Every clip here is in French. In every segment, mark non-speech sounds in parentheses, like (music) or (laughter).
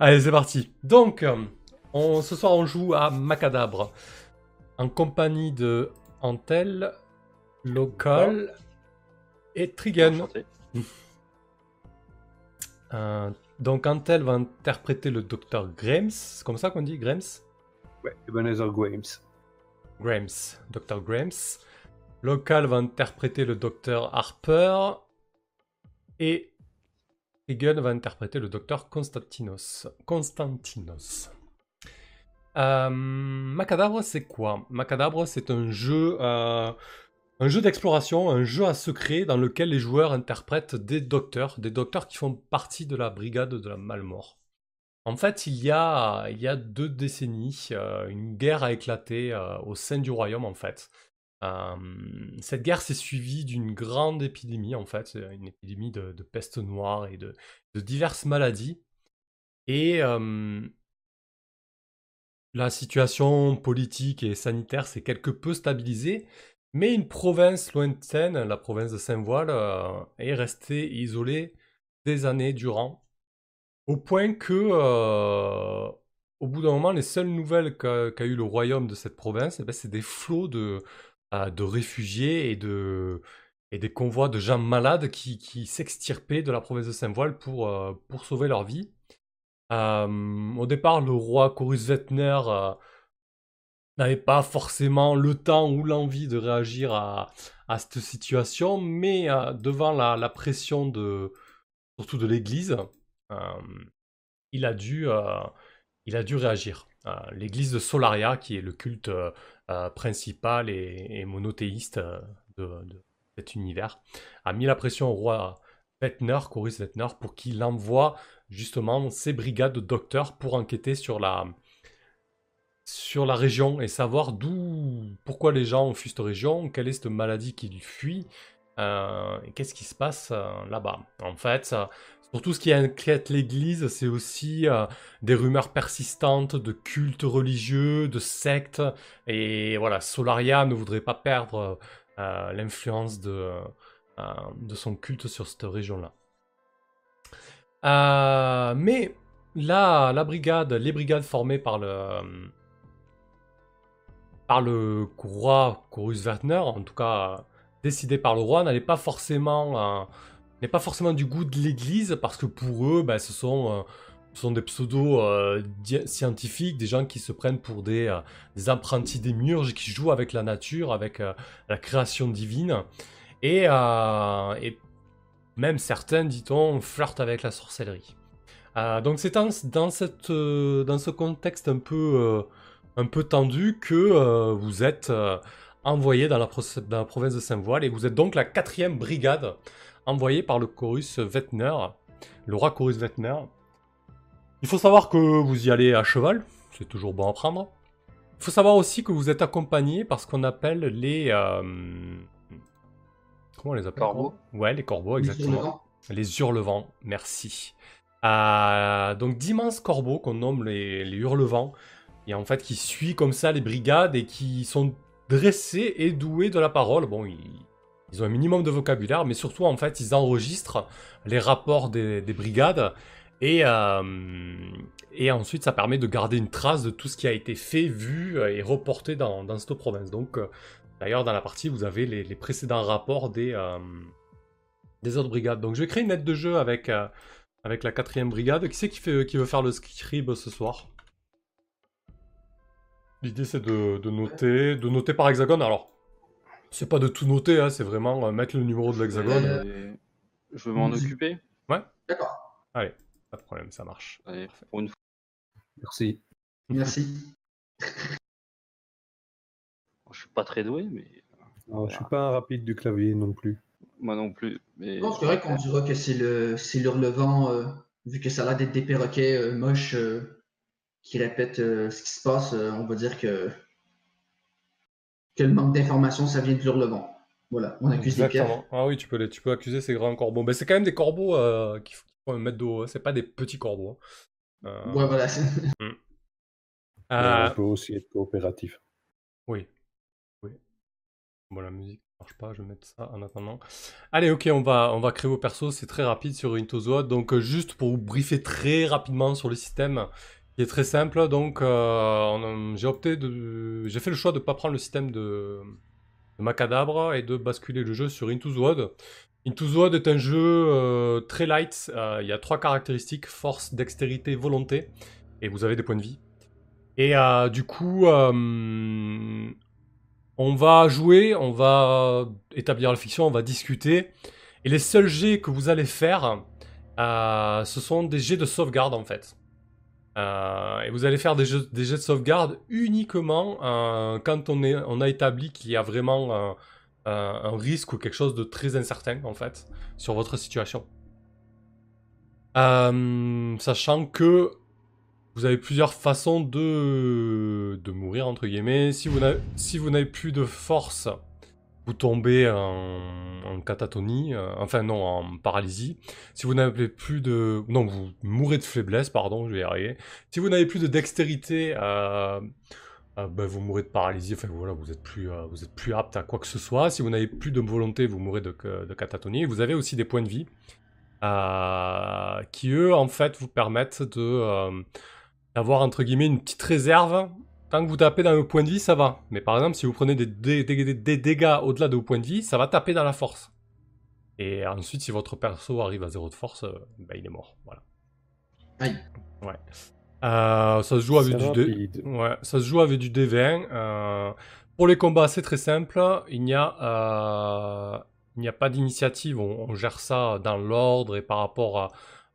Allez, c'est parti. Donc, euh, on, ce soir, on joue à Macadabre en compagnie de Antel, Local et. Enchanté. Euh, donc, Antel va interpréter le docteur Grimes. C'est comme ça qu'on dit, Grimes Ouais, Ebenezer Games. Grimes, Dr. Grimes. Local va interpréter le docteur Harper. Et Egan va interpréter le docteur Constantinos. Constantinos. Euh, Macadabre, c'est quoi? Macadabre, c'est un jeu, euh, un jeu d'exploration, un jeu à secret dans lequel les joueurs interprètent des docteurs, des docteurs qui font partie de la brigade de la Malmort. En fait, il y a, il y a deux décennies, euh, une guerre a éclaté euh, au sein du royaume, en fait. Euh, cette guerre s'est suivie d'une grande épidémie, en fait, une épidémie de, peste noire et de, diverses maladies. Et euh, la situation politique et sanitaire s'est quelque peu stabilisée, mais une province lointaine, la province de Saint-Voile, euh, est restée isolée des années durant, au point que, au bout d'un moment, les seules nouvelles qu'a eu le royaume de cette province, eh ben, c'est des flots de, de réfugiés et, de, et des convois de gens malades qui, qui s'extirpaient de la province de Saint-Voile pour, euh, pour sauver leur vie. Au départ, le roi Corus Vetner euh, n'avait pas forcément le temps ou l'envie de réagir à, à cette situation, mais euh, devant la, la pression de surtout de l'Église, il a dû il a dû réagir. L'Église de Solaria, qui est le culte principal et, monothéiste euh, de, cet univers, a mis la pression au roi Vetner, Corus Vetner, pour qu'il envoie justement ses brigades de docteurs pour enquêter sur la, sur la région et savoir d'où, pourquoi les gens ont fui cette région, quelle est cette maladie qu'ils fuient, euh, qu'est-ce qui se passe euh, là-bas. En fait, euh, sur tout ce qui inquiète l'Église, c'est aussi euh, des rumeurs persistantes de cultes religieux, de sectes, et voilà, Solaria ne voudrait pas perdre euh, l'influence de, euh, son culte sur cette région-là. Euh, mais là, la brigade, les brigades formées par le par le roi Corus Wertner, en tout cas euh, décidées par le roi, n'allaient pas forcément euh, n'est pas forcément du goût de l'Église parce que pour eux, ben, ce sont euh, ce sont des pseudo euh, scientifiques, des gens qui se prennent pour des, euh, des apprentis démiurges, qui jouent avec la nature, avec euh, la création divine. Et, euh, et même certains, dit-on, flirtent avec la sorcellerie. Donc c'est dans, dans, dans ce contexte un peu, un peu tendu que vous êtes envoyé dans la, dans la province de Saint-Voile et vous êtes donc la quatrième brigade envoyée par le Chorus Vetner, le roi Chorus Vetner. Il faut savoir que vous y allez à cheval, c'est toujours bon à prendre. Il faut savoir aussi que vous êtes accompagné par ce qu'on appelle les... euh, Comment on les appelle Corbeaux. Ouais, les corbeaux, Les exactement. hurlevents. Les hurlevents, merci. Euh, donc d'immenses corbeaux qu'on nomme les, les hurlevents, et en fait qui suivent comme ça les brigades et qui sont dressés et doués de la parole. Bon, ils, ils ont un minimum de vocabulaire, mais surtout en fait ils enregistrent les rapports des, des brigades et, euh, et ensuite ça permet de garder une trace de tout ce qui a été fait, vu et reporté dans, cette province. Donc euh, d'ailleurs dans la partie vous avez les, précédents rapports des, euh, des autres brigades. Donc je vais créer une aide de jeu avec, avec la quatrième brigade. Qui c'est qui, veut faire le scribe ce soir? L'idée c'est de noter, de noter par hexagone. Alors, c'est pas de tout noter, hein, c'est vraiment euh, mettre le numéro de l'hexagone. Euh, Et Je veux m'en occuper. D'accord. Allez, pas de problème, ça marche. Allez, pour une fois. Merci. Merci. Je suis pas très doué, mais Alors, je suis pas un rapide du clavier non plus. moi non plus. Mais Non, c'est vrai qu'on dira que c'est le c'est l'hurlevent, euh, vu que ça a l'air d'être des perroquets euh, moches euh, qui répètent euh, ce qui se passe, euh, on va dire que, que le manque d'informations, ça vient de l'hurlevent. Voilà, on accuse des pierres. Exactement. Ah oui, tu peux, les, tu peux accuser ces grands corbeaux. Mais c'est quand même des corbeaux euh, qui font qui font un mètre de haut, hein, c'est pas des petits corbeaux. hein. Euh, Ouais, voilà. c'est- (laughs) Mais euh, on peut aussi être coopératif. Oui. Oui. Bon, la musique ne marche pas, je vais mettre ça en attendant. Allez, ok, on va, on va créer vos persos, c'est très rapide sur Into the Wild. Donc, juste pour vous briefer très rapidement sur le système, qui est très simple. Donc, euh, j'ai opté de. J'ai fait le choix de ne pas prendre le système de, de Macadabre et de basculer le jeu sur Into the Wild. Into the Wild est un jeu euh, très light. Euh, il y a trois caractéristiques force, dextérité, volonté. Et vous avez des points de vie. Et du coup, on va jouer, on va établir la fiction, on va discuter. Et les seuls jets que vous allez faire, ce sont des jets de sauvegarde en fait. Euh, et vous allez faire des jets de sauvegarde uniquement euh, quand on, a établi qu'il y a vraiment euh, un risque ou quelque chose de très incertain en fait sur votre situation. Sachant que vous avez plusieurs façons de, mourir, entre guillemets. Si vous n'avez plus de force, vous tombez en, catatonie, euh, enfin non, en paralysie. Si vous n'avez plus de... Non, vous mourrez de faiblesse, pardon, je vais y arriver. Si vous n'avez plus de dextérité, euh, euh, ben, vous mourrez de paralysie, enfin voilà, vous êtes, plus, vous êtes plus apte à quoi que ce soit. Si vous n'avez plus de volonté, vous mourrez de, catatonie. Vous avez aussi des points de vie. qui eux en fait vous permettent de d'avoir entre guillemets une petite réserve. Tant que vous tapez dans vos points de vie, ça va. Mais par exemple, si vous prenez des, dé- dé- dé- des dégâts au-delà de vos points de vie, ça va taper dans la force. Et ensuite, si votre perso arrive à zéro de force, euh, ben, il est mort. Voilà. Aïe. Ouais. Euh, ça se joue avec du dé. Ouais, ça se joue avec du D20. euh, pour les combats, c'est très simple. Il n'y a, euh, il n'y a pas d'initiative. On, on gère ça dans l'ordre et par rapport à,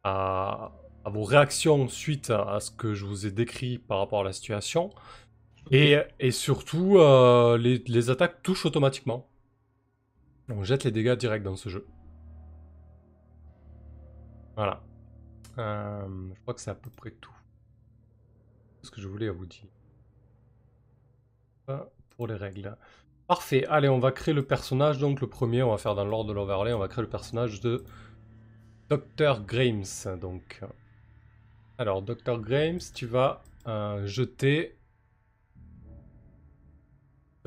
à- à vos réactions suite à ce que je vous ai décrit par rapport à la situation. Et, surtout, euh, les, attaques touchent automatiquement. On jette les dégâts directs dans ce jeu. Voilà. Euh, je crois que c'est à peu près tout ce que je voulais vous dire. Pour les règles. Parfait. Allez, on va créer le personnage. Donc, le premier, on va faire dans l'ordre de l'overlay. On va créer le personnage de Dr. Grimes. Donc, alors, Dr. Grimes, tu vas euh, jeter.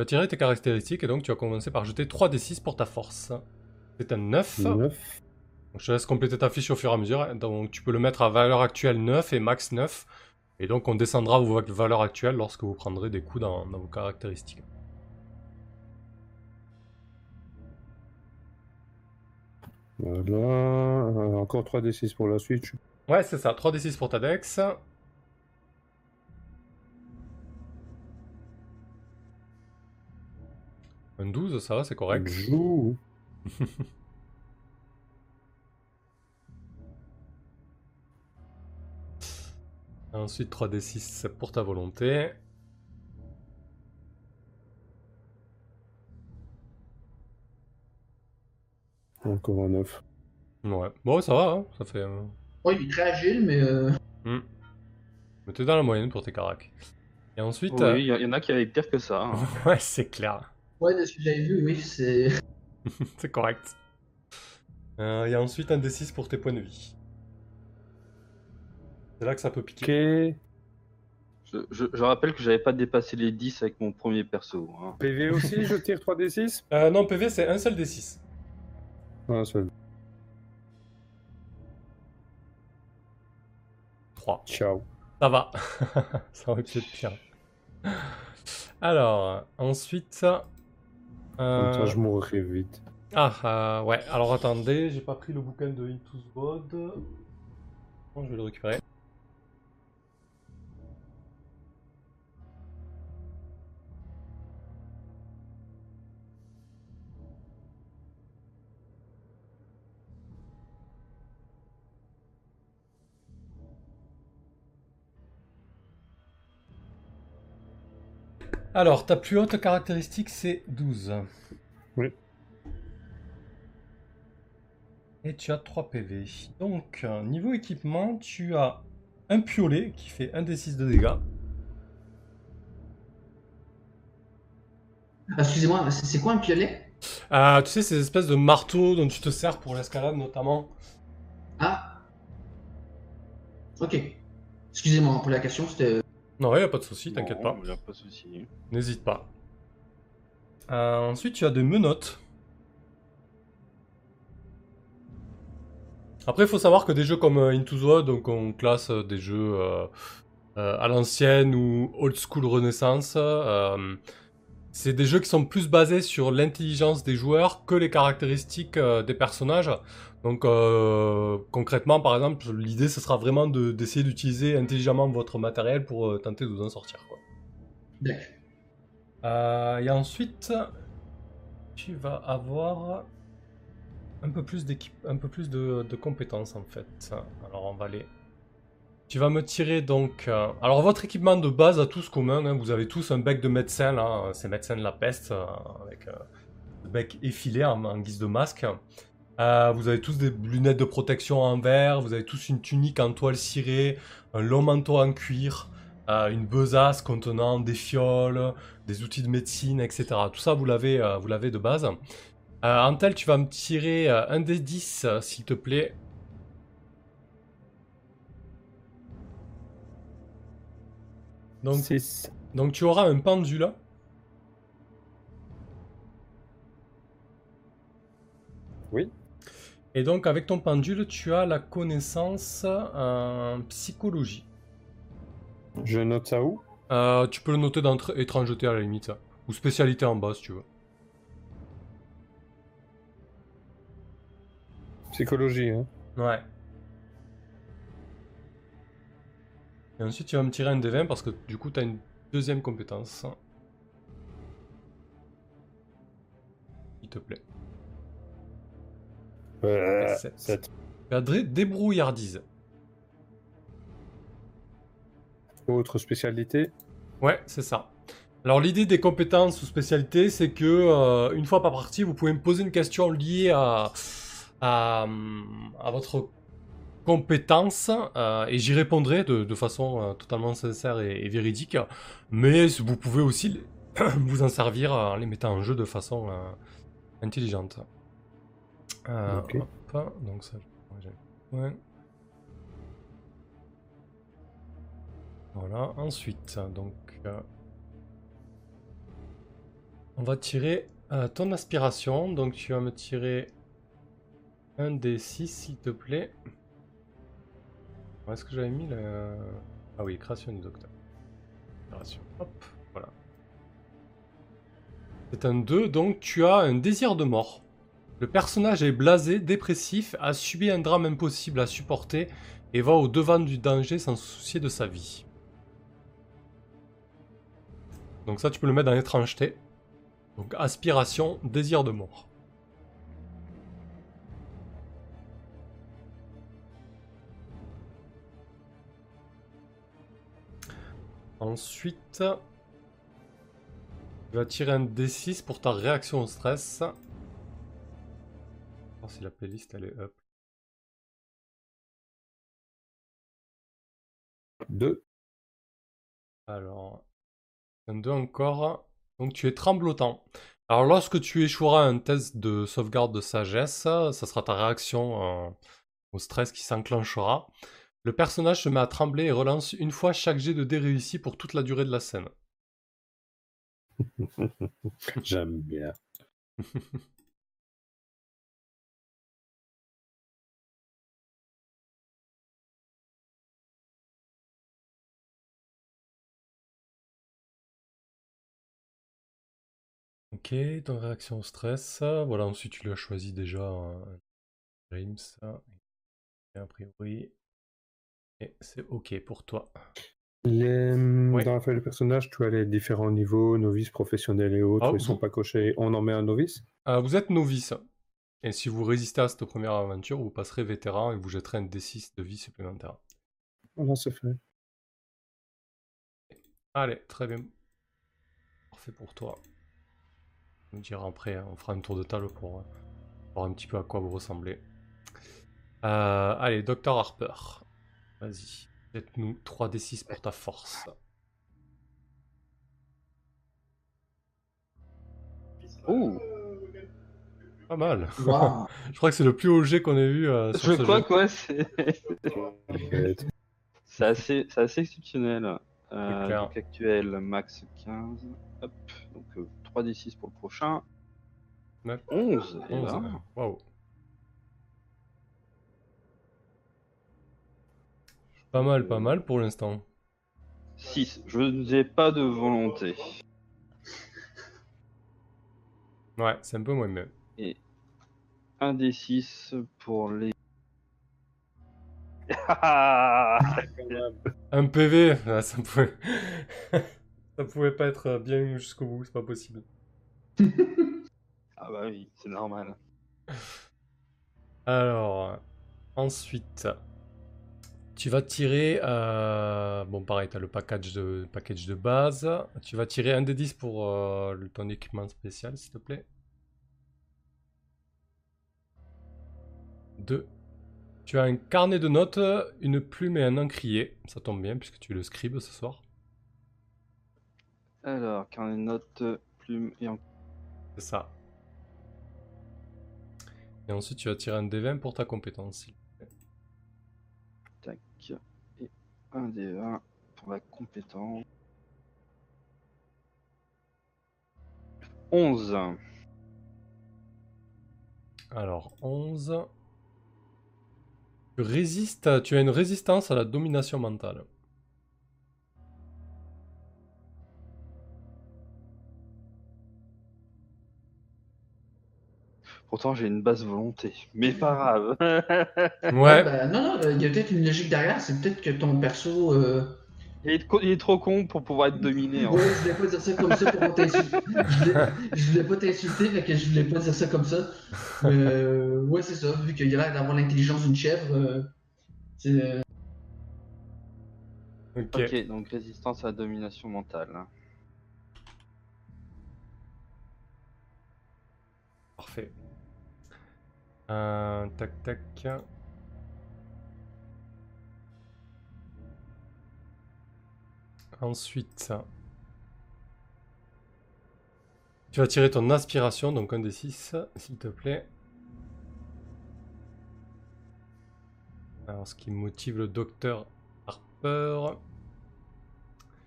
Vas tirer tes caractéristiques et donc tu vas commencer par jeter 3d6 pour ta force. C'est un 9. Neuf. Donc, je te laisse compléter ta fiche au fur et à mesure. Donc, tu peux le mettre à valeur actuelle 9 et max 9. Et donc, on descendra vos valeurs actuelles lorsque vous prendrez des coups dans, dans vos caractéristiques. Voilà. Euh, encore 3d6 pour la suite. Ouais, c'est ça. 3d6 pour ta dex. Un 12, ça va, c'est correct. Joue. (laughs) Ensuite, 3d6 pour ta volonté. Encore un 9. Ouais. Bon, ça va, hein, ça fait... euh, Ouais, il est très agile, mais euh, Mais t'es dans la moyenne pour tes caracs. Et ensuite... Oui, il y, y en a qui avaient pire que ça. hein. euh, (laughs) Ouais, c'est clair. Ouais, de ce que j'avais vu, oui, c'est. (laughs) c'est correct. Euh, et ensuite, un d6 pour tes points de vie. C'est là que ça peut piquer. Ok. Je, je- je rappelle que j'avais pas dépassé les 10 avec mon premier perso. hein. PV aussi, je tire 3d6 Euh, non, PV, c'est un seul d6. Un seul. 3. Ciao. Ça va. (laughs) ça aurait pu être pire. Alors, ensuite... Comme euh, ça, je mourrai vite. Ah, euh, ouais. Alors, attendez, j'ai pas pris le bouquin de Into the Void. Bon, je vais le récupérer. Alors, ta plus haute caractéristique, c'est 12. Oui. Et tu as 3 PV. Donc, euh, niveau équipement, tu as un piolet qui fait 1 des 6 de dégâts. Ah, Excusez-moi, c'est quoi un piolet? Ah, tu sais, ces espèces de marteaux dont tu te sers pour l'escalade notamment. Ah Ok. Excusez-moi pour la question, c'était. Non, ouais, y a pas de souci, t'inquiète pas. y a pas de souci. N'hésite pas. Euh, ensuite, tu as des menottes. Après, il faut savoir que des jeux comme euh, Into the Wild, donc on classe euh, des jeux euh, euh, à l'ancienne ou old school renaissance. C'est des jeux qui sont plus basés sur l'intelligence des joueurs que les caractéristiques euh, des personnages. Donc euh, concrètement, par exemple, l'idée ce sera vraiment de- d'essayer d'utiliser intelligemment votre matériel pour euh, tenter de vous en sortir. Quoi. Et ensuite, tu vas avoir un peu plus d'équipe, un peu plus de, de compétences en fait. Alors on va aller. Tu vas me tirer donc. euh, Alors votre équipement de base a tous commun. hein, Vous avez tous un bec de médecin là. C'est médecin de la peste euh, avec euh, le bec effilé en, en guise de masque. Euh, vous avez tous des lunettes de protection en verre. Vous avez tous une tunique en toile cirée, un long manteau en cuir, euh, une besace contenant des fioles, des outils de médecine, etc. Tout ça, vous l'avez, euh, de base. Euh, Antel, tu vas me tirer euh, un des 10, euh, s'il te plaît. Donc, 6. donc tu auras un pendule. Oui. Et donc avec ton pendule, tu as la connaissance en psychologie. Je note ça où? Euh, tu peux le noter dans tr- étrangeté à la limite. Ou spécialité en bas si tu veux. Psychologie, hein. Ouais. Et ensuite, tu vas me tirer un D20 parce que du coup, tu as une deuxième compétence. S'il te plaît. Sept. 7. Tu as dé- débrouillardise. Autre spécialité Ouais, c'est ça. Alors l'idée des compétences ou spécialités, c'est que euh, une fois par partie, vous pouvez me poser une question liée à, à, à votre compétence euh, et j'y répondrai de, de façon euh, totalement sincère et, et véridique. Mais vous pouvez aussi les- (clears throat) vous en servir en les mettant en jeu de façon euh, intelligente. Ok. hop, donc ça, ouais. Voilà, ensuite, donc, on va tirer ton aspiration. Donc, tu vas me tirer un des 6, s'il te plaît. Est-ce que j'avais mis le. Ah oui, création du docteur. Aspiration. Hop, voilà. C'est un 2, donc tu as un désir de mort. Le personnage est blasé, dépressif, a subi un drame impossible à supporter et va au devant du danger sans se soucier de sa vie. Donc ça, tu peux le mettre dans l'étrangeté. Donc aspiration, désir de mort. Ensuite, tu vas tirer un D6 pour ta réaction au stress. voir si la playlist elle est up. 2. Alors, un 2 encore. Donc tu es tremblotant. Alors lorsque tu échoueras un test de sauvegarde de sagesse, ça sera ta réaction euh, au stress qui s'enclenchera. Le personnage se met à trembler et relance une fois chaque jet de dé réussi pour toute la durée de la scène. (laughs) J'aime bien. (laughs) Ok, ton réaction au stress. Voilà, ensuite tu lui as choisi déjà Dreams. Et a priori. Et c'est ok pour toi. Les... Dans la feuille de personnage, tu as les différents niveaux, novice, professionnel et autres. Ah, Ils sont vous- pas cochés. On en met un novice? Euh, vous êtes novice. Et si vous résistez à cette première aventure, vous passerez vétéran et vous jetterez un D6 de vie supplémentaire. Voilà, c'est fait. Allez, très bien. Parfait pour toi. On dira après, hein, on fera un tour de table pour euh, voir un petit peu à quoi vous ressemblez. Euh, allez, Dr Harper. Vas-y. Jette-nous 3D6 pour ta force. Oh, Pas mal. Wow. (laughs) Je crois que c'est le plus haut jet qu'on ait vu euh, sur je ce crois jeu. quoi, c'est (laughs) c'est assez, c'est assez exceptionnel. Euh, donc actuel, max 15. Hop, donc 3d6 pour le prochain. Ouais. 11. Et 11, là, Pas mal, pas mal pour l'instant. 6. Je n'ai pas de volonté. Ouais, c'est un peu moins bien. 1 d 6 pour les. (laughs) Ah (laughs) Un PV, ah, ça pouvait... (laughs) ça pouvait pas être bien jusqu'au bout, c'est pas possible. Ah bah oui, c'est normal. Alors, ensuite, tu vas tirer. euh, Bon, pareil, tu as le package de, package de base. Tu vas tirer un des 10 pour euh, ton équipement spécial, s'il te plaît. 2. Tu as un carnet de notes, une plume et un encrier. Ça tombe bien puisque tu es le scribe ce soir. Alors, carnet de notes, plume et en... C'est ça. Et ensuite, tu vas tirer un D20 pour ta compétence. s'il Et 1 d 20 pour la compétence. 11. Alors, 11. Tu résistes, tu as une résistance à la domination mentale. Pourtant, j'ai une basse volonté. Mais pas grave. (laughs) Ouais, bah, non, non, il y a peut-être une logique derrière. C'est peut-être que ton perso. euh, il, est co- il est trop con pour pouvoir être dominé. en Ouais, je voulais pas dire ça comme ça pour t'insulter. Je je voulais pas t'insulter, mais que je voulais pas dire ça comme ça. Euh, ouais, c'est ça. Vu qu'il a l'air d'avoir l'intelligence d'une chèvre. euh, c'est, euh, ok. Ok, donc résistance à la domination mentale. Parfait. Euh, tac, tac. Ensuite, tu vas tirer ton aspiration, donc un des 6, s'il te plaît. Alors, ce qui motive le docteur Harper.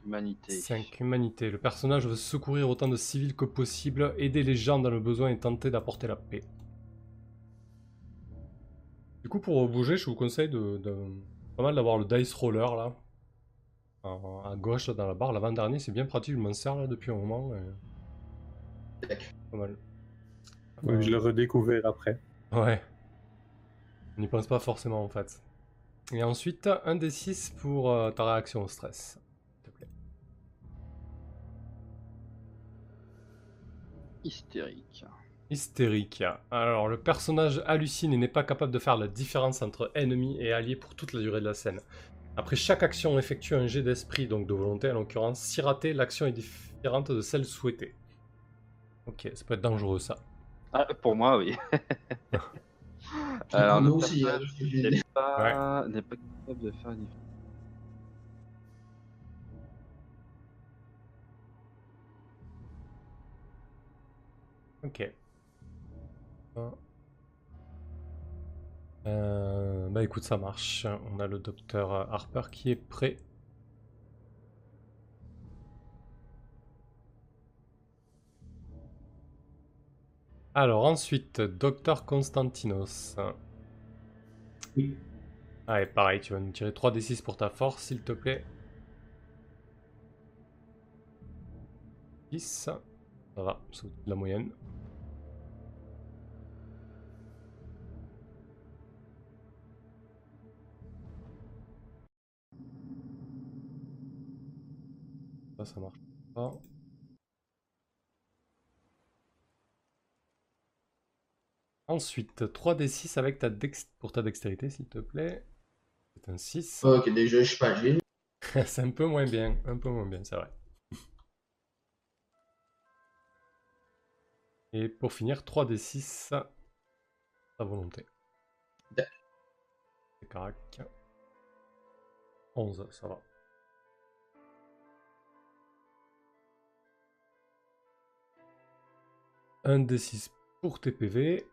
Humanité. 5 humanité. Le personnage veut secourir autant de civils que possible, aider les gens dans le besoin et tenter d'apporter la paix. Du coup, pour bouger, je vous conseille de, de- pas mal d'avoir le dice roller là, à gauche dans la barre. L'avant-dernier, c'est bien pratique. Je m'en sers là depuis un moment. et- Pas mal. Ouais, je l'ai redécouvert après. Ouais. On n'y pense pas forcément en fait. Et ensuite, un des 6 pour euh, ta réaction au stress. S'il te plaît. Hystérique. Hystérique. Alors, le personnage hallucine et n'est pas capable de faire la différence entre ennemi et allié pour toute la durée de la scène. Après chaque action, effectue un jet d'esprit, donc de volonté en l'occurrence. Si raté, l'action est différente de celle souhaitée. Ok, ça peut être dangereux ça. Ah, pour moi, oui. (laughs) Alors, nous aussi. n'est pas, n'est pas capable de faire la différence. Ok. Euh, bah écoute, ça marche. On a le docteur Harper qui est prêt. Alors ensuite, docteur Constantinos. Oui. Ah, et pareil, tu vas nous tirer 3d6 pour ta force, s'il te plaît. 10. Ça va, c'est de la moyenne. Ça, ça marche pas. Ensuite, 3d6 avec ta dex pour ta dextérité, s'il te plaît. C'est un 6. Ok, déjà, je suis pas agile. (laughs) c'est un peu moins bien, un peu moins bien, c'est vrai. Et pour finir, 3d6 à volonté. C'est carac. 11, ça va. Un d6 pour tes PV.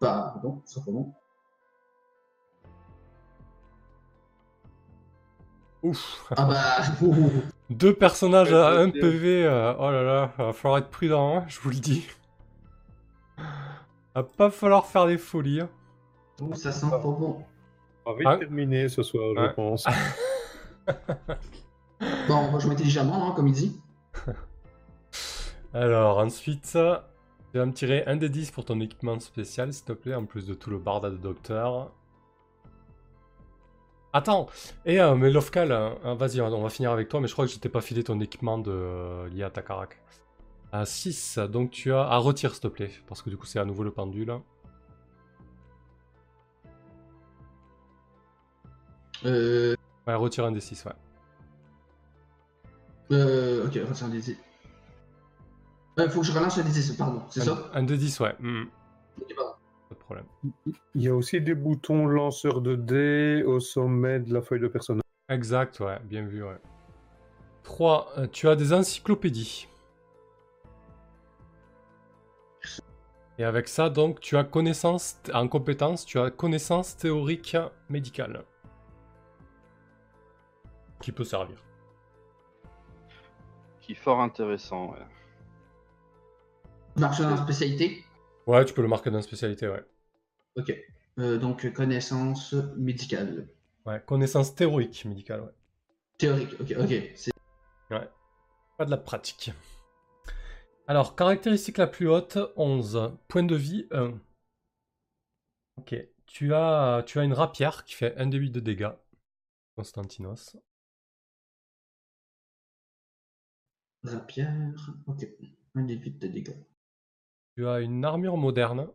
Bah, bon, simplement. Ouf. Ah bah. (laughs) Deux personnages à Ouais, 1 c'est- PV. euh, oh là là, va falloir être prudent, hein, je vous le dis. Va pas falloir faire des folies. hein. Ouh, ça sent pas bon. On va vite Ah. terminer ce soir, je pense. (laughs) Bon, on va jouer intelligemment, hein, comme il dit. (laughs) Alors, ensuite, tu vas me tirer un des 10 pour ton équipement spécial, s'il te plaît, en plus de tout le barda de docteur. Attends, et euh, mais Lofcal, euh, euh, vas-y, on va finir avec toi, mais je crois que je t'ai pas filé ton équipement de, euh, lié à ta carac. À 6, donc tu as à retire, s'il te plaît, parce que du coup, c'est à nouveau le pendule. Euh. Ouais, retire un des 6, ouais. Euh ok, retiens des dés. Euh, faut que je relance un des dés, pardon, c'est un, ça un des 10, ouais. hmm, pardon. pas de problème. Il y a aussi des boutons lanceurs de dés au sommet de la feuille de personnage. Exact, ouais, bien vu, ouais. 3. tu as des encyclopédies. Et avec ça, donc, tu as connaissance, en compétence, tu as connaissance théorique médicale. Qui peut servir. Qui est fort intéressant. ouais. Marche en spécialité? Ouais, tu peux le marquer dans la spécialité, ouais. Ok. Euh, donc, connaissance médicale. Ouais, connaissance théorique médicale, ouais. Théorique, ok, ok. C'est Pas de la pratique. Alors, caractéristique la plus haute, 11. Point de vie, 1. Ok. Tu as, tu as une rapière qui fait 1 de 8 de dégâts. Constantinos. Rapière. Ok. Un des 8 de dégâts. Tu as une armure moderne.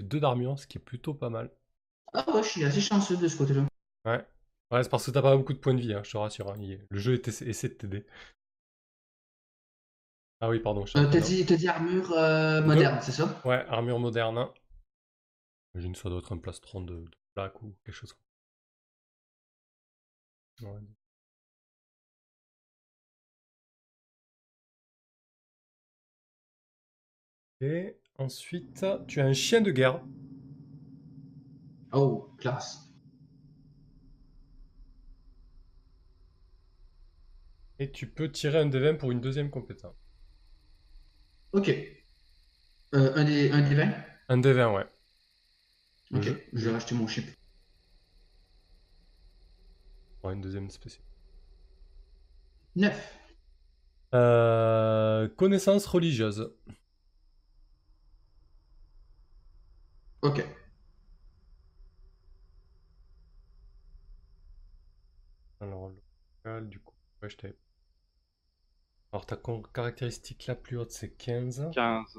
Deux d'armure, ce qui est plutôt pas mal. Ah ouais, je suis assez chanceux de ce côté-là. Ouais. Ouais, c'est parce que t'as pas beaucoup de points de vie, hein, je te rassure. hein, Le jeu essaie de t'aider. Ah oui, pardon. Euh, t'ai t'as dit, t'as dit armure euh, moderne, c'est ça? Ouais, armure moderne. J'imagine que ça doit être un plastron de, de plaque ou quelque chose. Ouais. Et ensuite, tu as un chien de guerre. Oh, classe. Et tu peux tirer un D20 pour une deuxième compétence. Ok. Euh, un, des, un des 20 Un D20, ouais. Ok, Je- je vais racheter mon chip. Ouais, une deuxième spéciale. 9. Euh, connaissance religieuse. Ok. Alors, local, du coup, ouais, je t'avais- Alors, ta con- caractéristique la plus haute, c'est 15. 15.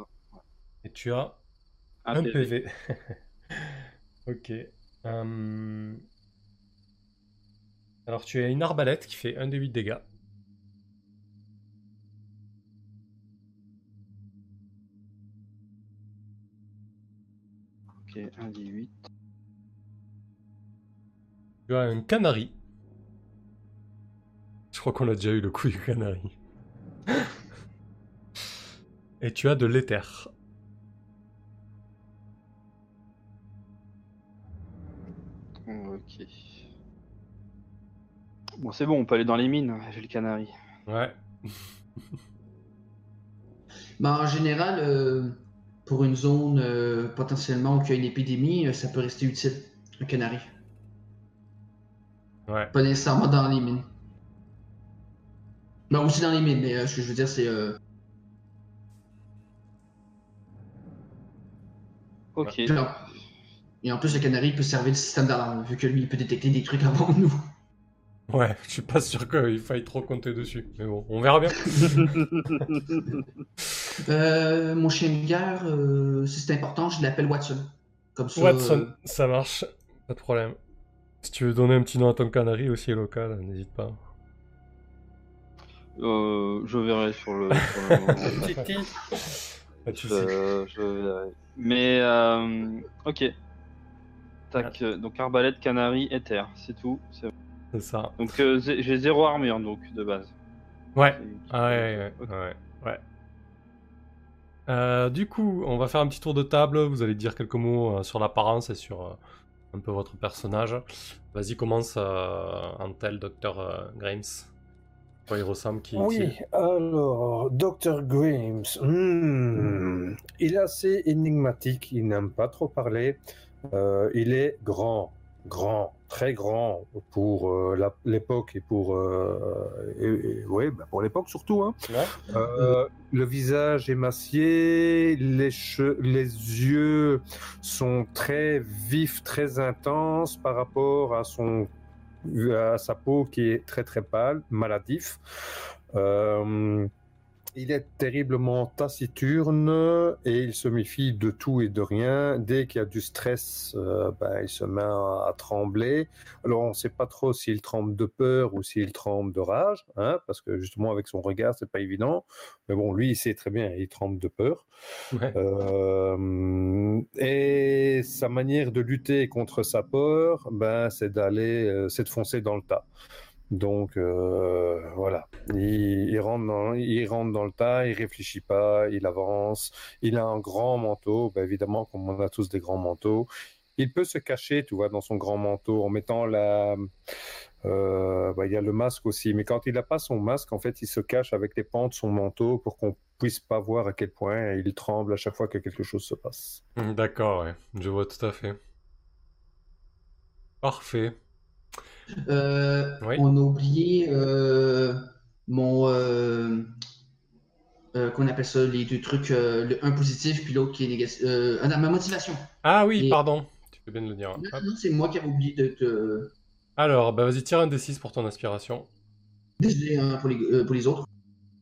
Et tu as Un un PV. PV. (laughs) ok. Hum. Alors, tu as une arbalète qui fait 1 des 8 dégâts. Ok, un des 8. Tu as un canari. Je crois qu'on a déjà eu le coup du canari. Et tu as de l'éther. Ok. Bon, c'est bon, on peut aller dans les mines. J'ai le canari. Ouais. Bah, en général, euh, pour une zone euh, potentiellement où il y a une épidémie, euh, ça peut rester utile, un canari. Ouais. Pas nécessairement dans les mines. Bah, aussi dans les mines, mais euh, ce que je veux dire, c'est. euh, Ok. Non. Et en plus, le canari peut servir de système d'alarme, vu que lui, il peut détecter des trucs avant (laughs) nous. Ouais, je suis pas sûr qu'il faille trop compter dessus. Mais bon, on verra bien. (laughs) Euh, mon chien de guerre, euh, si c'est important, je l'appelle Watson. Comme ça. Watson, euh, ça marche. Pas de problème. Si tu veux donner un petit nom à ton canari aussi local, n'hésite pas. Euh, je verrai sur le. sur le (laughs) moment. Titi. Pas de soucis. je, je verrai. Mais euh, ok. Tac. euh, Donc arbalète, canari, éther, c'est tout. c'est- ça. Donc euh, j'ai zéro armure donc de base. Ouais. Ah ouais, ouais, Ok. ouais, ouais. Euh, du coup, on va faire un petit tour de table. Vous allez dire quelques mots euh, sur l'apparence et sur, euh, un peu votre personnage. Vas-y, commence en tel Dr euh, Grimes. Quoi il ressemble qui Oui, alors, Dr. Grimes, hmm, il est assez énigmatique, il n'aime pas trop parler. Il est grand, grand, très grand pour euh, l'époque et pour, euh, et- et- ouais, bah, pour l'époque surtout. Hein. Ouais. Euh, le visage émacié, les, les yeux sont très vifs, très intenses par rapport à son à sa peau qui est très très pâle, maladif. Euh, il est terriblement taciturne et il se méfie de tout et de rien. Dès qu'il y a du stress, euh, ben, il se met à, à trembler. Alors on ne sait pas trop s'il tremble de peur ou s'il tremble de rage, hein, parce que justement avec son regard c'est pas évident. Mais bon, lui il sait très bien, il tremble de peur. Ouais. Euh, et sa manière de lutter contre sa peur, ben, c'est d'aller, euh, c'est de foncer dans le tas. Donc euh, voilà, il, rentre dans, il rentre dans le tas, il réfléchit pas, il avance. Il a un grand manteau, ben, évidemment, comme on a tous des grands manteaux. Il peut se cacher, tu vois, dans son grand manteau en mettant la. euh, ben, il y a le masque aussi, mais quand il n'a pas son masque, en fait, il se cache avec les pans de son manteau pour qu'on puisse pas voir à quel point il tremble à chaque fois que quelque chose se passe. D'accord. Je vois tout à fait. Parfait. Euh, Oui. On a oublié euh, mon. Euh, euh, qu'on appelle ça, les deux trucs, euh, le un positif puis l'autre qui est négatif. Euh, ah non, ma motivation. Ah oui, Et- pardon. Tu fais bien le dire. Non, c'est moi qui avais oublié de te. Alors, bah vas-y, tire un D6 pour ton inspiration. Désolé hein, pour, les, pour les autres.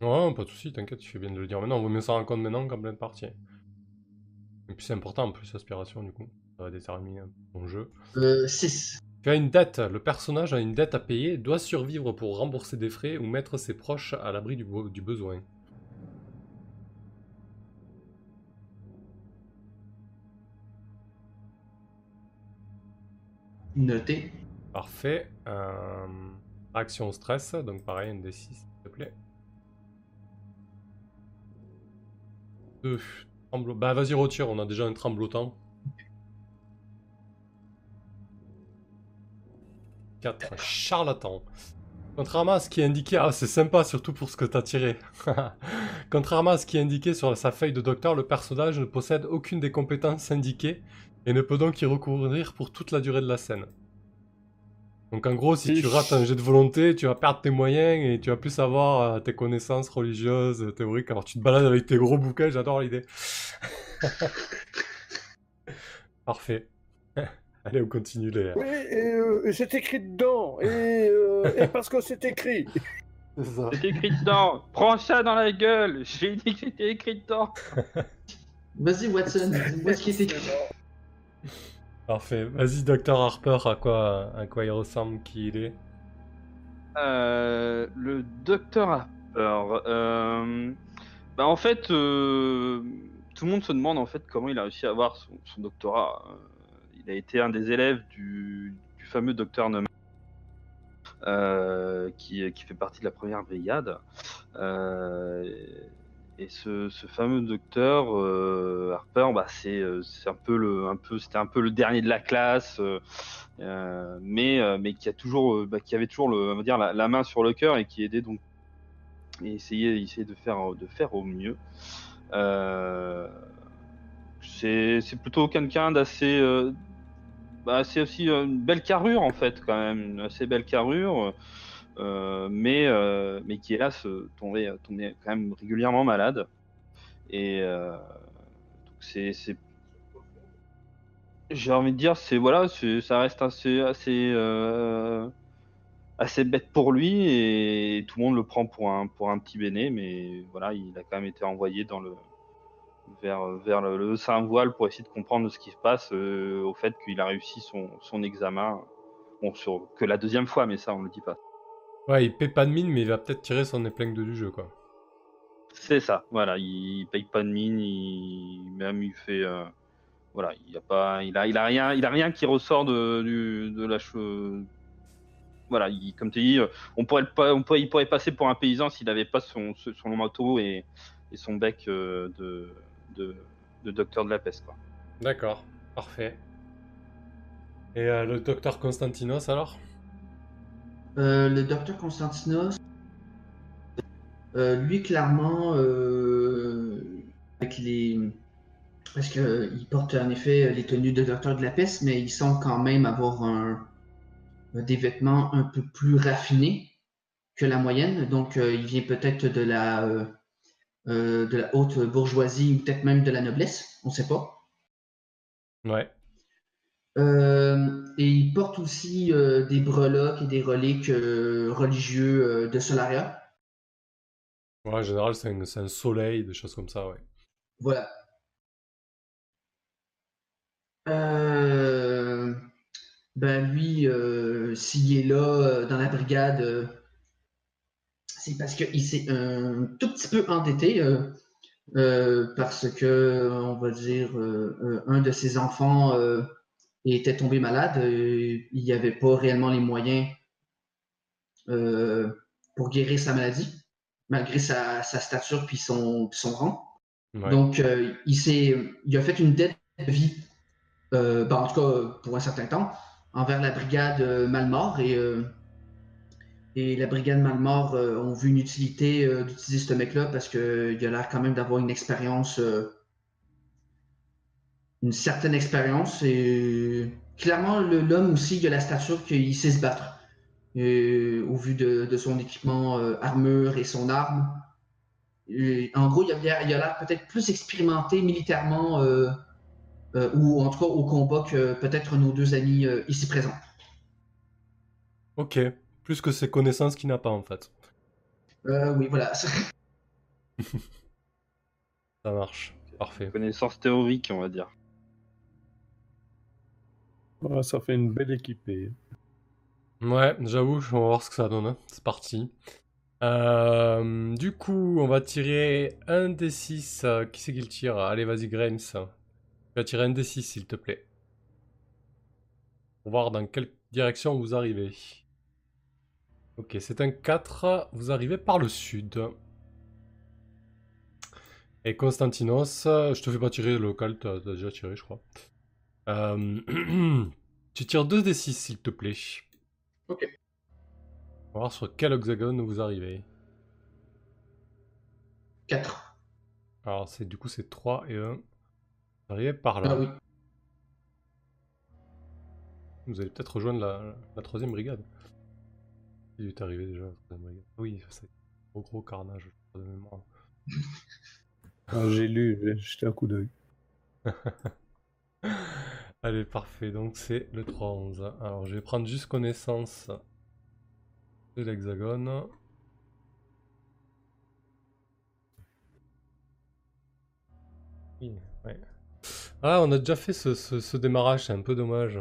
Ouais, pas de soucis, t'inquiète, tu fais bien de le dire maintenant. On vaut mieux s'en rendre compte maintenant qu'en pleine partie. Et puis c'est important en plus, l'aspiration, du coup. Ça va déterminer ton jeu. Euh, 6. Tu as une dette. Le personnage a une dette à payer, doit survivre pour rembourser des frais ou mettre ses proches à l'abri du, besoin. Noté. Parfait. Euh, action au stress, donc pareil, un D6, s'il te plaît. 2. Bah vas-y, retire, on a déjà un tremblotant. 4. Charlatan. Contrairement à ce qui est indiqué... Ah, c'est sympa, surtout pour ce que t'as tiré. (laughs) Contrairement à ce qui est indiqué sur sa feuille de docteur, le personnage ne possède aucune des compétences indiquées et ne peut donc y recourir pour toute la durée de la scène. Donc en gros, si tu rates un jet de volonté, tu vas perdre tes moyens et tu vas plus avoir euh, tes connaissances religieuses, théoriques. Alors tu te balades avec tes gros bouquins, j'adore l'idée. (laughs) Parfait. Allez, on continue les... Oui, et, euh, c'est écrit dedans, et, euh, et parce que c'est écrit. (laughs) C'était écrit dedans. Prends ça dans la gueule. J'ai dit que c'était écrit dedans. (laughs) Vas-y, Watson, dis-moi ce qui est écrit. (laughs) Parfait. Vas-y, docteur Harper, à quoi, à quoi il ressemble, qui il est? Euh, le docteur Harper. euh, bah en fait, euh, tout le monde se demande en fait comment il a réussi à avoir son, son doctorat. Il a été un des élèves du, fameux docteur Neumann, euh, qui, fait partie de la première brigade. Euh, et ce, fameux docteur euh, Harper, bah, c'est un peu le, c'était un peu le dernier de la classe. mais bah, qui avait toujours la, main sur le cœur et qui aidait donc et essayait de faire au mieux c'est plutôt quelqu'un d'assez bah, c'est aussi euh, une belle carrure en fait quand même une assez belle carrure euh, mais euh, mais qui hélas tombait tombait quand même régulièrement malade. Et c'est j'ai envie de dire, c'est voilà, ça reste assez assez assez bête pour lui et tout le monde le prend pour un pour un petit béné, mais voilà, il a quand même été envoyé dans le vers vers le, le saint voile pour essayer de comprendre ce qui se passe euh, au fait qu'il a réussi son son examen, bon sur que la deuxième fois, mais ça on le dit pas. Ouais, il paie pas de mine, mais il va peut-être tirer son épingle du jeu, quoi. C'est ça, voilà, il paye pas de mine, il même il fait euh, voilà, il a pas il a il a rien il a rien qui ressort de du, de la chose voilà, il, comme tu dis, euh, on pourrait on pourrait il pourrait passer pour un paysan s'il avait pas son son manteau et, et son bec de, de de docteur de la peste quoi. D'accord, parfait. Et euh, le docteur Constantinos alors? Euh, le docteur Constantinos, euh, lui, clairement, euh, avec les. Parce qu'il porte en effet les tenues de docteur de la peste, mais il semble quand même avoir un, des vêtements un peu plus raffinés que la moyenne. Donc, euh, il vient peut-être de la, euh, de la haute bourgeoisie ou peut-être même de la noblesse, on ne sait pas. Ouais. Euh, et il porte aussi euh, des breloques et des reliques religieux de Solaria. Ouais, en général, c'est un, un soleil, des choses comme ça, ouais. Voilà. Ben lui, s'il est là dans la brigade, c'est parce qu'il s'est un tout petit peu endetté euh, euh, parce que, on va dire, euh, euh, un de ses enfants euh, était tombé malade. euh, il n'y avait pas réellement les moyens euh, pour guérir sa maladie, malgré sa, sa stature puis son, puis son rang. Ouais. Donc, euh, il, s'est, il a fait une dette de vie, euh, ben, en tout cas pour un certain temps, envers la brigade euh, Malmort. Et, euh, et la brigade Malmort euh, ont vu une utilité euh, d'utiliser ce mec-là parce qu'il a l'air quand même d'avoir une expérience, euh, une certaine expérience. Et clairement, l'homme aussi, il a la stature qu'il sait se battre. Au vu de, son équipement euh, armure et son arme. En gros, il a l'air peut-être plus expérimenté militairement, euh, euh, ou en tout cas au combat que peut-être nos deux amis euh, ici présents. Ok. Plus que ses connaissances qu'il n'a pas, en fait. Euh, oui, voilà. (laughs) Ça marche. Parfait. Connaissance théorique, on va dire. Ouais, ça fait une belle équipée. Ouais, j'avoue, on va voir ce que ça donne. hein. C'est parti. Euh, du coup, on va tirer un des 6. Qui c'est qui le tire? Allez, vas-y, Grains. Tu vas tirer un des 6, s'il te plaît. Pour voir dans quelle direction vous arrivez. Ok, c'est un 4. Vous arrivez par le sud. Et Constantinos, je te fais pas tirer le local, t'as t'as déjà tiré, je crois. Euh, (clears throat) tu tires 2 des 6, s'il te plaît. Ok. On va voir sur quel hexagone vous arrivez. 4. Alors, c'est du coup, c'est 3 et 1. Vous arrivez par là. Ah oui. Vous allez peut-être rejoindre la, la troisième brigade. Il est arrivé déjà. Oui, c'est un gros, gros carnage, de mémoire. (laughs) Ah, J'ai lu, j'ai jeté un coup d'œil. (laughs) Allez, parfait. Donc, c'est le 3-11. Alors, je vais prendre juste connaissance de l'hexagone. Oui, ouais. Ah, on a déjà fait ce, ce- ce démarrage, c'est un peu dommage.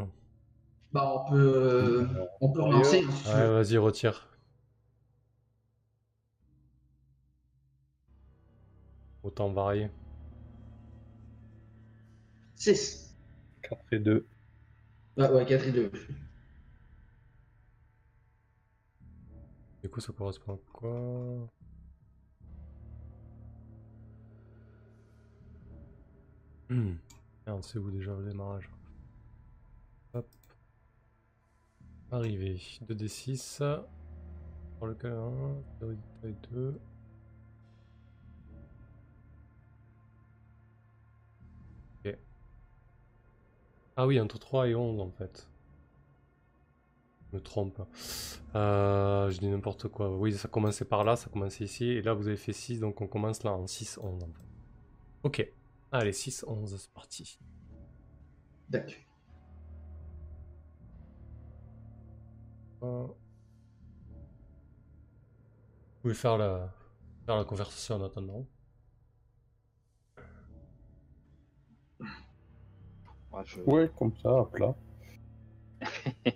Bon, on peut, euh, on peut relancer. hein, si Ouais, vas-y, retire. Autant varier. 6. 4 et 2. Ah ouais, 4 et 2. Du coup, ça correspond à quoi? Hmm. Merde, c'est où déjà le démarrage Hop. Arrivé. 2d6. Pour lequel 1, taille 2. Ok. Ah oui, entre 3 et 11 en fait. Je me trompe. Euh, je dis n'importe quoi. Oui, ça commençait par là, ça commençait ici. Et là, vous avez fait 6, donc on commence là en 6, 11 en fait. Ok. Allez, 6, 11, c'est parti. D'accord. Vous pouvez faire la, faire la conversation en attendant. Ouais, je- Ouais, comme ça, à plat. (laughs)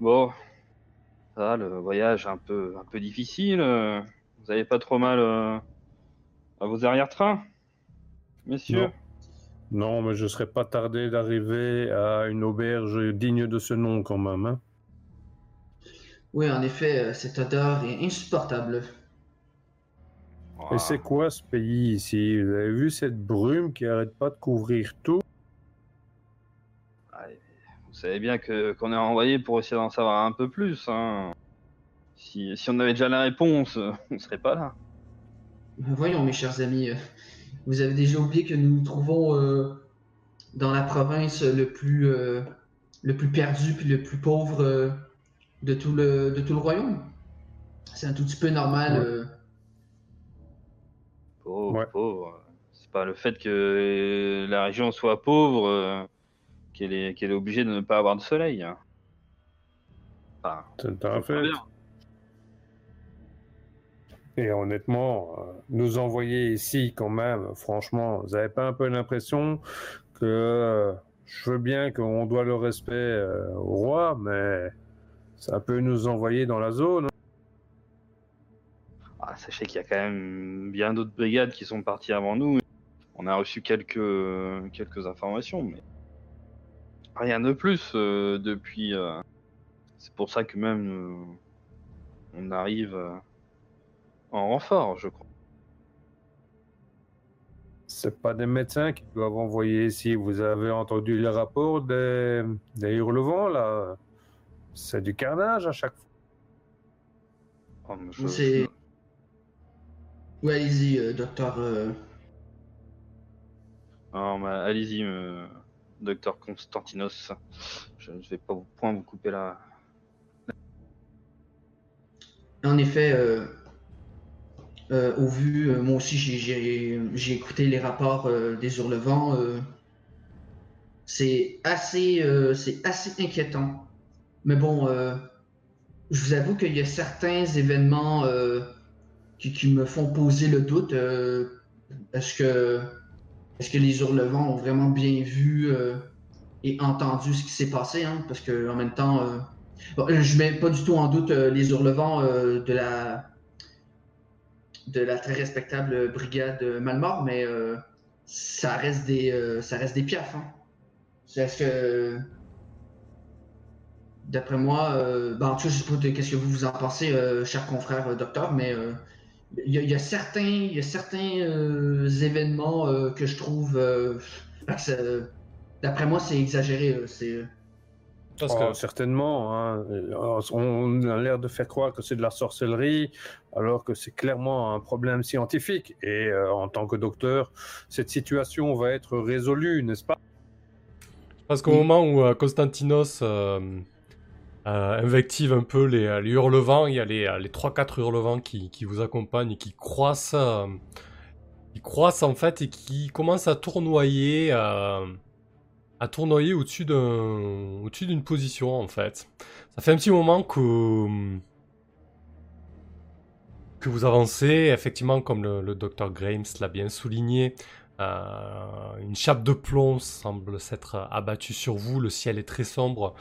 Bon, ça le voyage un peu, un peu difficile. Vous avez pas trop mal euh, à vos arrière-trains, messieurs? Non, mais je serais pas tardé d'arriver à une auberge digne de ce nom quand même. Hein. Oui, en effet, euh, cette odeur est insupportable. Ah, Et c'est quoi ce pays ici? Vous avez vu cette brume qui arrête pas de couvrir tout? Allez, Vous savez bien que qu'on est envoyé pour essayer d'en savoir un peu plus. Hein. Si, si on avait déjà la réponse, (laughs) on serait pas là. Ben voyons, mes chers amis, euh, vous avez déjà oublié que nous nous trouvons euh, dans la province le plus, euh, le plus perdu puis le plus pauvre euh, de, tout le, de tout le royaume. C'est un tout petit peu normal. Ouais. euh, Pauvre, Ouais. pauvre. C'est pas le fait que la région soit pauvre euh, qu'elle est, qu'elle est obligée de ne pas avoir de soleil. hein. Enfin, à très fait. Et honnêtement, euh, nous envoyer ici quand même, franchement, vous n'avez pas un peu l'impression que je veux bien qu'on doit le respect au roi, mais ça peut nous envoyer dans la zone. Ah, sachez qu'il y a quand même bien d'autres brigades qui sont parties avant nous. On a reçu quelques, quelques informations, mais rien de plus euh, depuis. euh, C'est pour ça que même euh, on arrive euh, en renfort, je crois. C'est pas des médecins qui doivent envoyer ici. Vous avez entendu les rapports des, des hurlevents, là C'est du carnage à chaque fois. Oh, mais je- C'est- Ouais, allez-y, euh, docteur. euh, allez-y, euh, docteur Constantinos. Je ne vais pas vous, point vous couper là. En effet, euh, euh, au vu, euh, moi aussi j'ai- écouté les rapports euh, des hurlevents. euh, c'est assez, euh, c'est assez inquiétant. Mais bon, euh, je vous avoue qu'il y a certains événements euh, qui, me font poser le doute. euh, est-ce que, est-ce que les hurlevents ont vraiment bien vu euh, et entendu ce qui s'est passé hein? Parce que en même temps. euh, Bon, euh, je mets pas du tout en doute euh, les hurlevents euh, de la très respectable brigade euh, Malmort, mais euh, ça reste des euh, ça reste des piafs. Hein. Est-ce que d'après moi, euh, ben, en tout cas, je sais pas qu'est-ce que vous vous en pensez, euh, cher confrère euh, docteur, mais euh, il y, a- il y a certains il y a certains euh, événements euh, que je trouve euh, d'après moi c'est exagéré. euh, c'est Parce Oh, que certainement. hein. On a l'air de faire croire que c'est de la sorcellerie, alors que c'est clairement un problème scientifique. Et euh, en tant que docteur, cette situation va être résolue, n'est-ce pas? Parce qu'au Oui. moment où euh, Constantinos euh, euh, invective un peu les, hurlevents, il y a les, euh, les 3-4 hurlevents qui, vous accompagnent et qui croissent, euh, qui croissent en fait et qui commencent à tournoyer, à tournoyer au-dessus d'un, au-dessus d'une position en fait. Ça fait un petit moment que que vous avancez, effectivement, comme le, le docteur Grimes l'a bien souligné, une chape de plomb semble s'être abattue sur vous, le ciel est très sombre,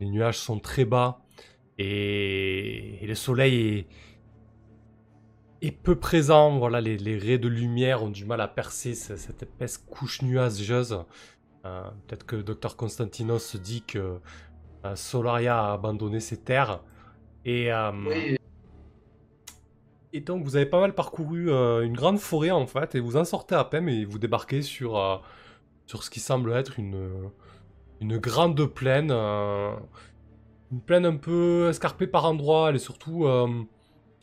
les nuages sont très bas, et, et le soleil est, est peu présent, voilà, les, les raies de lumière ont du mal à percer ce- cette épaisse couche nuageuse. Euh, Peut-être que le docteur Constantinos se dit que euh, Solaria a abandonné ses terres, et... euh, oui, et donc vous avez pas mal parcouru une grande forêt en fait, et vous en sortez à peine et vous débarquez sur, sur ce qui semble être une, une grande plaine. euh, une plaine un peu escarpée par endroits, est surtout... euh,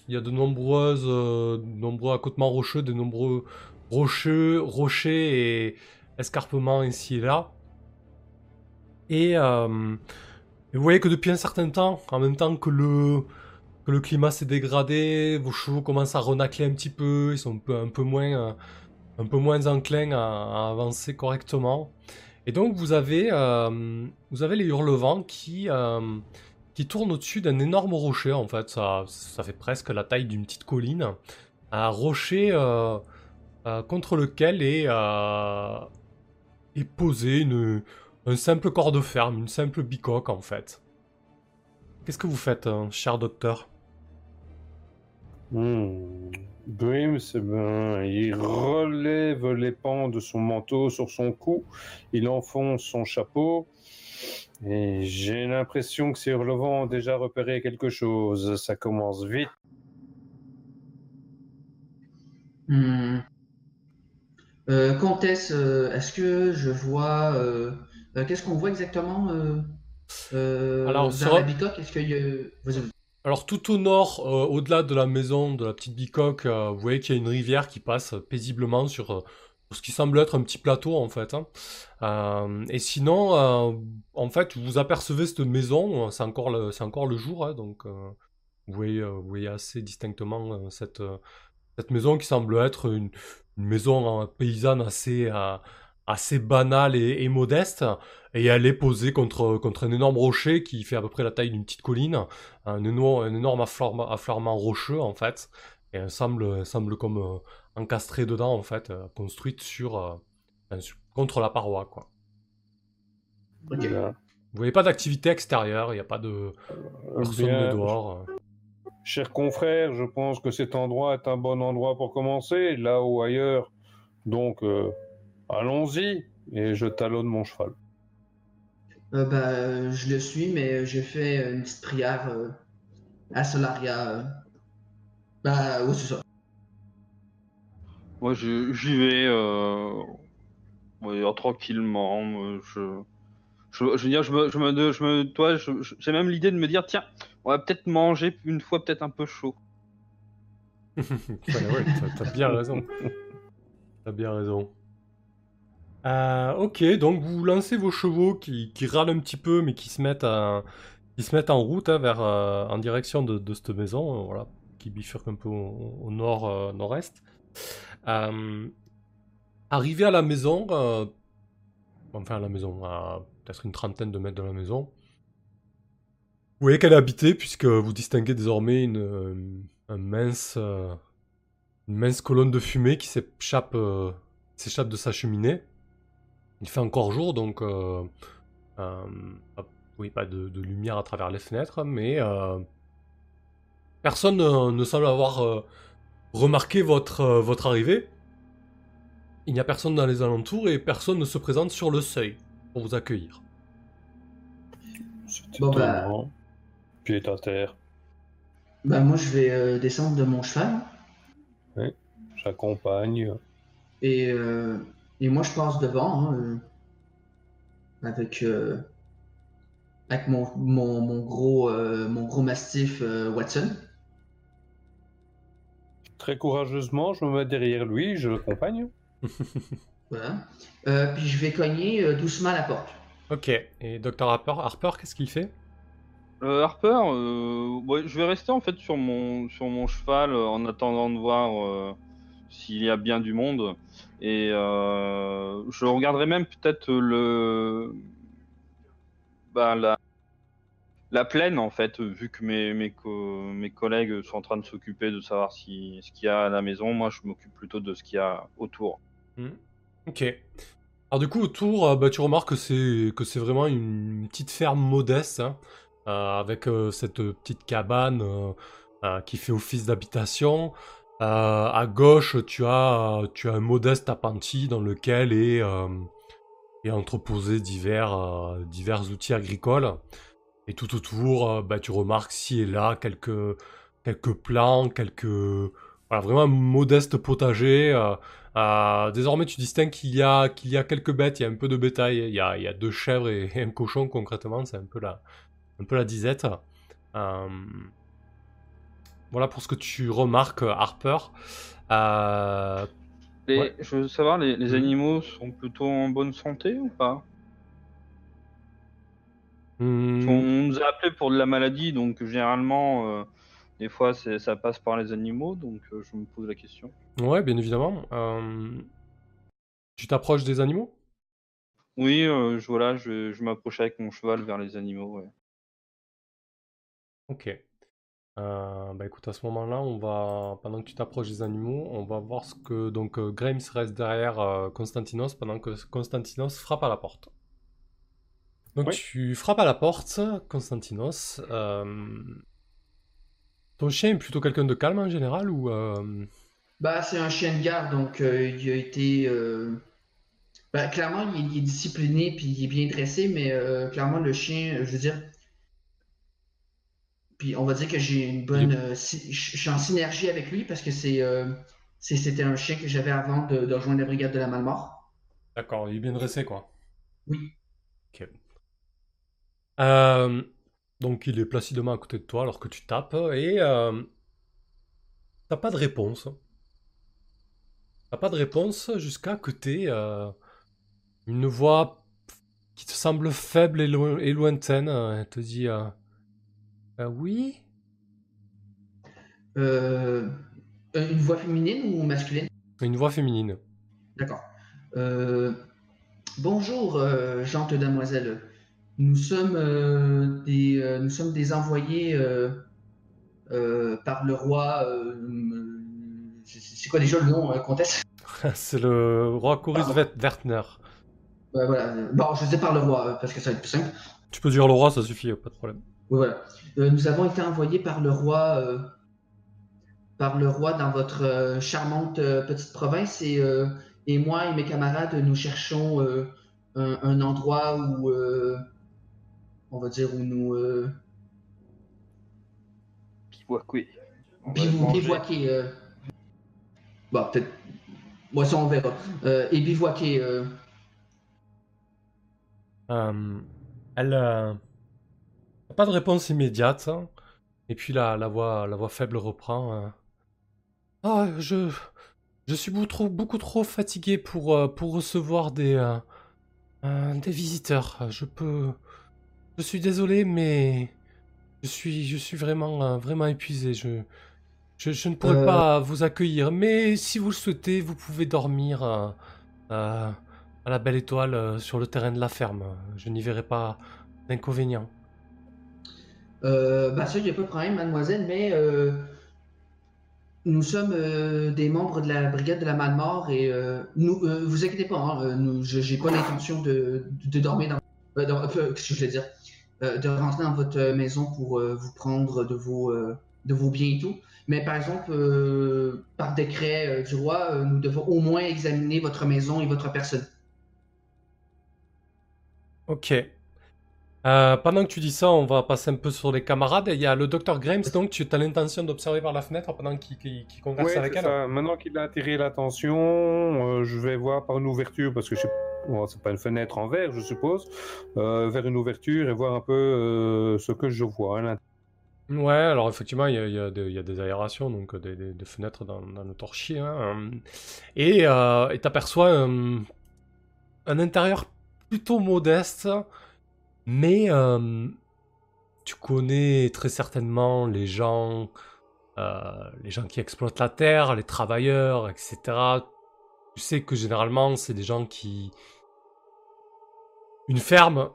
il y a de nombreuses, euh, nombreux accotements rocheux, de nombreux rocheux, rochers et escarpements ici et là. Et, et vous voyez que depuis un certain temps, en même temps que le, que le climat s'est dégradé, vos chevaux commencent à renacler un petit peu, ils sont un peu, moins, un enclins à avancer correctement. Et donc vous avez, euh, vous avez les hurlevents qui, euh, qui tournent au-dessus d'un énorme rocher en fait, ça, ça fait presque la taille d'une petite colline. Un rocher euh, contre lequel est, est posé une, un simple corps de ferme, une simple bicoque en fait. Qu'est-ce que vous faites, cher docteur? Hmm. Grims, eh ben, il relève les pans de son manteau sur son cou, il enfonce son chapeau, et j'ai l'impression que ces hurlevents ont déjà repéré quelque chose. Ça commence vite. Hmm. Euh, comtesse, euh, est-ce que je vois. euh, euh, Qu'est-ce qu'on voit exactement euh? Euh, Alors, vers sur- la bicoque, est-ce qu'il y a. Vas-y, vas-y. Alors tout au nord, euh, au-delà de la maison, de la petite bicoque, euh, vous voyez qu'il y a une rivière qui passe paisiblement sur, euh, ce qui semble être un petit plateau en fait. hein. Euh, et sinon, euh, en fait, vous apercevez cette maison, c'est encore le, c'est encore le jour, hein, donc vous, voyez, vous voyez assez distinctement cette, cette maison qui semble être une, une maison euh, paysanne assez, assez banale et, et modeste. Et elle est posée contre, contre un énorme rocher qui fait à peu près la taille d'une petite colline un énorme, un énorme affleurement, affleurement rocheux en fait, et elle semble, elle semble comme euh, encastrée dedans en fait, euh, construite sur, euh, contre la paroi quoi. Vous voyez pas d'activité extérieure, il n'y a pas de personne Bien. de dehors. euh. Chers confrères, je pense que cet endroit est un bon endroit pour commencer, là ou ailleurs. Donc, euh, allons-y, et je talonne mon cheval. Euh, bah, euh, je le suis, mais j'ai fait une petite prière euh, à Solaria. euh. Bah, oui, c'est ça. Moi, j'y vais euh, ouais, euh, tranquillement. euh, Je, je, je veux dire, je me, je me, je me- toi, j'ai même l'idée de me dire, tiens, on va peut-être manger une fois peut-être un peu chaud. (laughs) Ouais, t'as bien raison. (laughs) T'as bien raison. Euh, ok, donc vous lancez vos chevaux qui, râlent un petit peu, mais qui se mettent, qui se mettent en route hein, vers, euh, en direction de, cette maison, euh, voilà, qui bifurque un peu au, nord, nord-est. Arrivé à la maison, enfin à la maison, à peut-être une trentaine de mètres de la maison, vous voyez qu'elle est habitée, puisque vous distinguez désormais une, euh, un mince, une mince colonne de fumée qui s'échappe s'échappe de sa cheminée. Il fait encore jour, donc euh, euh, hop, oui, pas de, de lumière à travers les fenêtres, mais euh, personne ne, ne semble avoir euh, remarqué votre, euh, votre arrivée. Il n'y a personne dans les alentours et personne ne se présente sur le seuil pour vous accueillir. C'est Bon, bah. Pied à terre. Bah, moi, je vais euh, descendre de mon cheval. J'accompagne. Et, euh, et moi, je passe devant hein, euh, avec, euh, avec mon, mon, mon gros, euh, mon gros mastif euh, Watson. Très courageusement, je me mets derrière lui, je l'accompagne. (laughs) Voilà. Euh, puis je vais cogner euh, doucement à la porte. Ok, et Dr Harper, Harper qu'est-ce qu'il fait? Euh, Harper, euh, ouais, je vais rester en fait sur mon, sur mon cheval euh, en attendant de voir euh, s'il y a bien du monde. Et euh, je regarderai même peut-être le, bah, la, la plaine en fait, vu que mes, mes, mes collègues sont en train de s'occuper de savoir si, ce qu'il y a à la maison. Moi, je m'occupe plutôt de ce qu'il y a autour. Hmm. Ok. Alors du coup autour, euh, bah, tu remarques que c'est vraiment une petite ferme modeste, hein, euh, avec cette petite cabane qui fait office d'habitation. Euh, à gauche, tu as tu as un modeste appentis dans lequel est euh, est entreposé divers euh, divers outils agricoles. Et tout autour, euh, bah, tu remarques ci et là quelques quelques plants, quelques voilà vraiment un modeste potager. euh, euh, désormais, tu distingues qu'il y a qu'il y a quelques bêtes, il y a un peu de bétail, il y a, il y a deux chèvres et, et un cochon concrètement, c'est un peu la un peu la disette. Euh, voilà pour ce que tu remarques, Harper. Euh, Et Ouais. je veux savoir, les, les Mhm. animaux sont plutôt en bonne santé ou pas? Hmm, On nous a appelé pour de la maladie, donc généralement, euh, des fois, ça passe par les animaux, donc euh, je me pose la question. Ouais, bien évidemment. Euh, tu t'approches des animaux? Oui, euh, je, voilà, je, je m'approche avec mon cheval vers les animaux. ouais. Ok. Euh, bah écoute, à ce moment-là, on va, pendant que tu t'approches des animaux, on va voir ce que donc euh, Grimes reste derrière euh, Constantinos pendant que Constantinos frappe à la porte. Donc Oui. tu frappes à la porte, Constantinos. euh, Ton chien est plutôt quelqu'un de calme en général ou euh, Bah, c'est un chien de garde, donc euh, il a été. euh, bah, clairement, il est, il est discipliné puis il est bien dressé, mais euh, clairement, le chien, je veux dire. Puis on va dire que j'ai une bonne. euh, je je suis en synergie avec lui parce que c'est, euh, c'était un chien que j'avais avant de, de rejoindre la brigade de la Malmort. D'accord, il est bien dressé quoi. Oui. Ok. Euh, donc il est placidement à côté de toi alors que tu tapes et euh, t'as pas de réponse. T'as pas de réponse jusqu'à que t'aies euh, une voix qui te semble faible et, lo- et lointaine. Elle te dit euh, Euh, Oui Euh, une voix féminine ou masculine? Une voix féminine. D'accord. Euh, bonjour, euh, gentes damoiselles. Nous sommes, euh, des, euh, nous sommes des envoyés euh, euh, par le roi. euh, c'est quoi déjà le nom, euh, comtesse? (laughs) C'est le roi Corus Wertner. Voilà. Bon, je dis par le roi, euh, parce que ça va être plus simple. Tu peux dire le roi, ça suffit, pas de problème. Oui, voilà. Euh, nous avons été envoyés par le roi, euh, par le roi dans votre euh, charmante euh, petite province et, euh, et moi et mes camarades, nous cherchons euh, un, un endroit où, euh, on va dire, où nous euh, bivouaquer. euh, Bon, peut-être. Moi, ça, on verra. Euh, et bivouaquer. elle pas de réponse immédiate. hein. Et puis la, la voix, la voix faible reprend. euh, Ah, je, je suis beaucoup trop, beaucoup trop fatigué pour, euh, pour recevoir des, euh, euh, des visiteurs. Je peux. Je suis désolé, mais je suis, je suis vraiment, vraiment épuisé. Je, je, je ne pourrais pas vous accueillir. Mais si vous le souhaitez, vous pouvez dormir. à la belle étoile sur le terrain de la ferme. Je n'y verrai pas d'inconvénient. Euh, bah ça, il n'y a pas de problème, mademoiselle, mais euh, nous sommes euh, des membres de la brigade de la Malmort et euh, nous, euh, vous inquiétez pas, hein, euh, j'ai pas l'intention de, dormir dans, qu'est-ce que je voulais dire, de rentrer dans votre maison pour vous prendre de vos, de vos biens et tout. Mais par exemple, par décret du roi, nous devons au moins examiner votre maison et votre personne. Ok. Euh, pendant que tu dis ça, on va passer un peu sur les camarades. Il y a le docteur Grimes, donc tu as l'intention d'observer par la fenêtre pendant qu'il qu'il- qu'il converse Ouais, avec elle. ça. Maintenant qu'il a attiré l'attention, euh, je vais voir par une ouverture, parce que je sais... bon, c'est pas une fenêtre en verre, je suppose, euh, vers une ouverture et voir un peu ce que je vois. Ouais, alors effectivement, il y a, y des, il y a des aérations, donc des, des- des fenêtres dans, dans le torchier. hein. Et et t'aperçois un, un intérieur plutôt modeste, mais euh, tu connais très certainement les gens, euh, les gens qui exploitent la terre, les travailleurs, etc. Tu sais que généralement, c'est des gens qui... Une ferme,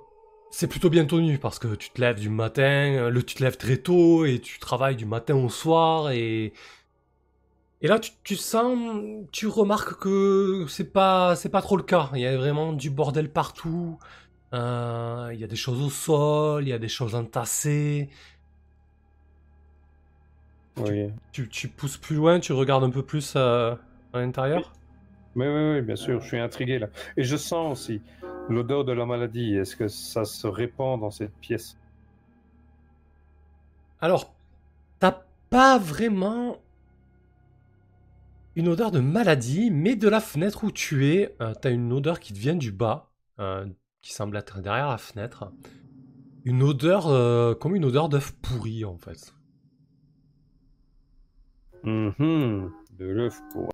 c'est plutôt bien tenu parce que tu te lèves du matin, le tu te lèves très tôt et tu travailles du matin au soir et et là tu, tu sens, tu remarques que c'est pas c'est pas trop le cas. Il y a vraiment du bordel partout. Euh, il y a des choses au sol, il y a des choses entassées. Oui. Tu, tu pousses plus loin, tu regardes un peu plus euh, à l'intérieur? Oui, oui, oui, bien sûr, je suis intrigué là. Et je sens aussi l'odeur de la maladie. Est-ce que ça se répand dans cette pièce? Alors, t'as pas vraiment une odeur de maladie, mais de la fenêtre où tu es, euh, t'as une odeur qui te vient du bas, euh, qui semble être derrière la fenêtre. Une odeur euh, comme une odeur d'œuf pourri en fait. Mhm, De l'œuf pour.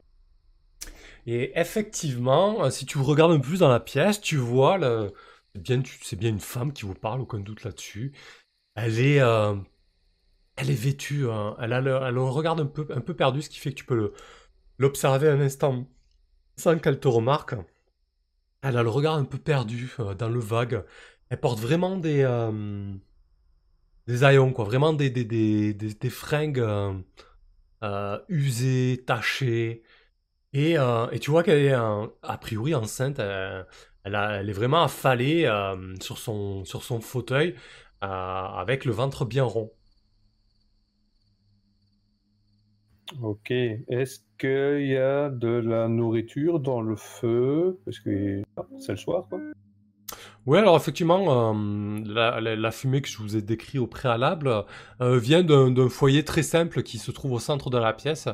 Et effectivement, euh, si tu regardes un peu plus dans la pièce, tu vois, le... c'est bien, tu- c'est bien une femme qui vous parle, aucun doute là-dessus. Elle est, euh, elle est vêtue, hein. elle a le, elle a un peu, un peu perdu, ce qui fait que tu peux le- l'observer un instant sans qu'elle te remarque. Elle a le regard un peu perdu euh, dans le vague. Elle porte vraiment des, euh, des quoi, vraiment des, des, fringues euh, euh, usées, tachées. Et, tu vois qu'elle est a priori enceinte, elle, est vraiment affalée sur, son, fauteuil avec le ventre bien rond. Ok. Est-ce qu'il y a de la nourriture dans le feu? Parce que ah, c'est le soir, quoi. Oui, alors effectivement, euh, la, la- la fumée que je vous ai décrit au préalable euh, vient d'un foyer très simple qui se trouve au centre de la pièce,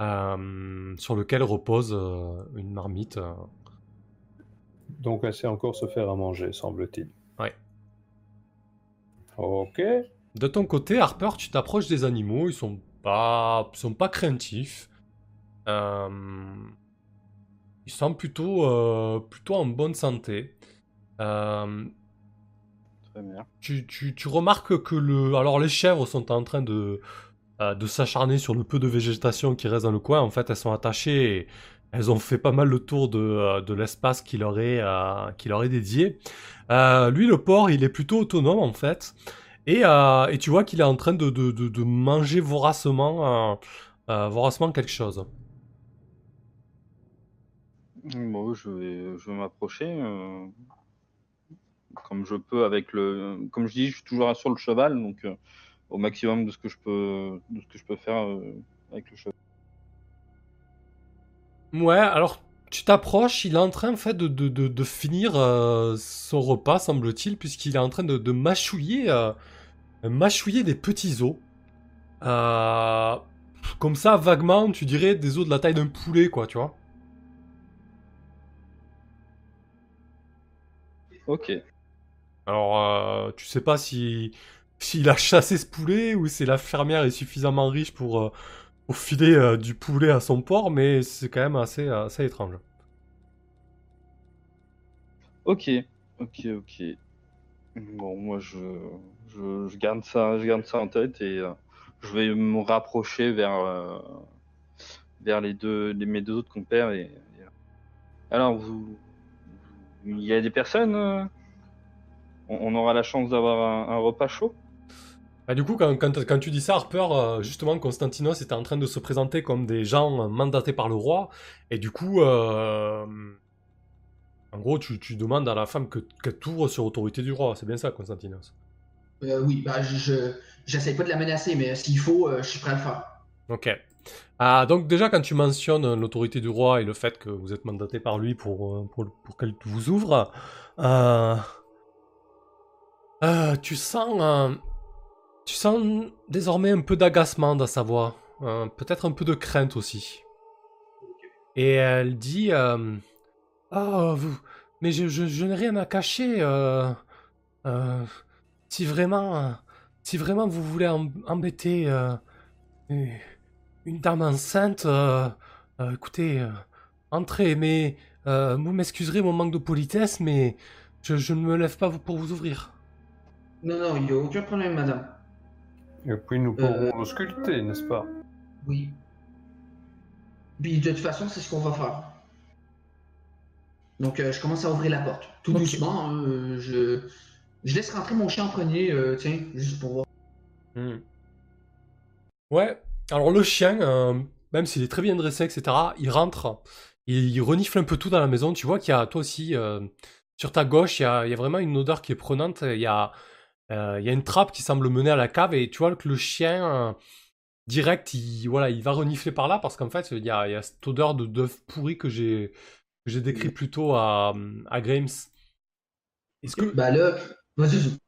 euh, sur lequel repose une marmite. Donc elle sait encore se faire à manger, semble-t-il. Ouais. Ok. De ton côté, Harper, tu t'approches des animaux, ils sont pas, ils sont pas craintifs. Euh, Ils semblent plutôt, euh, plutôt en bonne santé. Euh, Très bien. tu, tu- tu remarques que le, alors les chèvres sont en train de, de s'acharner sur le peu de végétation qui reste dans le coin. En fait, elles sont attachées. Et elles ont fait pas mal le tour de, de l'espace qui leur est, qui leur est dédié. Lui, le porc, il est plutôt autonome en fait. Et, euh, et tu vois qu'il est en train de, de, de, de manger voracement, euh, euh, voracement quelque chose. Bon, je vais, je vais m'approcher euh, comme je peux avec le. Comme je dis, je suis toujours sur le cheval, donc euh, au maximum de ce que je peux, de ce que je peux faire euh, avec le cheval. Ouais, alors tu t'approches, il est en train en fait de, de, de, de finir son repas, semble-t-il, puisqu'il est en train de, mâchouiller, mâchouiller des petits os. Euh, comme ça, vaguement, tu dirais des os de la taille d'un poulet, quoi, tu vois. Ok. Alors, euh, tu sais pas si s'il a chassé ce poulet ou si la fermière est suffisamment riche pour, euh, pour filer euh, du poulet à son porc, mais c'est quand même assez, assez étrange. Ok. Ok. Ok. Bon, moi je, je, garde ça, je garde ça en tête et euh, je vais me rapprocher vers euh, vers les deux, mes deux autres compères et, et- alors il y a des personnes. euh, on, aura la chance d'avoir un, repas chaud? Bah, du coup, quand, quand, tu dis ça, Harper, euh, justement, Constantinos était en train de se présenter comme des gens euh, mandatés par le roi, et du coup, euh, en gros, tu, tu demandes à la femme que, qu'elle t'ouvre sur autorité du roi, c'est bien ça, Constantinos? Euh, oui, bah, je, je- j'essaie pas de la menacer, mais s'il faut, euh, je suis prêt à le faire. Ok. Ah, donc déjà, quand tu mentionnes l'autorité du roi et le fait que vous êtes mandaté par lui pour, euh, pour, pour qu'elle vous ouvre, euh, tu sens, tu sens désormais un peu d'agacement dans sa voix, peut-être un peu de crainte aussi. Et elle dit, ah, vous, mais je, je, je n'ai rien à cacher. euh, euh, si vraiment, euh, si vraiment vous voulez em- embêter. euh, une- dame enceinte, euh, euh, écoutez, euh, entrez, mais euh, vous m'excuserez mon manque de politesse, mais je, je ne me lève pas pour vous ouvrir. Non, non, il n'y a aucun problème, madame. Et puis nous Euh, pourrons sculpter, n'est-ce pas? Oui. Puis de toute façon, c'est ce qu'on va faire. Donc, euh, je commence à ouvrir la porte. Tout doucement, hein, euh, je... je laisse rentrer mon chien en premier, euh, tiens, juste pour voir. Hmm. Ouais, alors le chien, euh, même s'il est très bien dressé, etc., il rentre, il, il renifle un peu tout dans la maison. Tu vois qu'il y a, toi aussi, euh, sur ta gauche, il y a, il y a vraiment une odeur qui est prenante. Il y a, il y a une trappe qui semble mener à la cave, et tu vois que le chien, direct, il, voilà, il va renifler par là, parce qu'en fait, il y a, il y a cette odeur de d'œuf pourri que j'ai j'ai décrit plus tôt à, à Grimes. Est-ce que, Bah là, vas-y, vas-y.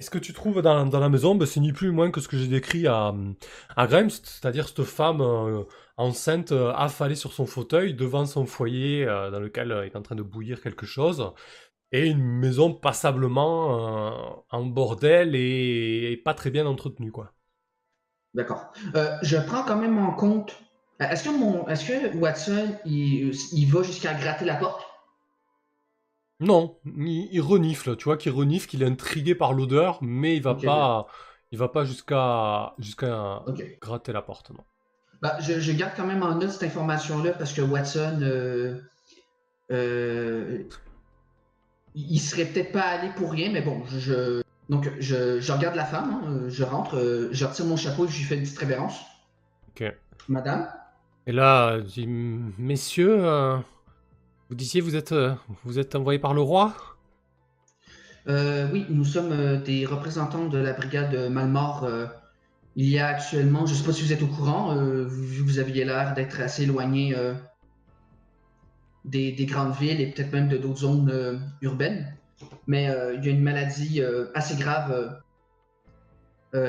et ce que tu trouves dans, dans la maison, ben, c'est ni plus ni moins que ce que j'ai décrit à, à Grimes, c'est-à-dire cette femme euh, enceinte euh, affalée sur son fauteuil devant son foyer euh, dans lequel est en train de bouillir quelque chose, et une maison passablement en bordel et, et pas très bien entretenue, quoi. D'accord. Je prends quand même en compte. Est-ce que mon, est-ce que Watson, il, il va jusqu'à gratter la porte? Non, il, il renifle, tu vois qu'il renifle, qu'il est intrigué par l'odeur, mais il va pas, il va pas jusqu'à jusqu'à gratter la porte, non. Bah, je, je garde quand même en note cette information-là parce que Watson, euh, euh, il serait peut-être pas allé pour rien, mais bon, je, je- donc je, je regarde la femme, hein, je rentre, euh, je retire mon chapeau je lui fais une petite révérence. Ok. Madame? Et là, je dis, messieurs, euh, vous disiez vous êtes, euh, vous êtes envoyé par le roi? Euh, oui, nous sommes euh, des représentants de la brigade Malmort. il y a actuellement, je ne sais pas si vous êtes au courant, que vous aviez l'air d'être assez éloigné des, des grandes villes et peut-être même de d'autres zones urbaines, mais il y a une maladie assez grave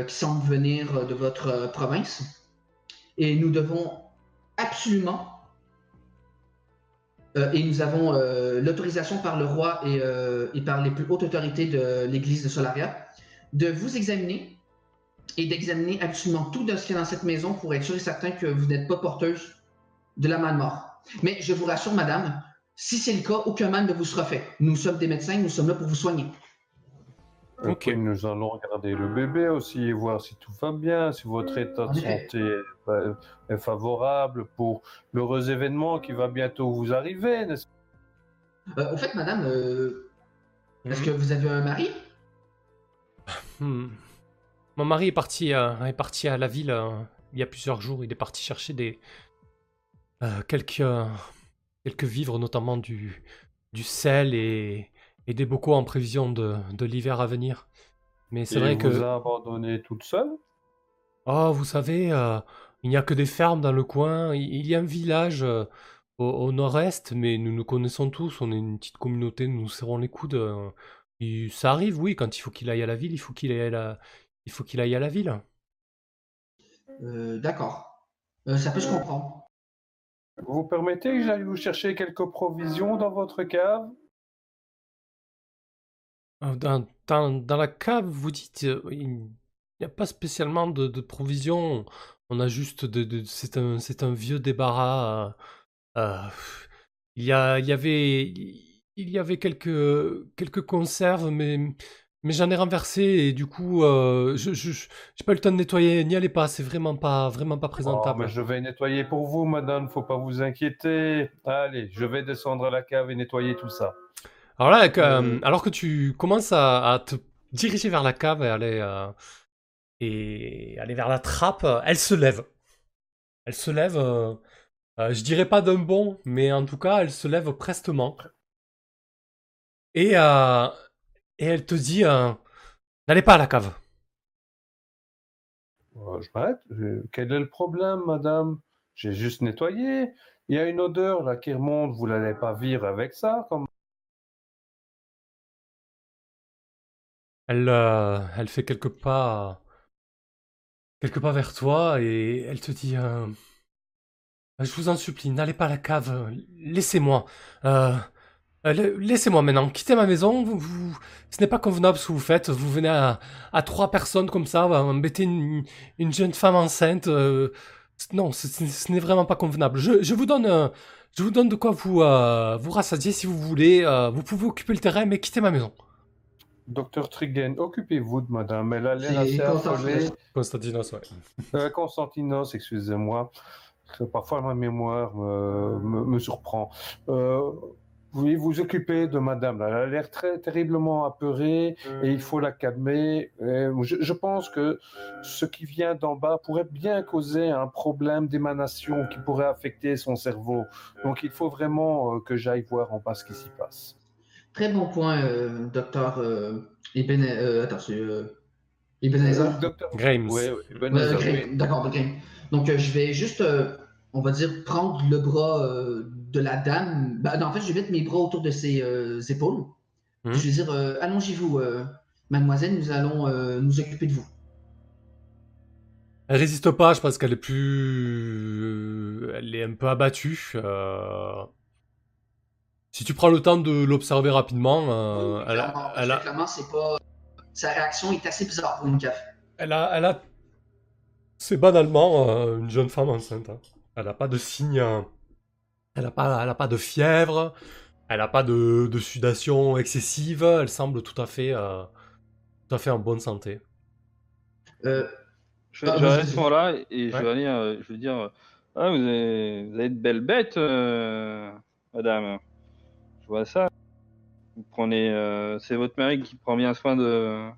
qui semble venir de votre province. Et nous devons absolument euh, et nous avons euh, l'autorisation par le roi et, euh, et par les plus hautes autorités de l'église de Solaria de vous examiner et d'examiner absolument tout ce qu'il y a dans cette maison pour être sûr et certain que vous n'êtes pas porteuse de la main mort. Mais je vous rassure, madame, si c'est le cas, aucun mal ne vous sera fait. Nous sommes des médecins, nous sommes là pour vous soigner. Ok. Ok, nous allons regarder le bébé aussi et voir si tout va bien, si votre état de santé est- favorable pour l'heureux événement qui va bientôt vous arriver, n'est-ce pas? Euh, au fait, madame, euh, est-ce Mhm. que vous avez un mari? Hmm. Mon mari est parti, euh, est parti à la ville euh, il y a plusieurs jours. Il est parti chercher des euh, quelques euh, quelques vivres, notamment du du sel et, des bocaux en prévision de, de l'hiver à venir. Mais c'est vrai vous que a abandonné toute seule? Oh, vous savez, euh, il n'y a que des fermes dans le coin. Il, y a un village euh, au, au nord-est, mais nous nous connaissons tous. On est une petite communauté, nous nous serrons les coudes. euh, et ça arrive, oui, quand il faut qu'il aille à la ville, il faut qu'il aille à la, il faut qu'il aille à la ville. Euh, D'accord. Euh, ça peut se comprendre. Vous permettez que j'aille vous chercher quelques provisions dans votre cave? Dans, dans, dans la cave, vous dites, euh, il n'y a pas spécialement de, de provisions. On a juste de, de- c'est un, c'est un vieux débarras. euh, euh, il y a, il y avait, il y avait quelques, quelques conserves, mais, mais j'en ai renversé et du coup, euh, je, j'ai pas eu le temps de nettoyer. N'y allez pas, c'est vraiment pas, vraiment pas Oh, présentable. mais je vais nettoyer pour vous, madame, faut pas vous inquiéter. Allez, je vais descendre à la cave et nettoyer tout ça. Alors là, que- euh, Euh. alors que tu commences à, à te diriger vers la cave et aller, euh, et aller vers la trappe, elle se lève. Elle se lève, euh, je dirais pas d'un bond, mais en tout cas, elle se lève prestement. Et, et elle te dit, n'allez pas à la cave. Euh, je m'arrête. Quel est le problème, madame? J'ai juste nettoyé. Il y a une odeur là qui remonte, vous n'allez pas vivre avec ça. Elle, euh, elle fait quelques pas, quelques pas vers toi et elle te dit euh, Je vous en supplie, n'allez pas à la cave, laissez-moi. Euh, euh, la- laissez-moi maintenant, quittez ma maison. Vous, vous- ce n'est pas convenable ce que vous faites. Vous venez à, trois personnes comme ça, embêter une, une jeune femme enceinte. euh, non, ce, n'est vraiment pas convenable. Je, je vous donne, euh, je vous donne de quoi vous, vous rassasier si vous voulez. vous pouvez occuper le terrain, mais quittez ma maison. Docteur Trigen, occupez-vous de madame. Elle a l'air assez Constantinos. affolée. Constantinos, ouais. Euh, Constantinos, excusez-moi. Parfois ma mémoire me, me- me surprend. Euh, oui, vous occupez de madame. Elle a l'air très terriblement apeurée et il faut la calmer. Et je, je pense que ce qui vient d'en bas pourrait bien causer un problème d'émanation qui pourrait affecter son cerveau. Donc il faut vraiment euh, que j'aille voir en bas ce qui s'y passe. Très bon point, euh, docteur euh, Ibn... euh, attends, c'est euh, Ebenezer. Docteur Grimes. Oui, oui, Euh, Ebenezer, Grim, oui. D'accord, de Grim. Donc, euh, je vais juste, euh, on va dire, prendre le bras euh, de la dame. Bah, non, en fait, je vais mettre mes bras autour de ses euh, épaules. Mhm. Je vais dire, euh, allongez-vous, euh, mademoiselle, nous allons euh, nous occuper de vous. Elle résiste pas, je pense qu'elle est plus. Elle est un peu abattue. euh. Si tu prends le temps de l'observer rapidement, euh, Oui, elle, a, elle, a, clairement, c'est pas. Sa réaction est assez bizarre pour une caf. elle a, elle a- C'est banalement euh, une jeune femme enceinte. hein. Elle a pas de signe. Elle a pas, elle a pas de fièvre. Elle a pas de, de sudation excessive. Elle semble tout à fait, euh, tout à fait en bonne santé. Euh, Je vais, à ce moment-là et je vais aller, je vais dire, ah, vous avez, vous avez de belles bêtes, euh, madame. Je vois ça. Vous prenez, euh, c'est votre mari qui prend bien soin de,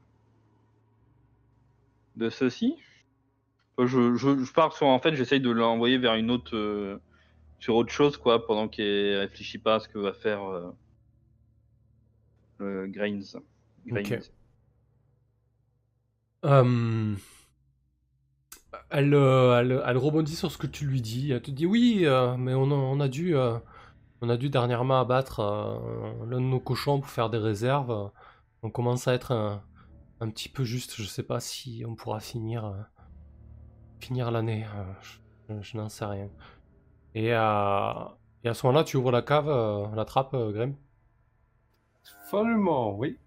de ceci. Euh, Je, je, je pars sur, en fait, j'essaye de l'envoyer vers une autre, euh, sur autre chose, quoi, pendant qu'il réfléchit pas à ce que va faire euh, le Grains. Elle, elle, elle rebondit sur ce que tu lui dis. Elle te dit oui, mais on a, a dû, on a dû dernièrement abattre euh, l'un de nos cochons pour faire des réserves. On commence à être un, un petit peu juste. Je sais pas si on pourra finir, euh, finir l'année. euh, je je n'en sais rien. Et à, et à ce moment-là, tu ouvres la cave, la trappe, Graham? Absolument, oui.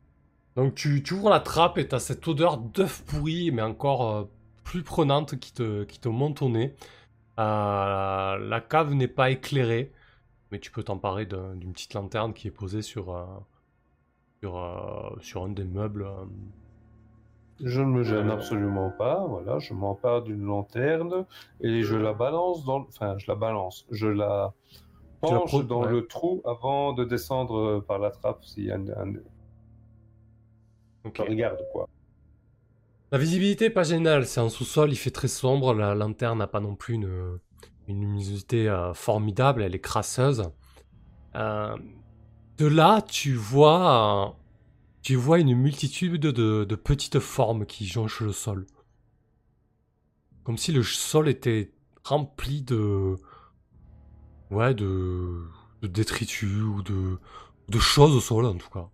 Donc tu, tu ouvres la trappe et tu as cette odeur d'œuf pourri, mais encore euh, plus prenante qui te, qui te monte au nez. Euh, la cave n'est pas éclairée, mais tu peux t'emparer d'un- d'une petite lanterne qui est posée sur, euh, sur, euh, sur un des meubles. euh. Je ne me gêne absolument pas. Voilà, je m'empare d'une lanterne et je la balance dans. Enfin, je la balance. Je la penche dans ouais. le trou avant de descendre par la trappe s'il y a un, un- regarde quoi. La visibilité est pas géniale, c'est en sous-sol, il fait très sombre, la lanterne n'a pas non plus une, une luminosité euh, formidable, elle est crasseuse. Euh, de là, tu vois, euh, tu vois une multitude de, de petites formes qui jonchent le sol. Comme si le sol était rempli de, ouais, de, de détritus ou de, de choses au sol en tout cas.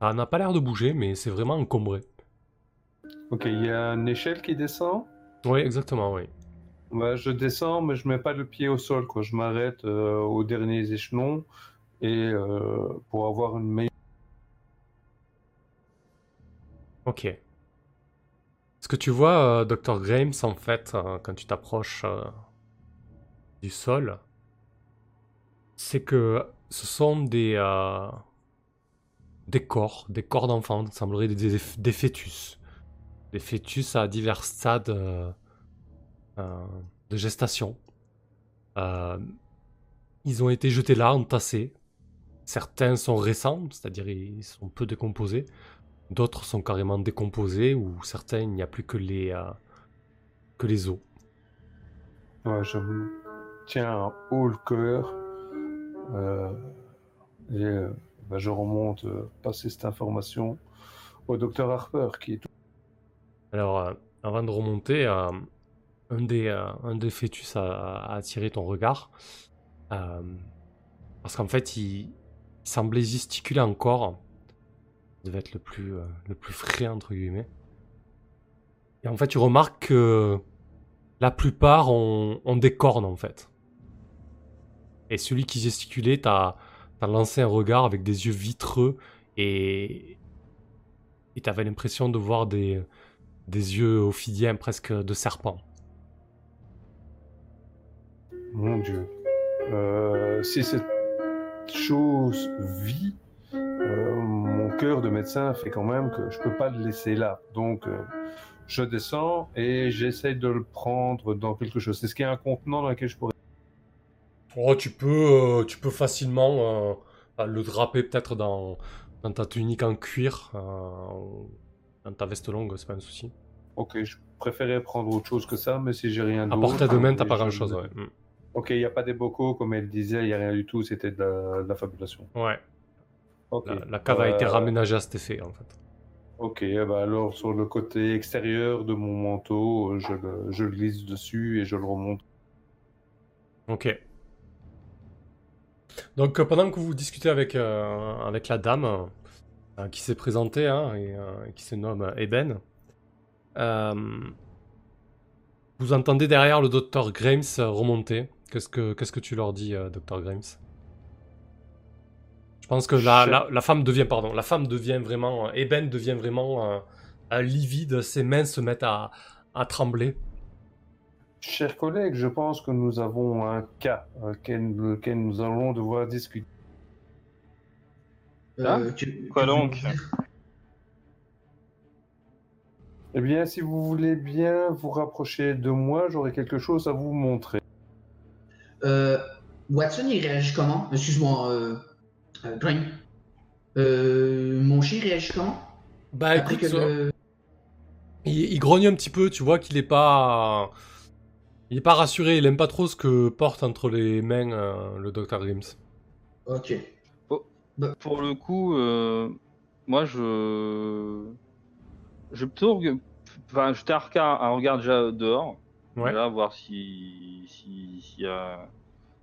Ça n'a pas l'air de bouger, mais c'est vraiment encombré. Ok, il y a une échelle qui descend. Oui, exactement, oui. Je descends, mais je mets pas le pied au sol. Quoi. Je m'arrête euh, aux derniers échelons et euh, pour avoir une meilleure. Ok. Ce que tu vois, euh, Dr. Grimes, en fait, quand tu t'approches du sol, c'est que ce sont des, des corps, des corps d'enfants, semblerait des, des, fœtus. Des fœtus à divers stades de gestation. Euh, ils ont été jetés là, entassés. Certains sont récents, c'est-à-dire ils sont peu décomposés. D'autres sont carrément décomposés ou certains, il n'y a plus que les, euh, que les os. Ouais, je me tiens un haut le cœur euh, et euh, bah, je remonte euh, passer cette information au docteur Harper qui est tout. Alors, euh, avant de remonter, euh, un, des, euh, un des fœtus a, attiré ton regard. Euh, parce qu'en fait, il, semblait gesticuler encore. Il devait être le plus, euh, le plus frais, entre guillemets. Et en fait, tu remarques que la plupart ont, ont des cornes, en fait. Et celui qui gesticulait, t'as as lancé un regard avec des yeux vitreux et et t'avais l'impression de voir des, des yeux ophidiens presque de serpent. Mon Dieu. Euh, si cette chose vit, euh, mon cœur de médecin fait quand même que je peux pas le laisser là. Donc, euh, je descends et j'essaye de le prendre dans quelque chose. C'est ce qui est un contenant dans lequel je pourrais. Oh, tu peux, tu peux facilement le draper peut-être dans, dans ta tunique en cuir, dans ta veste longue, c'est pas un souci. Ok, je préférais prendre autre chose que ça, mais si j'ai rien À portée de main, t'as pas je- grand chose, ouais. Ok, il n'y a pas des bocaux comme elle disait, il n'y a rien du tout, c'était de la, de la fabulation. Ouais, Ok. la, la cave a été Euh, raménagée à cet effet, en fait. Ok, ben alors sur le côté extérieur de mon manteau, euh, je le, je le glisse dessus et je le remonte. Ok. Donc, euh, pendant que vous discutez avec, euh, avec la dame euh, qui s'est présentée hein, et qui se nomme Eben, vous entendez derrière le docteur Grimes remonter. Qu'est-ce que, qu'est-ce que tu leur dis, euh, docteur Grimes? Je pense que la, Je- la, la femme devient, pardon, la femme devient vraiment, euh, Eben devient vraiment euh, euh, livide, ses mains se mettent à, à trembler. Chers collègues, je pense que nous avons un cas euh, auquel, lequel nous allons devoir discuter. Euh, que- Quoi donc? Eh bien, si vous voulez bien vous rapprocher de moi, j'aurai quelque chose à vous montrer. Euh, Watson, il réagit comment? Excuse-moi, euh, euh. Euh, mon chien réagit comment? Bah Après écoute, que le- Il, il grogne un petit peu, tu vois qu'il est pas. Il est pas rassuré, il aime pas trop ce que porte entre les mains euh, le Dr. Grims. Ok. Pour le coup, euh, moi je. Je plutôt. Enfin, jeter un regard, un regard déjà dehors. Ouais. Déjà, voir si. si- S'il y a.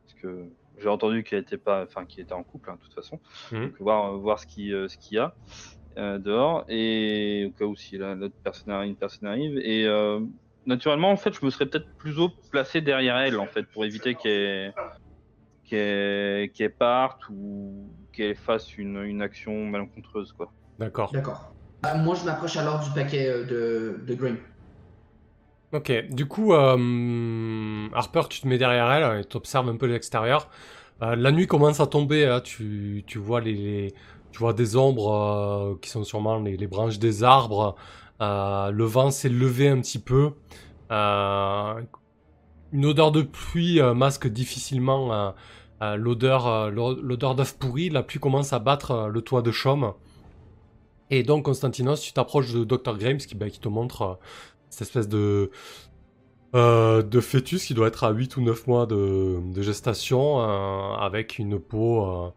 Parce que j'ai entendu qu'il était pas. Enfin, qu'il était en couple, hein, de toute façon. Mhm. Donc, voir, voir ce qu'il euh, ce qu'il y a euh, dehors. Et au cas où si la- l'autre personne arrive, une personne arrive. Et euh, naturellement, en fait, je me serais peut-être plus haut placé derrière elle, en fait, pour éviter qu'elle qu'elle qu'elle parte ou qu'elle fasse une, une action malencontreuse, quoi. D'accord. D'accord. Euh, moi, je m'approche alors du paquet euh, de, de Grim. Ok, du coup, euh, Harper, tu te mets derrière elle et tu observes un peu l'extérieur. Euh, la nuit commence à tomber, hein, tu, tu vois les, tu vois des ombres euh, qui sont sûrement les, branches des arbres. Le vent s'est levé un petit peu. Une odeur de pluie masque difficilement l'odeur l'o- l'odeur d'œuf pourri. La pluie commence à battre le toit de chaume. Et donc, Constantinos, tu t'approches de Dr. Grimes qui, bah, qui te montre cette espèce de, euh, de fœtus qui doit être à 8 ou 9 mois de, de gestation euh, avec une peau, euh,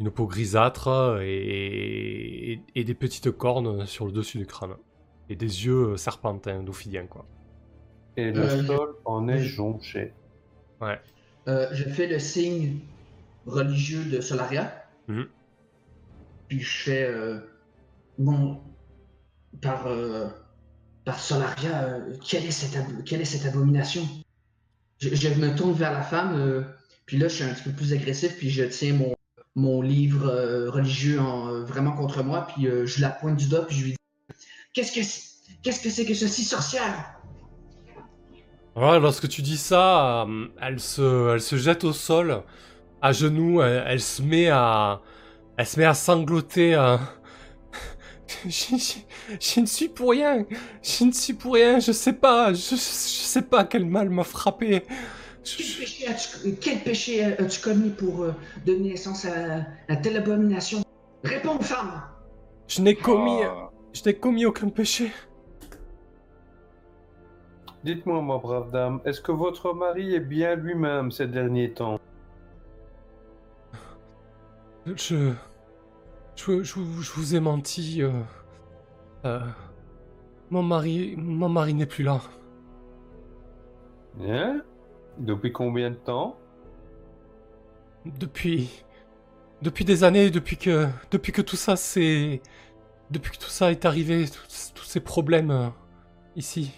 une peau grisâtre et, et- et des petites cornes sur le dessus du crâne. Et des yeux serpentins, d'ophidiens, quoi. Et le Euh, sol en est jonché. Euh, je fais le signe religieux de Solaria. Mhm. Puis je fais euh, bon par par euh, quelle est cette abomination? Je, me tourne vers la femme, euh, puis là je suis un petit peu plus agressif, puis je tiens mon livre euh, religieux euh, vraiment contre moi, puis je la pointe du doigt, puis je lui dis qu'est-ce que c'est que ceci sorcière Voilà, lorsque tu dis ça, elle, se, jette au sol, à genoux, elle, se met à, elle se met à sangloter. (laughs) je, je- je ne suis pour rien, je ne suis pour rien, je sais pas, je, je sais pas quel mal m'a frappé. Je- Quel péché as-tu, péché commis pour euh, donner naissance à, à telle abomination? Réponds, femme je n'ai commis, Ah. je n'ai commis aucun péché. Dites-moi, ma brave dame, est-ce que votre mari est bien lui-même ces derniers temps? Je, je, je, vous- je vous ai menti. euh, euh, mon mari, mon mari n'est plus là. Hein? Depuis combien de temps? Depuis. Depuis des années, depuis que. Depuis que tout ça c'est. Depuis que tout ça est arrivé, tous, tous ces problèmes euh, ici.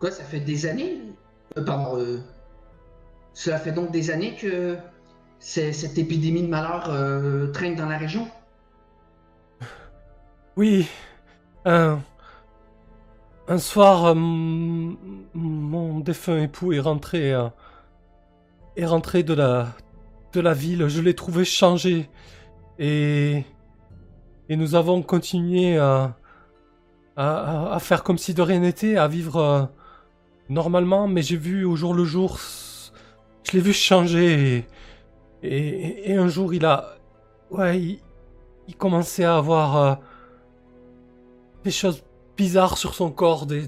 Quoi, ça fait des années? Euh, Pardon, euh, cela fait donc des années que cette épidémie de malheur euh, traîne dans la région? (laughs) Oui. Un. Soir, euh, mon défunt époux est rentré. euh, est rentré de la. de la ville. Je l'ai trouvé changé. Et. Et nous avons continué à. à, faire comme si de rien n'était, à vivre. normalement, mais j'ai vu au jour le jour. Je l'ai vu changer. Et, un jour, il a. Ouais, il, commençait à avoir. euh, des choses bizarres sur son corps, des,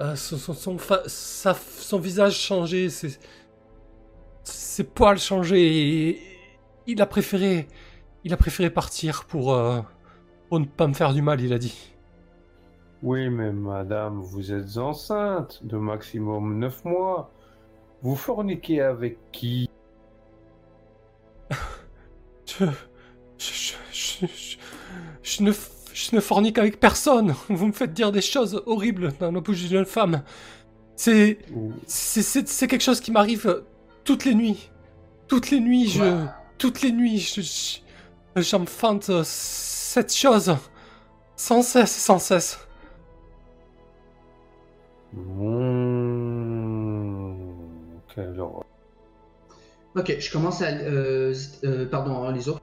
euh, son, son, son, son visage changé, ses, ses poils changés, il a préféré, il a préféré partir pour, euh, pour ne pas me faire du mal, il a dit. Oui, mais madame, vous êtes enceinte de maximum 9 mois. Vous forniquez avec qui? Je, je, je, je, ne, je ne fornique avec personne. Vous me faites dire des choses horribles dans la bouche d'une jeune femme. C'est, C'est- quelque chose qui m'arrive toutes les nuits. Toutes les nuits, je. Toutes les nuits, je. je- J'enfante cette chose. Sans cesse, sans cesse. Mmh. Ok, je commence à. euh, euh, pardon, hein, les autres.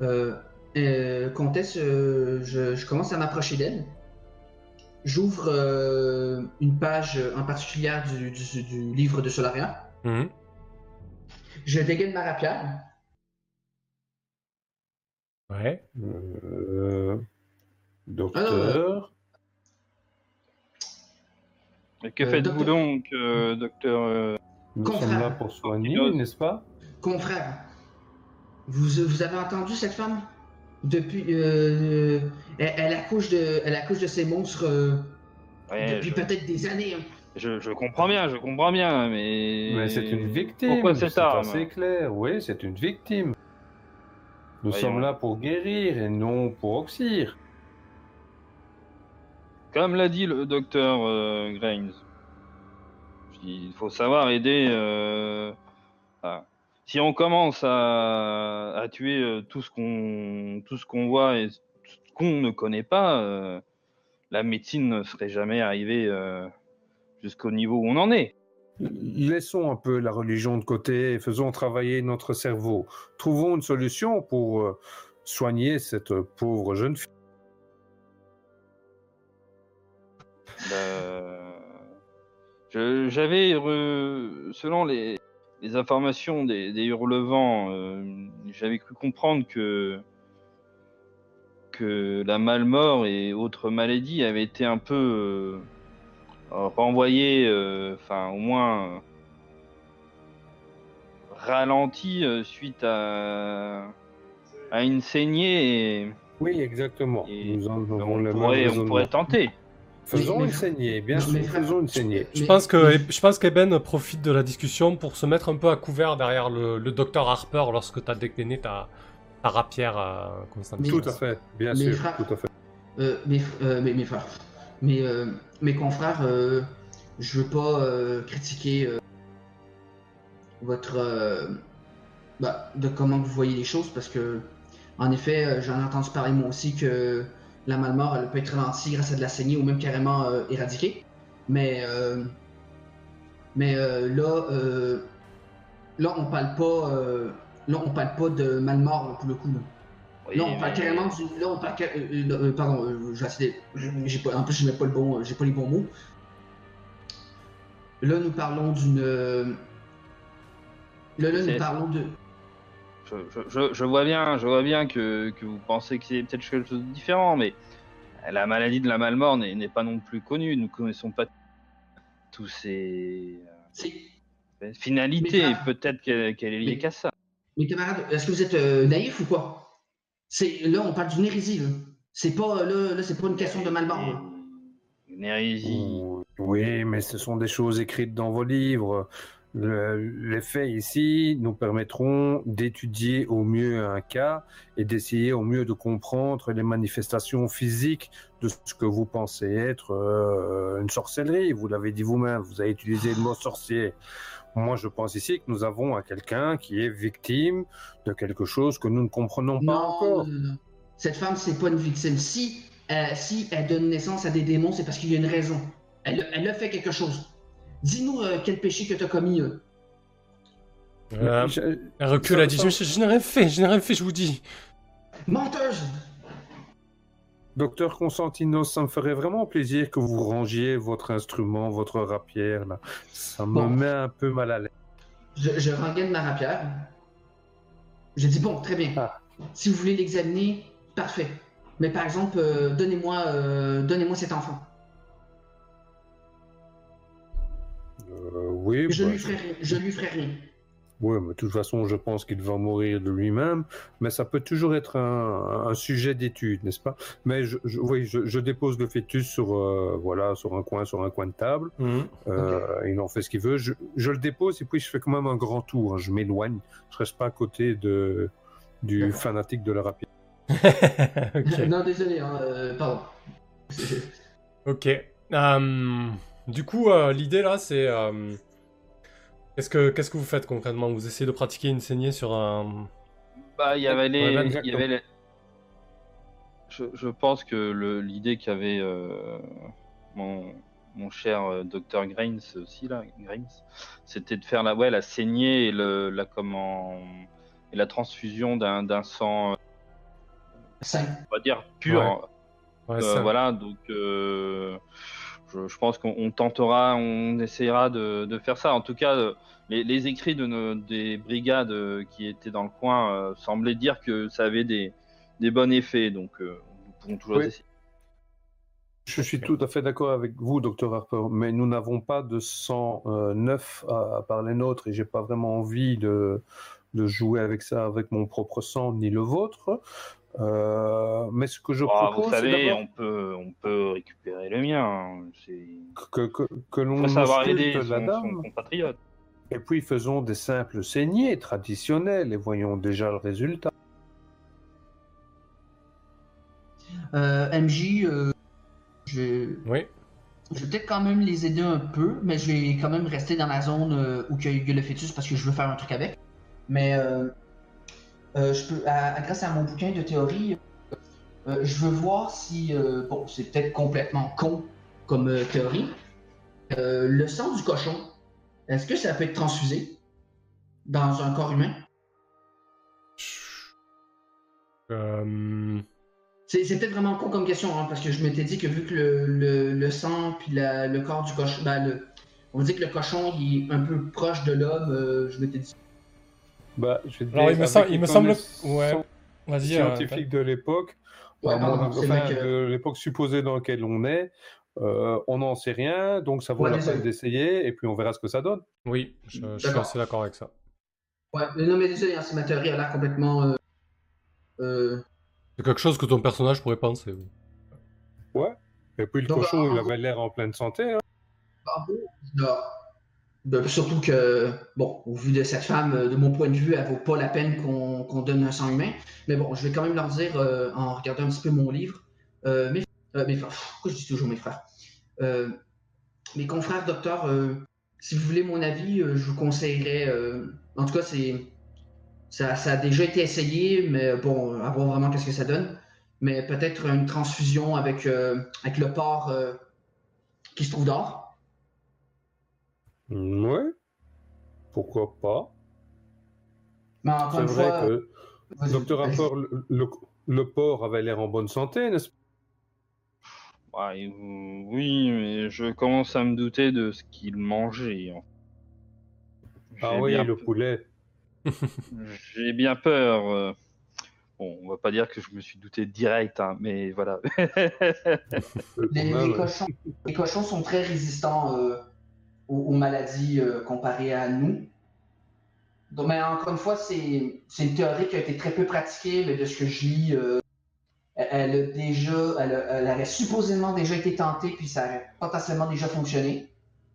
Euh, euh, Comtesse, euh, je, je commence à m'approcher d'elle? J'ouvre euh, une page en particulier du, du- du livre de Solaria. Mhm. Je dégaine ma rapière. Ouais. Euh, docteur, Et que Euh, faites-vous donc, euh, docteur euh, nous confrère. sommes là pour soigner, n'est-ce pas? Confrère, vous, vous avez entendu cette femme? Depuis. euh, elle, elle accouche de, elle accouche de ces monstres euh, ouais, depuis je, peut-être des années. hein. je, je comprends bien, je comprends bien, mais. Mais c'est une victime. Pourquoi cette c'est arme? assez clair. Oui, c'est une victime. Nous Voyons. sommes là pour guérir et non pour oxyre. Comme l'a dit le docteur euh, Grimes, il faut savoir aider. euh, à- Si on commence à, à tuer euh, tout ce qu'on tout ce qu'on voit et qu'on ne connaît pas, euh, la médecine ne serait jamais arrivée euh, jusqu'au niveau où on en est. Laissons un peu la religion de côté et faisons travailler notre cerveau. Trouvons une solution pour soigner cette pauvre jeune fille. Bah, J'avais, selon les, les informations des, des Hurlevents, euh, j'avais cru comprendre que que la malmort et autres maladies avaient été un peu euh, renvoyées, euh, enfin au moins ralenties suite à à une saignée. Et, Oui, exactement. et Nous en avons on, le même pourrait, on raisonnement. pourrait tenter. Faisons Mais- une saignée, bien sûr, mais- faisons une saignée. Je pense que je pense qu'Eben profite de la discussion pour se mettre un peu à couvert derrière le, le docteur Harper lorsque tu as décliné ta, ta rapière euh, Constantine. Tout à fait, bien Mais sûr, fra- tout à fait. Euh, mes, euh, mes, mes frères, mes, euh, mes confrères, euh, je veux pas euh, critiquer euh, votre euh, bah, de comment vous voyez les choses parce que en effet, j'en ai entendu parler moi aussi que la malmort elle peut être ralentie grâce à de la saignée ou même carrément euh, éradiquée. Mais euh, mais euh, là là on parle pas là on parle pas de malmort là, pour le coup. Là. Oui, Là, on parle mais- carrément du. Là, on parle. pardon, je vais essayer de- j'ai pas... En plus, je mets pas le bon. J'ai pas les bons mots. Là, nous parlons d'une. Là, là, nous parlons de. Je, je- je- je vois bien, je vois bien que, que vous pensez que c'est peut-être quelque chose de différent, mais la maladie de la malmort n'est n'est pas non plus connue. Nous ne connaissons pas tous ces euh, finalités. Mais Peut-être qu'elle qu'elle est liée Mais- qu'à ça. Mes camarades, est-ce que vous êtes euh, naïfs ou quoi? C'est là, on parle d'une hérésie. Là, c'est pas là, là c'est pas une question de malmort. là. Une hérésie. Oui, mais ce sont des choses écrites dans vos livres. Le- les faits ici nous permettront d'étudier au mieux un cas et d'essayer au mieux de comprendre les manifestations physiques de ce que vous pensez être euh, une sorcellerie. Vous l'avez dit vous-même, vous avez utilisé le mot sorcier. Moi, je pense ici que nous avons à quelqu'un qui est victime de quelque chose que nous ne comprenons pas Non, encore. non, non, non. Cette femme, c'est pas une victime. Si, euh, si elle donne naissance à des démons, c'est parce qu'il y a une raison. Elle, elle a fait quelque chose. Dis-nous euh, quel péché que tu as commis. euh. Euh, Je- elle recule, elle dit je, je- je n'ai rien fait, je n'ai rien fait, je vous dis. Menteuse Docteur Constantinos, ça me ferait vraiment plaisir que vous rangiez votre instrument, votre rapière. Là. Ça me Bon. met un peu mal à l'aise. Je, je rengaine ma rapière. Je dis bon, très bien. Ah. Si vous voulez l'examiner, parfait. Mais par exemple, euh, donnez-moi euh, donnez-moi cet enfant. Oui, Je bah, lui ferai rien. Je lui ferai rien. ouais, mais de toute façon, je pense qu'il va mourir de lui-même. Mais ça peut toujours être un, un sujet d'étude, n'est-ce pas? Mais je, je- oui, je, je dépose le fœtus sur, euh, voilà, sur un coin, sur un coin de table. Mhm. Euh, Il en fait ce qu'il veut. Je, je le dépose et puis je fais quand même un grand tour. hein. Je m'éloigne. Je reste pas à côté de, du fanatique de la rapière. (laughs) ok. non, désolé, hein, euh, pardon. (laughs) Ok. Euh, du coup, euh, l'idée là, c'est. euh, Qu'est-ce que qu'est-ce que vous faites concrètement? Vous essayez de pratiquer une saignée sur un. Bah, il y avait les. Ouais, bah, il y avait les- Je, je pense que le- l'idée qu'avait euh, mon, mon cher docteur Grains aussi là, Grains, c'était de faire la ouais la saignée et le la comment et la transfusion d'un d'un sang, euh, on va dire pur. Ouais, Euh, ça- voilà, donc euh, je, je pense qu'on on tentera, on essayera de, de faire ça. En tout cas, euh, les, les écrits de nos, des brigades euh, qui étaient dans le coin euh, semblaient dire que ça avait des, des bons effets, donc nous pourrons toujours Oui. essayer. Je suis tout à fait d'accord avec vous, docteur Harper, mais nous n'avons pas de sang euh, neuf à, à part les nôtres et j'ai pas vraiment envie de, de jouer avec ça, avec mon propre sang ni le vôtre. Euh, mais ce que je Ah, propose, vous savez, on peut, on peut récupérer le mien. hein. Que, que, que l'on savoir aider la son, dame son compatriote. et puis faisons des simples saignées traditionnelles et voyons déjà le résultat. Euh, MJ, euh, je, Oui. je vais peut-être quand même les aider un peu, mais je vais quand même rester dans la zone où il y a eu le fœtus parce que je veux faire un truc avec. Mais euh, euh, je peux, à- à- grâce à mon bouquin de théorie, euh, je veux voir si, euh, bon, c'est peut-être complètement con comme euh, théorie. Euh, le sang du cochon, est-ce que ça peut être transfusé dans un corps humain? Euh, C'est c'est peut-être vraiment con comme question, hein, parce que je m'étais dit que vu que le, le- le sang puis la- le corps du cochon, ben, le- on dit que le cochon il est un peu proche de l'homme, euh, je m'étais dit. Bah, je vais te Alors, il me, il semble. Ouais. Vas-y. euh, scientifiques de l'époque, Ouais, c'est enfin, que- de l'époque supposée dans laquelle on est, euh, on n'en sait rien, donc ça vaut Ouais, la peine d'essayer, et puis on verra ce que ça donne. Oui, je, je suis D'accord. assez d'accord avec ça. Ouais, mais non, mais désolé, si ma théorie a l'air complètement. euh, euh, C'est quelque chose que ton personnage pourrait penser. oui. Et puis le Donc, cochon, il avait l'air en pleine santé. hein. en de- surtout que, bon, au vu de cette femme, euh, de mon point de vue, elle vaut pas la peine qu'on donne un sang humain. Mais bon, je vais quand même leur dire, euh, en regardant un petit peu mon livre, euh, mes, pourquoi je dis toujours mes frères? Mes confrères docteurs, si vous voulez mon avis, je vous conseillerais, en tout cas, c'est. Ça, a déjà été essayé, mais bon, à voir vraiment qu'est-ce que ça donne. Mais peut-être une transfusion avec, avec le porc qui se trouve dehors. Ouais. Pourquoi pas Mais encore C'est une vrai fois. que Docteur. Rapport, le, le- le porc avait l'air en bonne santé, n'est-ce pas? Euh, oui, mais je commence à me douter de ce qu'il mangeait. Ah oui, le pe- poulet. (laughs) J'ai bien peur. euh. Bon, on va pas dire que je me suis douté direct, hein, mais voilà. (laughs) Cochons, les cochons sont très résistants euh, aux, aux maladies euh, comparées à nous. Donc, mais encore une fois, c'est c'est une théorie qui a été très peu pratiquée, mais de ce que je lis, euh, elle, a déjà, elle, a- elle aurait supposément déjà été tentée, puis ça aurait potentiellement déjà fonctionné.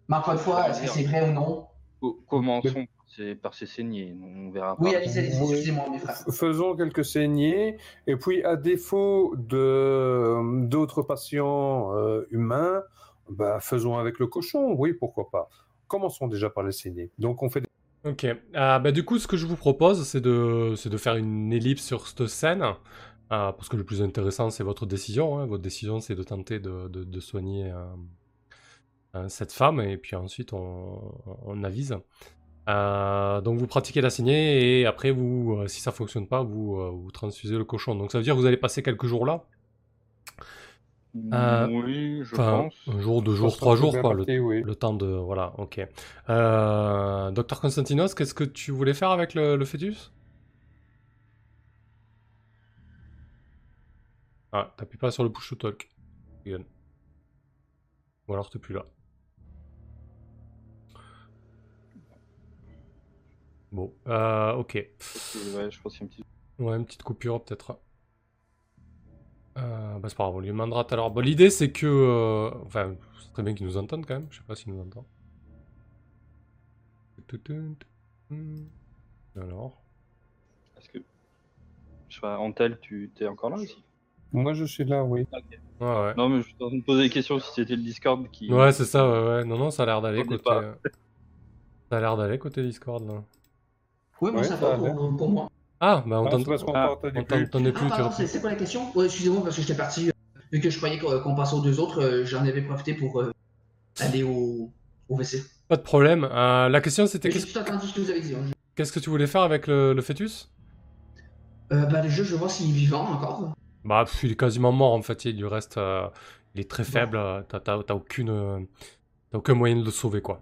Mais encore une fois, est-ce que c'est vrai ou non? Co- Commençons c'est par ces saignées. On verra Oui, excusez-moi, mes frères. Faisons quelques saignées, et puis à défaut de d'autres patients euh, humains, bah, faisons avec le cochon, oui, pourquoi pas. Commençons déjà par les saignées. Donc on fait des... Ok. Euh, bah, du coup, ce que je vous propose, c'est de, c'est de faire une ellipse sur cette scène. euh, parce que le plus intéressant, c'est votre décision. hein. Votre décision, c'est de tenter de, soigner euh, euh, cette femme. Et puis ensuite, on, avise. Euh, donc, vous pratiquez la saignée. Et après, vous, si ça fonctionne pas, vous, vous transfusez le cochon. Donc, ça veut dire que vous allez passer quelques jours là? Euh, oui, je pense. un jour, deux jours, trois jours, quoi. Le, oui. le temps de. Voilà, ok. Euh, Docteur Constantinos, qu'est-ce que tu voulais faire avec le, le fœtus? Ah, t'appuies pas sur le push to talk. Ou alors t'es plus là. Bon, euh, ok. Ouais, je pense qu'il y a un petit. Ouais, une petite coupure peut-être. Euh, bah c'est pas grave, on lui demandera tout à l'heure. Bon, l'idée c'est que. euh, Enfin, c'est très bien qu'il nous entende quand même. Je sais pas s'il nous entend. Alors? Est-ce que. Je sais pas, Antel, tu t'es encore là aussi Moi je suis là, oui. Ouais, ouais. Non, mais je suis en train de poser des questions si c'était le Discord qui. Ouais, c'est ça, ouais, ouais. Non, non, ça a l'air d'aller côté. euh, Ça a l'air d'aller côté Discord là. Oui, moi, Ouais, ça ça va pour, pour moi. Ah, bah on Ah, Ah, t'entendait plus. plus, Ah, pardon, reprends. c'est quoi la question? Ouais, excusez-moi, parce que j'étais parti. euh, vu que je croyais qu'on passait aux deux autres, euh, j'en avais profité pour euh, aller au, au WC. Pas de problème. Euh, la question c'était qu'est-ce ce que vous avez dit. hein. qu'est-ce que tu voulais faire avec le, le fœtus? Euh, bah, déjà, je vais voir s'il est vivant encore. Bah, pff, il est quasiment mort en fait. Il lui reste. euh, il est très faible. euh, T'as t'as- t'as aucune. T'as aucun moyen de le sauver quoi.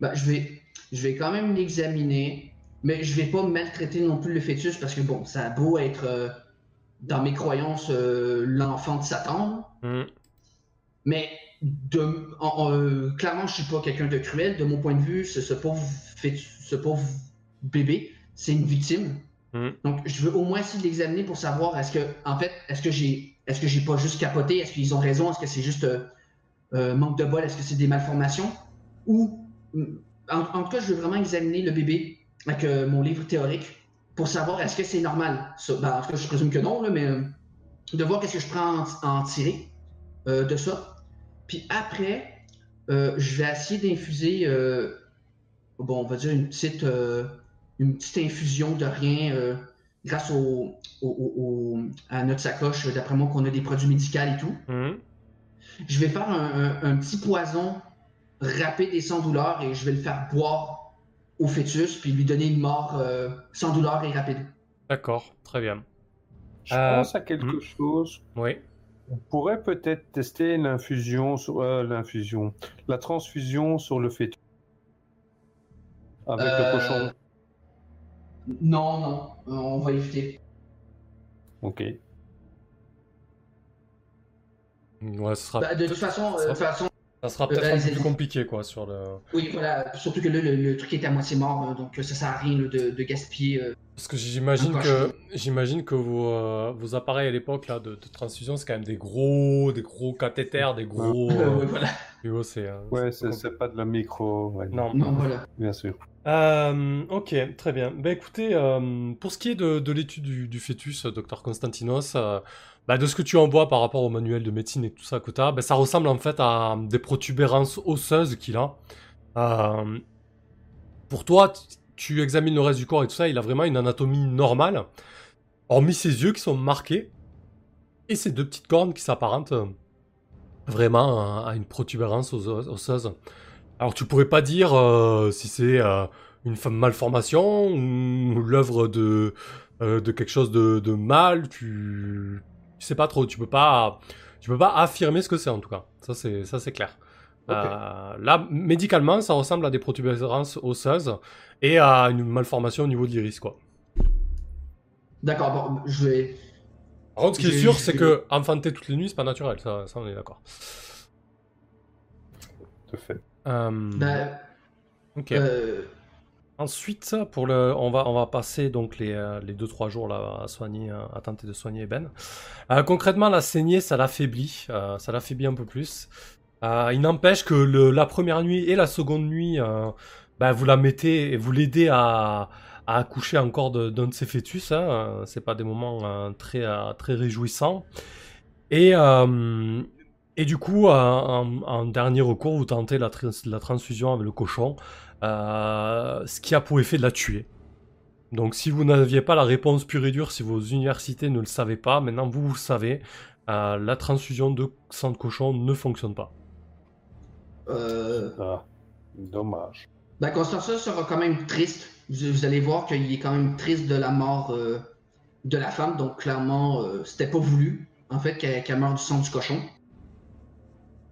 Bah, je vais, je vais quand même l'examiner, mais je vais pas maltraiter non plus le fœtus parce que bon, ça a beau être euh, dans mes croyances euh, l'enfant de Satan, Hmm. mais de, en- en, euh, clairement, je suis pas quelqu'un de cruel. De mon point de vue, ce, ce pauvre fœtus- ce pauvre bébé, c'est une victime. Hmm. Donc, je veux au moins essayer de l'examiner pour savoir est-ce que, en fait, est-ce que j'ai, est-ce que j'ai pas juste capoté, est-ce qu'ils ont raison, est-ce que c'est juste manque de bol, est-ce que c'est des malformations, ou, en, en tout cas, je veux vraiment examiner le bébé avec euh, mon livre théorique pour savoir est-ce que c'est normal. Ça, ben, en tout cas, je présume que non, là, mais euh, de voir qu'est-ce que je prends en, en tirer euh, de ça. Puis après, je vais essayer d'infuser, bon, on va dire une petite, une petite infusion de rien, grâce au, au- au- au- à notre sacoche, d'après moi, qu'on a des produits médicaux et tout. Mhm. Je vais faire un, un- un petit poison rapide et sans douleur et je vais le faire boire au fœtus puis lui donner une mort euh, sans douleur et rapide. D'accord, très bien. Je Euh, pense à quelque hmm. chose. Oui. On pourrait peut-être tester l'infusion sur euh, l'infusion, la transfusion sur le fœtus avec Euh, le cochon. Non, non, euh, on va éviter. Ok. Ouais, ce sera Bah, de toute façon, euh, de toute façon, Ça sera Euh, peut-être un peu allez-y. plus compliqué, quoi, sur le... oui, voilà. Surtout que le, le truc est à moitié mort, hein, donc euh, ça sert à rien de, de gaspiller. euh. Parce que j'imagine que j'imagine que vos, euh, vos appareils à l'époque là de, de transfusion, c'est quand même des gros, des gros cathéters, des gros. Euh, (laughs) euh, ouais, voilà. vois, c'est. euh, Ouais, c'est c'est c'est pas de la micro. ouais. Non. Non, voilà. Bien sûr. Euh, ok, très bien. Bah écoutez, euh, pour ce qui est de, de l'étude du, du fœtus, docteur Constantinos, euh, bah, de ce que tu en vois par rapport au manuel de médecine et tout ça que tu as, ça ressemble en fait à des protubérances osseuses qu'il a. Euh, pour toi, tu examines le reste du corps et tout ça, il a vraiment une anatomie normale, hormis ses yeux qui sont marqués et ses deux petites cornes qui s'apparentent euh, vraiment à, une protubérance osseuse. Alors tu pourrais pas dire euh, si c'est une malformation ou l'œuvre de, de quelque chose de, de mal, tu... tu sais pas trop, tu peux pas, tu peux pas affirmer ce que c'est en tout cas, ça c'est, ça c'est clair. Euh, là, médicalement, ça ressemble à des protubérances osseuses et à une malformation au niveau de l'iris, quoi. D'accord, bon, je vais. Par contre, ce qui est sûr, c'est que enfanter toutes les nuits, c'est pas naturel, ça, ça on est d'accord. Tout à fait. Euh, Ben, ok. euh, Ensuite, on va, passer les, euh, les 2-3 jours là, à soigner, euh, à tenter de soigner Ben. Euh, concrètement, la saignée, ça l'affaiblit, euh, ça un peu plus. Euh, il n'empêche que la première nuit et la seconde nuit, euh, ben, vous la mettez et vous l'aidez à, accoucher encore d'un de, ses fœtus. Hein, euh, c'est pas des moments euh, très, euh, réjouissants. Et, euh, du coup, euh, en, dernier recours, vous tentez la transfusion avec le cochon. Euh, ce qui a pour effet de la tuer. Donc si vous n'aviez pas la réponse pure et dure, si vos universités ne le savaient pas, maintenant vous, vous le savez, euh, la transfusion de sang de cochon ne fonctionne pas. euh, Ah, dommage. ben, Constantia sera quand même triste. Vous, vous allez voir qu'il est quand même triste de la mort euh, de la femme, donc clairement, euh, c'était pas voulu, en fait, qu'elle qu'elle meure du sang du cochon.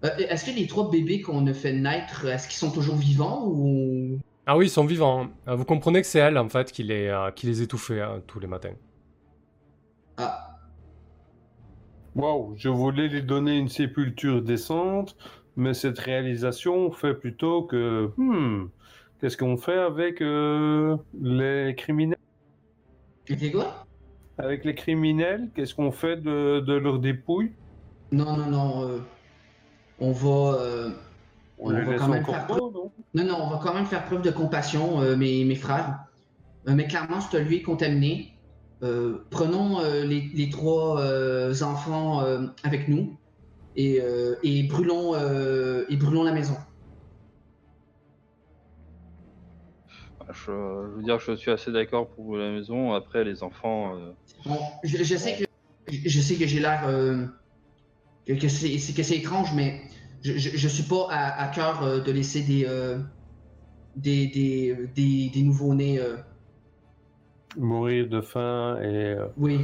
Euh, est-ce que les trois bébés qu'on a fait naître, est-ce qu'ils sont toujours vivants ou? Ah oui, ils sont vivants. Euh, Vous comprenez que c'est elle en fait qui les, euh, qui les étouffait hein, tous les matins. Ah, Waouh, je voulais lui donner une sépulture décente, mais cette réalisation fait plutôt que. Hmm, qu'est-ce qu'on fait avec euh, les criminels? Ok, quoi? Avec les criminels, qu'est-ce qu'on fait de, de leurs dépouilles Non, non, non. On va. euh, On va quand même faire preuve- non Non, on va quand même faire preuve de compassion, euh, mes, mes frères. Euh, mais clairement, c'est lui contaminé. Euh, prenons euh, les, les trois euh, enfants euh, avec nous et, euh, et brûlons, euh, et brûlons la maison. Je, je veux dire, je suis assez d'accord pour la maison. Après, les enfants. euh, Bon, je, je sais que je, je sais que j'ai l'air euh, que, que c'est c'est- que c'est étrange, mais je, je, je suis pas à, à cœur euh, de laisser des euh, des, des, des, des nouveaux-nés. euh, Mourir de faim et. euh, oui.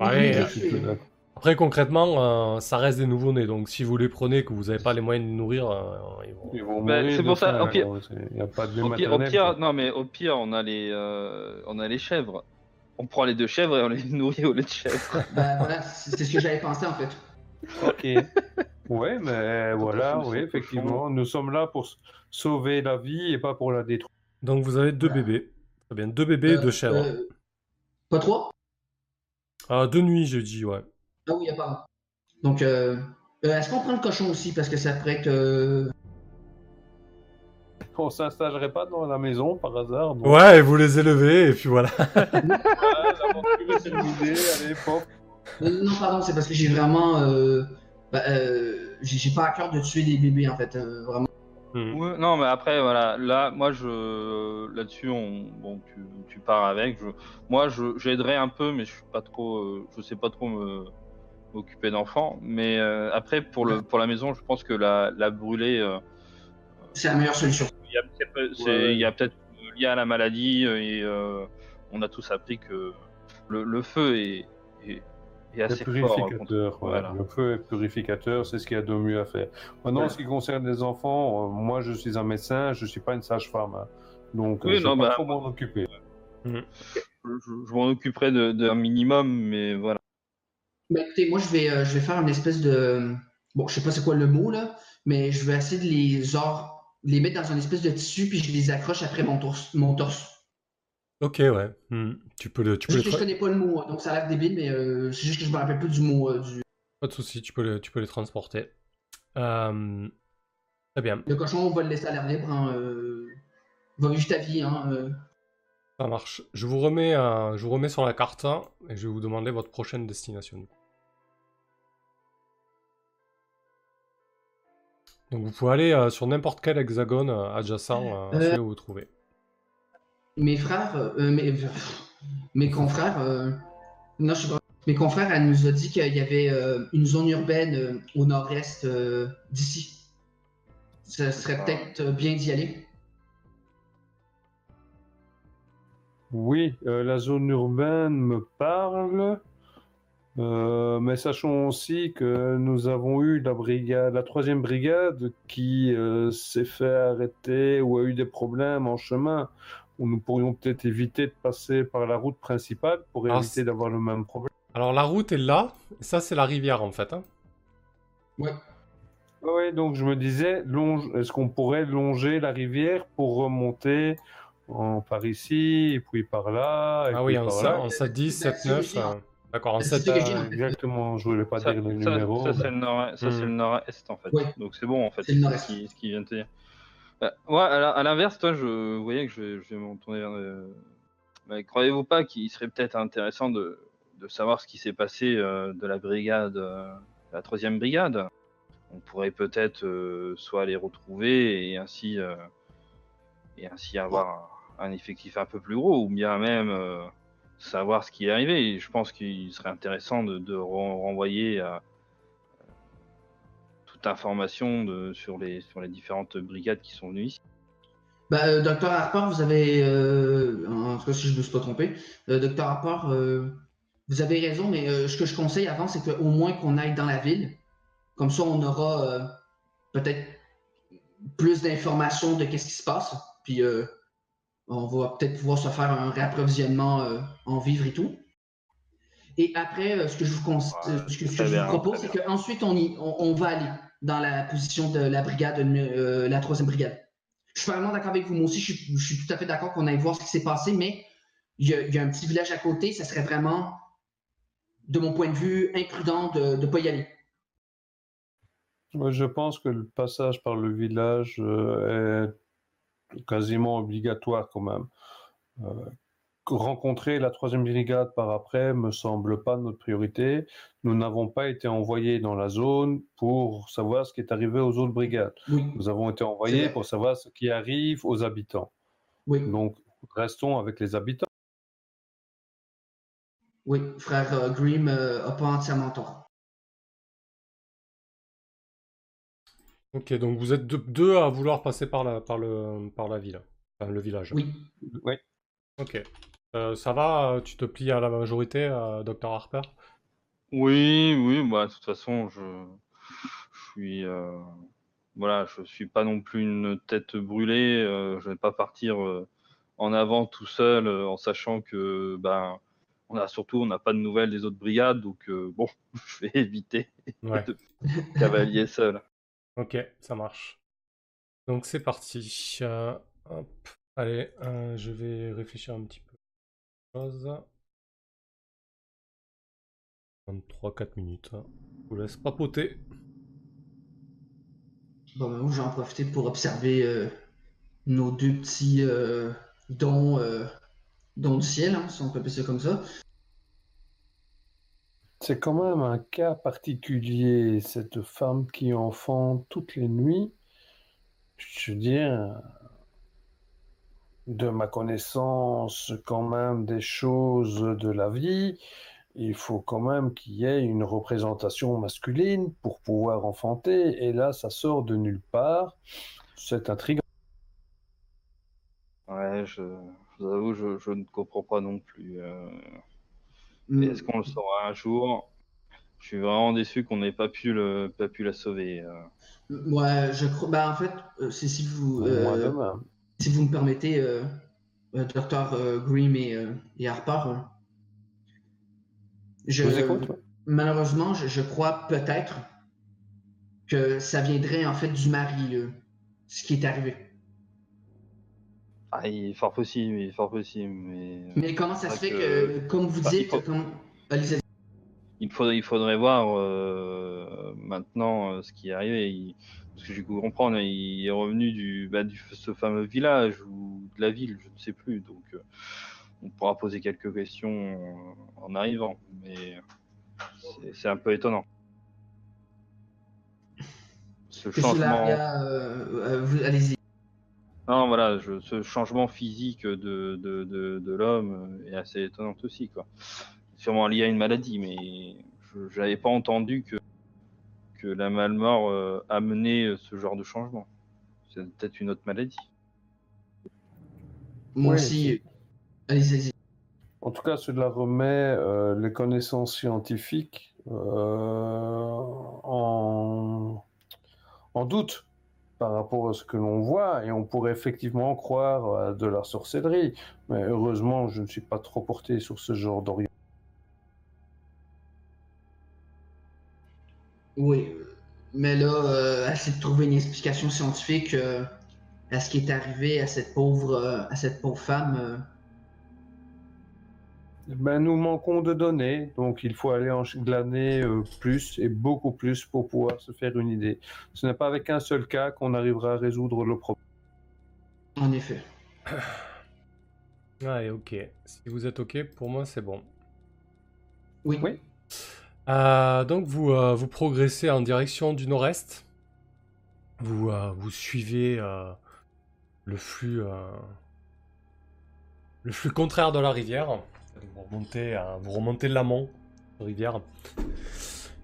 Ouais, euh, d'accord. Après concrètement, euh, ça reste des nouveau-nés, donc si vous les prenez que vous n'avez pas les moyens de les nourrir, euh, ils vont... Ils vont Bah, mourir c'est pour ça, au pire- Il n'y a pas de Au pire, au non mais au pire, on a les, euh, on a les chèvres. On prend les deux chèvres et on les (laughs) nourrit au lait de chèvre. Ben voilà, c'est c'est ce que j'avais pensé en fait. Ok. (laughs) Ouais, mais voilà, oui, effectivement. Nous sommes là pour sauver la vie et pas pour la détruire. Donc vous avez deux Voilà. bébés. Très bien, deux bébés, Euh, deux chèvres. euh, pas trois? Ah, deux nuits, je dis, ouais. Ah oui, il a pas. Donc, euh, euh, est-ce qu'on prend le cochon aussi parce que ça pourrait être. euh, On s'installerait pas dans la maison par hasard. Ouais, et vous les élevez, et puis voilà. (laughs) Est terminée, allez, pop. Euh, Non, pardon, c'est parce que j'ai vraiment. Euh, bah, euh, j'ai pas à cœur de tuer des bébés en fait. euh, vraiment. Hmm. Ouais, non, mais après, voilà, là, moi, je, là-dessus, on, bon, tu, tu pars avec. Je, moi, je, j'aiderais un peu, mais je suis pas trop, euh, je sais pas trop me, m'occuper d'enfants. Mais euh, après, pour le, pour la maison, je pense que la, la brûler, euh, C'est la meilleure solution. il y a peut-être, Ouais. a lié à la maladie et euh, on a tous appris que le, le feu est, est, est Le assez purificateur, ouais. voilà. le feu est purificateur, c'est ce qu'il y a de mieux à faire. Maintenant, en ce qui concerne les enfants, euh, moi je suis un médecin, je suis pas une sage-femme, hein. donc Oui, euh, je non, bah, trop m'en occuper. Je, je- je m'en occuperai de- d'un minimum, mais voilà. Ben, écoutez, moi, je vais, euh, je vais faire une espèce de. Bon, je sais pas c'est quoi le mot, là, mais je vais essayer de les, genre, les mettre dans une espèce de tissu, puis je les accroche après mon torse. Mon torse. Ok, ouais. Hmm. Tu peux le, tu peux Juste les que je connais pas le mot, hein, donc ça a l'air débile, mais euh, c'est juste que je me rappelle plus du mot. euh, du... Pas de souci, tu peux les, tu peux les transporter. Euh, Très bien, Le cochon, on va le laisser à l'air libre. Hein, euh... Va vivre ta vie. Hein, euh. ça marche. Je vous remets, euh, je vous remets sur la carte hein, et je vais vous demander votre prochaine destination. Donc vous pouvez aller euh, sur n'importe quel hexagone euh, adjacent euh, à Euh. celui où vous trouvez. Mes frères, euh, mes, mes confrères, euh, non, je sais pas. Mes confrères, elle nous a dit qu'il y avait euh, une zone urbaine euh, au nord-est euh, d'ici. Ça serait Ah. peut-être euh, bien d'y aller. Oui, euh, la zone urbaine me parle, euh, mais sachons aussi que nous avons eu la brigade, la troisième brigade qui euh, s'est fait arrêter ou a eu des problèmes en chemin. Où nous pourrions peut-être éviter de passer par la route principale pour Ah, éviter d'avoir le même problème. Alors la route est là, et ça c'est la rivière en fait. hein. Ouais. Oui, donc je me disais, longe... est-ce qu'on pourrait longer la rivière pour remonter en, par ici, et puis par là, et Ah puis oui, en, là? en 7, 10, C'est 7, 9. la euh, D'accord, en C'est 7. ce que j'ai Ah, en fait. exactement, je voulais pas Ça, dire le ça- numéro. ça, mais- c'est le nord- ça, c'est Hmm. le nord-est en fait. Ouais. Donc c'est bon en fait. Ce nord-est. qui- ce qu'il vient de te dire. Moi, à l'inverse, toi, je voyais que je vais, je vais m'en tourner vers. euh, mais Croyez-vous pas qu'il serait peut-être intéressant de, de savoir ce qui s'est passé euh, de la brigade, euh, la troisième brigade? On pourrait peut-être euh, soit les retrouver et ainsi et ainsi avoir un, un effectif un peu plus gros, ou bien même savoir ce qui est arrivé. Et je pense qu'il serait intéressant de, de ren- renvoyer à toute information de, sur, les, sur les différentes brigades qui sont venues ici. Bah, euh, Docteur Harper, vous avez, euh, en tout cas si je ne me suis pas trompé, euh, Docteur Harper, euh, vous avez raison, mais euh, ce que je conseille avant, c'est qu'au moins qu'on aille dans la ville. Comme ça, on aura euh, peut-être plus d'informations de qu'est-ce qui se passe. Puis euh, on va peut-être pouvoir se faire un réapprovisionnement euh, en vivres et tout. Et après, euh, ce que je vous, cons- Ouais, ce que, ce que très je bien, vous propose, c'est qu'ensuite, on, y- on, on va aller dans la position de la brigade, euh, la troisième brigade. Je suis vraiment d'accord avec vous. Moi aussi, je suis, tout à fait d'accord qu'on aille voir ce qui s'est passé, mais il y, a, il y a un petit village à côté. Ça serait vraiment, de mon point de vue, imprudent de ne pas y aller. Je pense que le passage par le village euh, est quasiment obligatoire quand même. Euh, rencontrer la troisième brigade par après me semble pas notre priorité. Nous n'avons pas été envoyés dans la zone pour savoir ce qui est arrivé aux autres brigades. Oui, Nous avons été envoyés pour savoir ce qui arrive aux habitants. oui, Donc, restons avec les habitants. oui. Frère euh, Grimm n'a pas entièrement tort. Ok, donc vous êtes deux, deux à vouloir passer par la, par le, par la ville, enfin le village. Oui. Oui. Ok. Euh, ça va, tu te plies à la majorité, euh, Dr Harper? Oui, oui, bah, de toute façon, je, je suis, euh, voilà, je suis pas non plus une tête brûlée. euh, je vais pas partir euh, en avant tout seul, euh, en sachant que, ben, on a surtout, on n'a pas de nouvelles des autres brigades, donc euh, bon, (laughs) je vais éviter Ouais. de cavalier seul. Ok, ça marche. Donc c'est parti. Euh, hop. Allez, euh, je vais réfléchir un petit peu. Chose. 23-4 minutes. hein. Je vous laisse papoter. Bon, ben, moi, j'en profiter pour observer euh, nos deux petits euh, dons, euh, dons du ciel, hein, si on peut appeler ça comme ça. C'est quand même un cas particulier, cette femme qui enfante toutes les nuits. je veux dire, de ma connaissance quand même des choses de la vie, il faut quand même qu'il y ait une représentation masculine pour pouvoir enfanter. Et là, ça sort de nulle part. C'est intriguant. Ouais, je, je vous avoue, je, je ne comprends pas non plus. euh, Est-ce qu'on le saura un jour? Je suis vraiment déçu qu'on n'ait pas pu le, pas pu la sauver. euh. Ouais, je crois. Bah, en fait, euh, c'est si vous, Moi, euh, demain. Si vous me permettez, euh, euh, Docteur euh, Grimm et, et Harper. Je vous écoute. ouais. Malheureusement, je, je crois peut-être que ça viendrait en fait du mari, là, ce qui est arrivé. Ah, il est fort possible, il est fort possible, mais Mais comment ça se fait que, comme vous Bah, dites, faut- comme... Il faudrait, il faudrait voir euh, maintenant euh, ce qui est arrivé. Il- parce que j'ai cru comprendre, il est revenu du, bah, du ce fameux village ou de la ville, je ne sais plus. Donc, euh, on pourra poser quelques questions en arrivant, mais c'est- un peu étonnant. Ce changement. Allez-y. Non, voilà, je- ce changement physique de, de, de, de l'homme est assez étonnant aussi, quoi. Sûrement lié à une maladie, mais je n'avais pas entendu que, que la malmort euh, amenait ce genre de changement. C'est peut-être une autre maladie. Moi aussi. Allez-y, allez-y. En tout cas, cela remet euh, les connaissances scientifiques euh, en, en doute par rapport à ce que l'on voit, et on pourrait effectivement croire à de la sorcellerie. Mais heureusement, je ne suis pas trop porté sur ce genre d'orientation. Oui, mais là, euh, essayer de trouver une explication scientifique euh, à ce qui est arrivé à cette pauvre, euh, à cette pauvre femme. euh. Ben, nous manquons de données, donc il faut aller en glaner euh, plus et beaucoup plus pour pouvoir se faire une idée. Ce n'est pas avec un seul cas qu'on arrivera à résoudre le problème. En effet. Ouais, ok. Si vous êtes ok, pour moi c'est bon. Oui. Oui. Euh, donc vous, euh, vous progressez en direction du nord-est. Vous, euh, suivez le flux le flux contraire de la rivière. Vous remontez, vous l'amont de la rivière.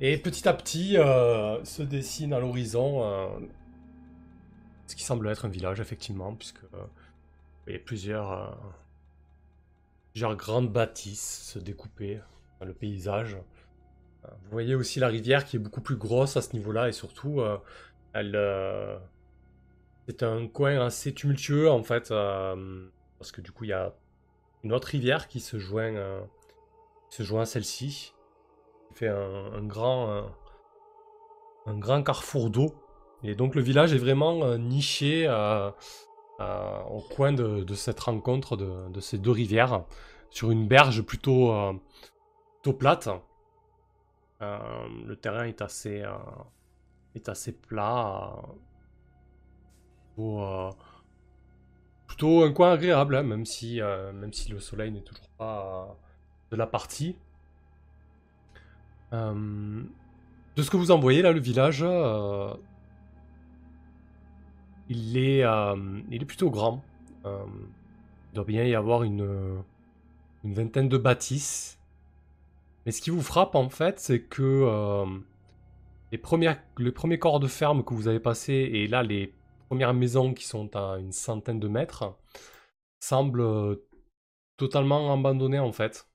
Et petit à petit se dessine à l'horizon ce qui semble être un village, effectivement, puisque il y plusieurs, plusieurs grandes bâtisses se découper dans le paysage. Vous voyez aussi la rivière qui est beaucoup plus grosse à ce niveau-là et surtout, euh, elle, euh, c'est un coin assez tumultueux en fait, euh, parce que du coup il y a une autre rivière qui se joint, à celle-ci, qui fait un, grand, un grand carrefour d'eau. Et donc le village est vraiment niché au coin de, cette rencontre de, de ces deux rivières, sur une berge plutôt, plutôt plate. Euh, le terrain est assez, euh, est assez plat. euh, plutôt, euh, plutôt un coin agréable, hein, même, si, même si le soleil n'est toujours pas de la partie. De ce que vous en voyez là, le village, il, est, il est plutôt grand. Il doit bien y avoir une, une vingtaine de bâtisses. Mais ce qui vous frappe en fait, c'est que euh, les, les premiers corps de ferme que vous avez passés, et là les premières maisons qui sont à une centaine de mètres, semblent euh, totalement abandonnées en fait.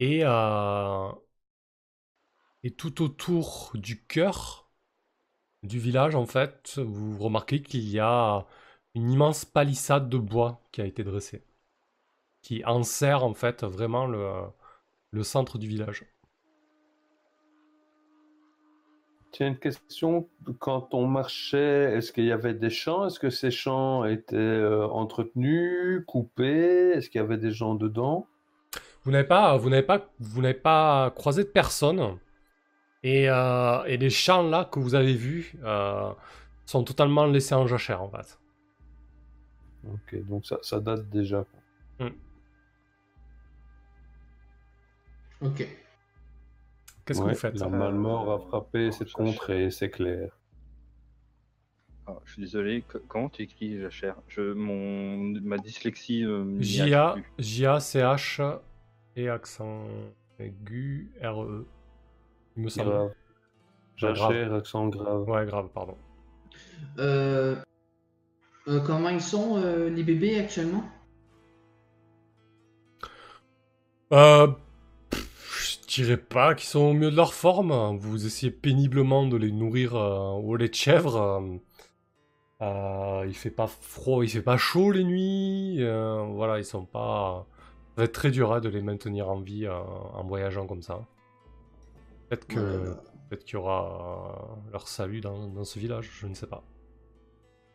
Et, euh, et tout autour du cœur du village, en fait, vous remarquez qu'il y a une immense palissade de bois qui a été dressée, qui enserre en fait vraiment le, le centre du village. Tiens, une question. Quand on marchait, est-ce qu'il y avait des champs? Est-ce que ces champs étaient euh, entretenus, coupés? Est-ce qu'il y avait des gens dedans? Vous n'avez pas, vous n'avez pas, vous n'avez pas croisé de personne. Et, euh, et les champs là que vous avez vus euh, sont totalement laissés en jachère en fait. Ok, donc ça, ça date déjà. Ok. Qu'est-ce que Ouais, vous faites La Malmort a frappé en cette contrée, c'est clair. Ah, je suis désolé, co- comment tu écris Jachère? Je, mon, Ma dyslexie. euh, J-A. J-A-C-H et accent aigu R-E. Il me semble. Grave. grave. Jachère, accent grave. Ouais, grave, pardon. Euh, euh, comment ils sont, euh, les bébés, actuellement? Euh, dirais pas qu'ils sont au mieux de leur forme. Vous essayez péniblement de les nourrir euh, au lait de chèvre. euh, euh, il fait pas froid, il fait pas chaud les nuits. euh, voilà, ils sont pas. Ça va être très dur hein, de les maintenir en vie euh, en voyageant comme ça. Peut-être que Euh, peut-être qu'il y aura euh, leur salut dans, dans ce village, je ne sais pas.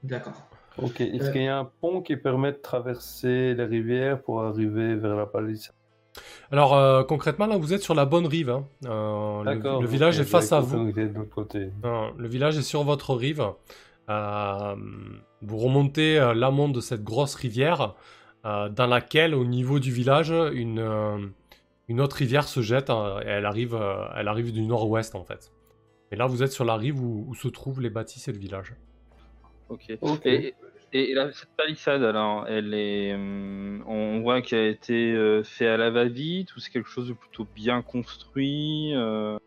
D'accord. Ok, est-ce Euh. qu'il y a un pont qui permet de traverser les rivières pour arriver vers la palissade? Alors euh, concrètement là, vous êtes sur la bonne rive. hein. Euh, le, village est face à vous. de côté. Non, le village est sur votre rive. Euh, vous remontez euh, l'amont de cette grosse rivière euh, dans laquelle, au niveau du village, une, euh, une autre rivière se jette. euh, et elle arrive, euh, elle arrive du nord-ouest en fait. Et là, vous êtes sur la rive où, où se trouvent les bâtisses et le village. Ok. Ok. Et, et, cette palissade, alors, elle est, hum, on voit qu'elle a été euh, fait à la va-vite ou c'est quelque chose de plutôt bien construit. euh,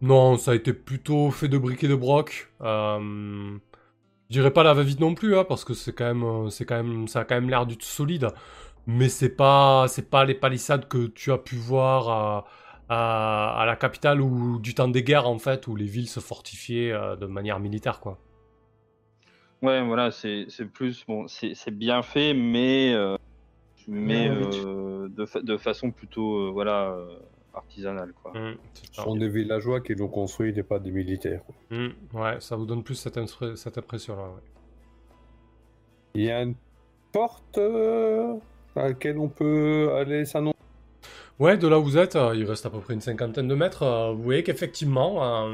Non, ça a été plutôt fait de briques et de broc. Euh, je dirais pas la va-vite non plus, hein, parce que c'est quand même, c'est quand même, ça a quand même l'air du tout solide. Mais c'est pas, c'est pas les palissades que tu as pu voir à, à- la capitale ou du temps des guerres en fait, où les villes se fortifiaient de manière militaire, quoi. Ouais, voilà, c'est c'est plus bon, c'est c'est bien fait, mais euh, mais euh, de, fa- de façon plutôt euh, voilà euh, artisanale quoi. Mm, c'est Ce sont des villageois qui l'ont construit, et pas des militaires. quoi. Mm, ouais, ça vous donne plus cette, cette impression-là. ouais. Il y a une porte à laquelle on peut aller s'annoncer? Ouais, de là où vous êtes, il reste à peu près une cinquantaine de mètres. vous voyez qu'effectivement,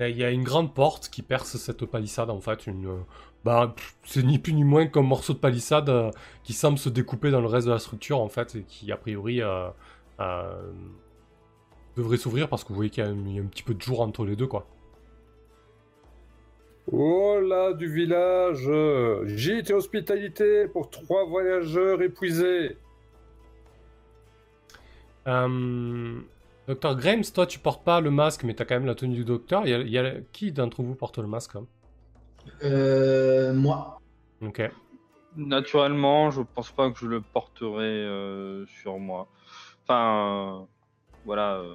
euh, il y a une grande porte qui perce cette palissade en fait. Une, euh, bah, c'est ni plus ni moins qu'un morceau de palissade euh, qui semble se découper dans le reste de la structure en fait et qui a priori euh, euh, devrait s'ouvrir parce que vous voyez qu'il y, a un- il y a un petit peu de jour entre les deux quoi. Oh là, du village Gîte et hospitalité pour trois voyageurs épuisés. Euh, docteur Grimes, toi tu portes pas le masque mais t'as quand même la tenue du docteur. Il y a, il y a- qui d'entre vous porte le masque hein? Euh, moi. Ok. Naturellement, je pense pas que je le porterai euh, sur moi. Enfin, euh, voilà, euh,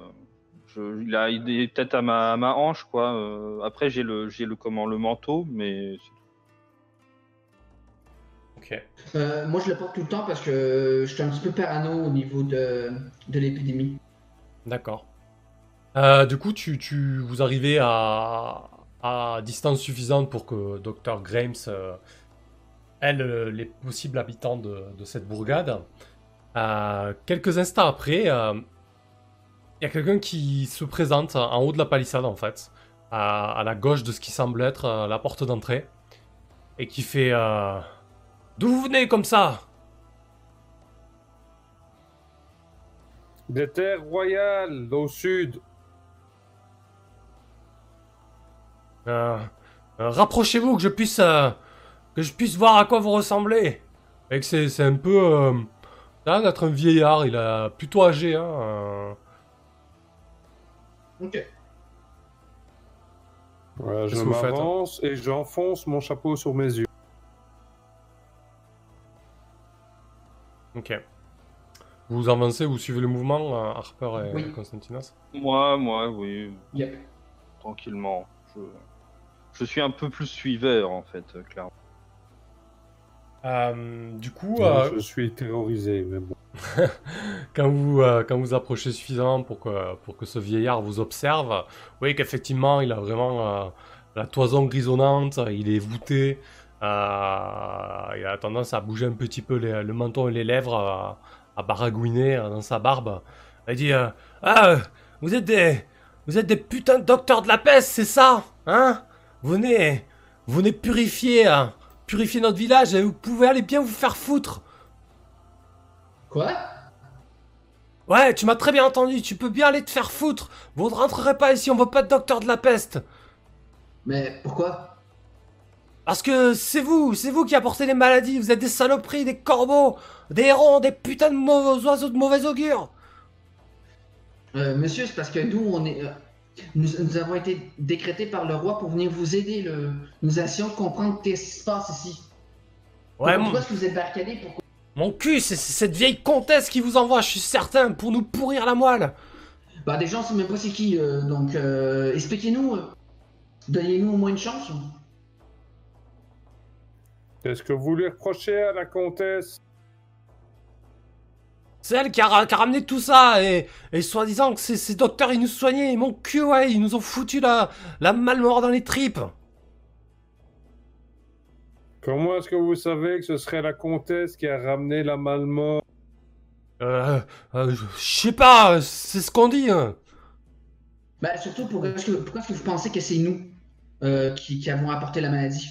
je, il, a, il est peut-être à ma, à ma hanche quoi. euh, après j'ai le j'ai le comment le manteau, mais c'est tout. Ok. Euh, moi, je le porte tout le temps parce que je suis un petit peu parano au niveau de, de l'épidémie. D'accord. Euh, du coup, tu, tu, vous arrivez à, à distance suffisante pour que Dr. Grimes euh, ait le- les possibles habitants de, de cette bourgade. Euh, quelques instants après, euh, il y a quelqu'un qui se présente en haut de la palissade, en fait, à, à la gauche de ce qui semble être euh, la porte d'entrée, et qui fait euh, D'où vous venez comme ça? Des terres royales au sud. Euh, euh, Rapprochez-vous que je puisse euh, que je puisse voir à quoi vous ressemblez. Et que c'est c'est un peu euh, a l'air d'être un vieillard, il a plutôt âgé hein. euh. Ok. Voilà, je hein m'avance et j'enfonce mon chapeau sur mes yeux. Ok. Vous avancez, vous suivez le mouvement, euh, Harper et Oui. Constantinos. Moi, moi, oui, Yep. tranquillement. Je, je suis un peu plus suiveur en fait, euh, clairement. Euh, du coup, euh, Je suis terrorisé, mais bon. (laughs) quand vous euh, quand vous approchez suffisamment pour que pour que ce vieillard vous observe, vous voyez qu'effectivement il a vraiment euh, la toison grisonnante, il est voûté, euh, il a tendance à bouger un petit peu les- le menton et les lèvres, à, baragouiner euh, dans sa barbe. Il dit euh, ah vous êtes des vous êtes des putains de docteurs de la peste, c'est ça, hein? Venez venez purifier hein, purifier notre village et vous pouvez aller bien vous faire foutre. Quoi? Ouais, tu m'as très bien entendu, tu peux bien aller te faire foutre. Vous ne rentrerez pas ici, on veut pas de docteur de la peste. Mais pourquoi? Parce que c'est vous, c'est vous qui apportez les maladies. Vous êtes des saloperies, des corbeaux, des hérons, des putains de mauvais oiseaux de mauvais augure. Euh, Monsieur, c'est parce que nous, on est, euh, nous, nous avons été décrétés par le roi pour venir vous aider. Le... Nous essayons de comprendre ce qui se passe ici. Ouais, Pourquoi mon, est-ce que vous êtes barricadés? Pourquoi? Mon cul, c'est c'est cette vieille comtesse qui vous envoie, je suis certain, pour nous pourrir la moelle. Bah, des gens, sait même pas c'est qui. euh, donc, euh, expliquez-nous. euh, Donnez-nous au moins une chance. Qu'est-ce que vous lui reprochez à la comtesse? C'est elle qui a, ra- qui a ramené tout ça, et, et soi-disant que ces, ces docteurs, ils nous soignaient, et mon cul, ouais, ils nous ont foutu la, la malmort dans les tripes. Comment est-ce que vous savez que ce serait la comtesse qui a ramené la malmort? Euh, euh, je sais pas, c'est ce qu'on dit. hein. Bah, surtout, pourquoi est-ce que, pourquoi est-ce que vous pensez que c'est nous euh, qui, qui avons apporté la maladie?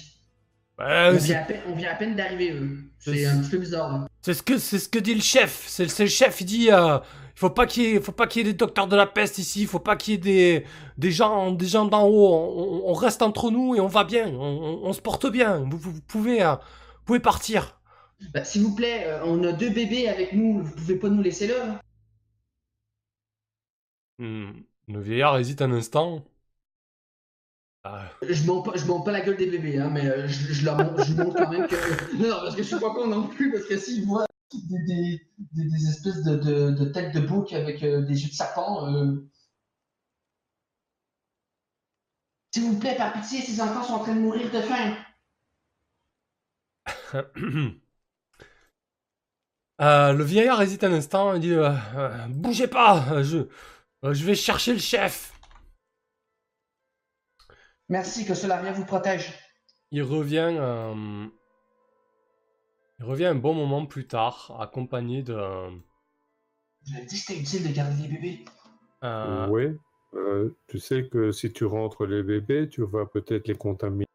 Euh, on, vient à peine, on vient à peine d'arriver, eux. C'est- un petit peu bizarre. là. C'est ce que c'est ce que dit le chef. C'est le chef. Il dit euh, il faut pas qu'il y ait faut pas qu'il y ait des docteurs de la peste ici. Il faut pas qu'il y ait des des gens des gens d'en haut. On, on- on reste entre nous et on va bien. On, on- on se porte bien. Vous, vous- vous pouvez euh, vous pouvez partir. Bah, S'il vous plaît, euh, on a deux bébés avec nous. Vous pouvez pas nous laisser là. hein Hmm. Le vieillard hésite un instant. Ah, Je monte pas, je monte pas la gueule des bébés, hein, mais euh, je, je leur montre, je quand même que. (laughs) Non, non, parce que je suis pas con non plus, parce que s'ils voient des, des, des, des espèces de, de, de têtes de bouc avec euh, des yeux de serpent. euh, S'il vous plaît, par pitié, ces enfants sont en train de mourir de faim. (coughs) Euh, le vieillard hésite un instant. Il dit bougez pas. Je je vais chercher le chef. Merci, que cela rien vous protège. Il revient. euh, il revient un bon moment plus tard, accompagné de. J'avais dit que c'était utile de garder les bébés. euh, Oui. Euh, tu sais que si tu rentres les bébés, tu vas peut-être les contaminer.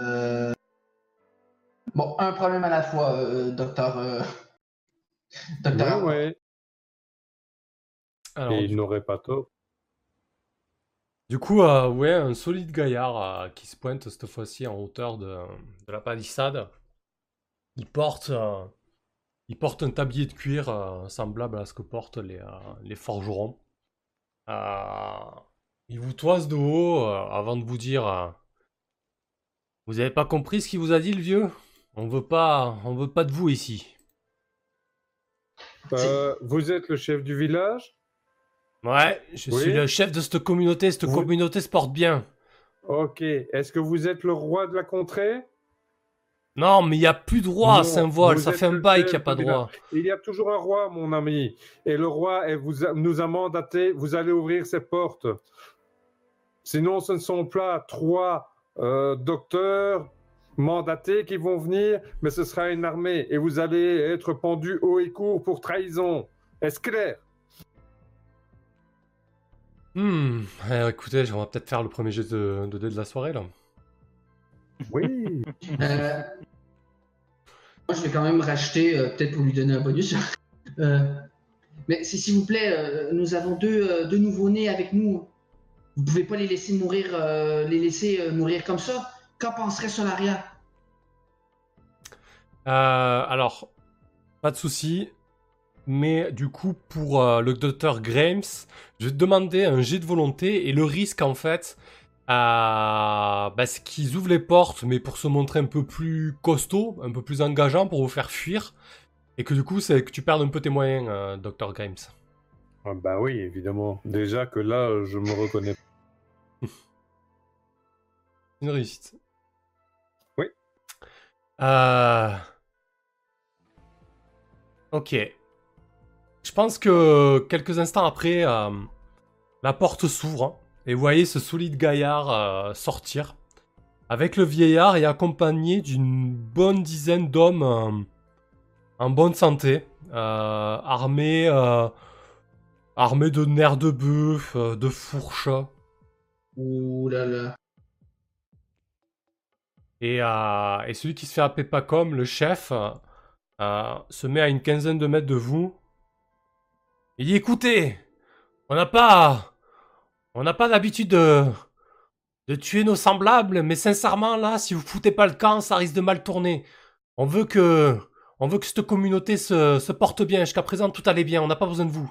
Euh... Bon, un problème à la fois, euh, docteur. euh, Docteur. Ouais, ouais. alors, Et ils n'auraient pas tort. Du coup, euh, ouais, un solide gaillard euh, qui se pointe cette fois-ci en hauteur de, de la palissade. Il porte, euh, il porte un tablier de cuir euh, semblable à ce que portent les, euh, les forgerons. Euh, il vous toise de haut euh, avant de vous dire euh, Vous avez pas compris ce qu'il vous a dit, le vieux? On veut pas, on veut pas de vous ici. Euh, vous êtes le chef du village? Ouais, je Oui. suis le chef de cette communauté. Cette Vous- communauté se porte bien. Ok. Est-ce que vous êtes le roi de la contrée? Non, mais il n'y a plus de roi à Non, Saint-Voile. vous Ça fait un bail qu'il n'y a pas de roi. Il y a toujours un roi, mon ami. Et le roi elle vous a- nous a mandaté, vous allez ouvrir ses portes. Sinon, ce ne sont pas trois euh, docteurs mandatés qui vont venir, mais ce sera une armée. Et vous allez être pendu haut et court pour trahison. Est-ce clair? Hmm, eh, écoutez, on va peut-être faire le premier jet de, de dés de la soirée là. Oui. Euh, Moi, je vais quand même racheter, euh, peut-être pour lui donner un bonus. (laughs) Euh, Mais si- s'il vous plaît, euh, nous avons deux, euh, deux nouveaux-nés avec nous. Vous pouvez pas les laisser mourir, euh, les laisser euh, mourir comme ça. Qu'en penserait Solaria? Euh, alors, pas de souci. Mais du coup, pour euh, le docteur Grimes, je vais te demander un jet de volonté et le risque en fait, euh, bah, c'est qu'ils ouvrent les portes, mais pour se montrer un peu plus costaud, un peu plus engageant pour vous faire fuir. Et que du coup, c'est que tu perdes un peu tes moyens, euh, docteur Grimes. Ah bah oui, évidemment. Déjà que là, je me reconnais. (laughs) Une réussite. Oui. Euh... Ok. Je pense que quelques instants après, euh, la porte s'ouvre hein, et vous voyez ce solide gaillard euh, sortir avec le vieillard et accompagné d'une bonne dizaine d'hommes euh, en bonne santé, armés, armés de nerfs de bœuf, de fourches. Ouh là là. Et, et celui qui se fait appeler Pacom, le chef, se met à une quinzaine de mètres de vous. Il dit écoutez, on n'a pas, on n'a pas l'habitude de, de tuer nos semblables, mais sincèrement, là, si vous foutez pas le camp, ça risque de mal tourner. On veut que, on veut que cette communauté se, se porte bien. Jusqu'à présent, tout allait bien. On n'a pas besoin de vous.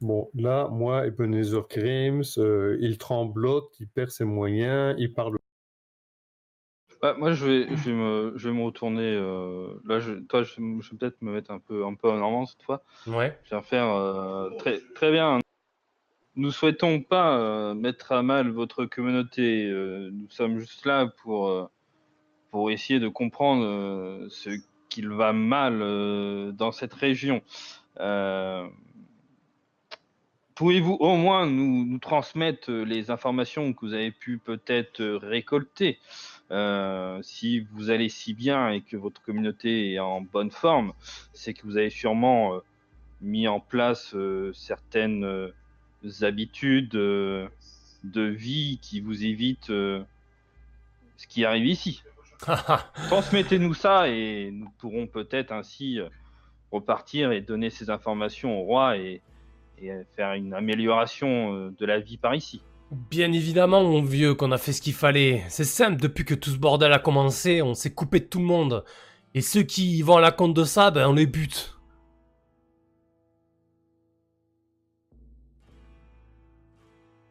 Bon, là, moi, Ebenezer Grims, euh, il tremblote, il perd ses moyens, il parle. Ouais, moi, je vais, je vais, me, je vais me retourner. euh, là, je, toi, je, je vais peut-être me mettre un peu, un peu en normand cette fois. Ouais. Je vais faire euh, très, très bien. Nous souhaitons pas euh, mettre à mal votre communauté. euh, nous sommes juste là pour, euh, pour essayer de comprendre euh, ce qu'il va mal euh, dans cette région. Euh, Pouvez-vous au moins nous, nous transmettre les informations que vous avez pu peut-être récolter? Euh, Si vous allez si bien et que votre communauté est en bonne forme, c'est que vous avez sûrement euh, mis en place euh, certaines habitudes de vie qui vous évitent ce qui arrive ici. (laughs) Transmettez-nous ça et nous pourrons peut-être ainsi repartir et donner ces informations au roi et, et faire une amélioration de la vie par ici. Bien évidemment, mon vieux, qu'on a fait ce qu'il fallait. C'est simple, depuis que tout ce bordel a commencé, on s'est coupé de tout le monde. Et ceux qui vont à la compte de ça, ben on les bute.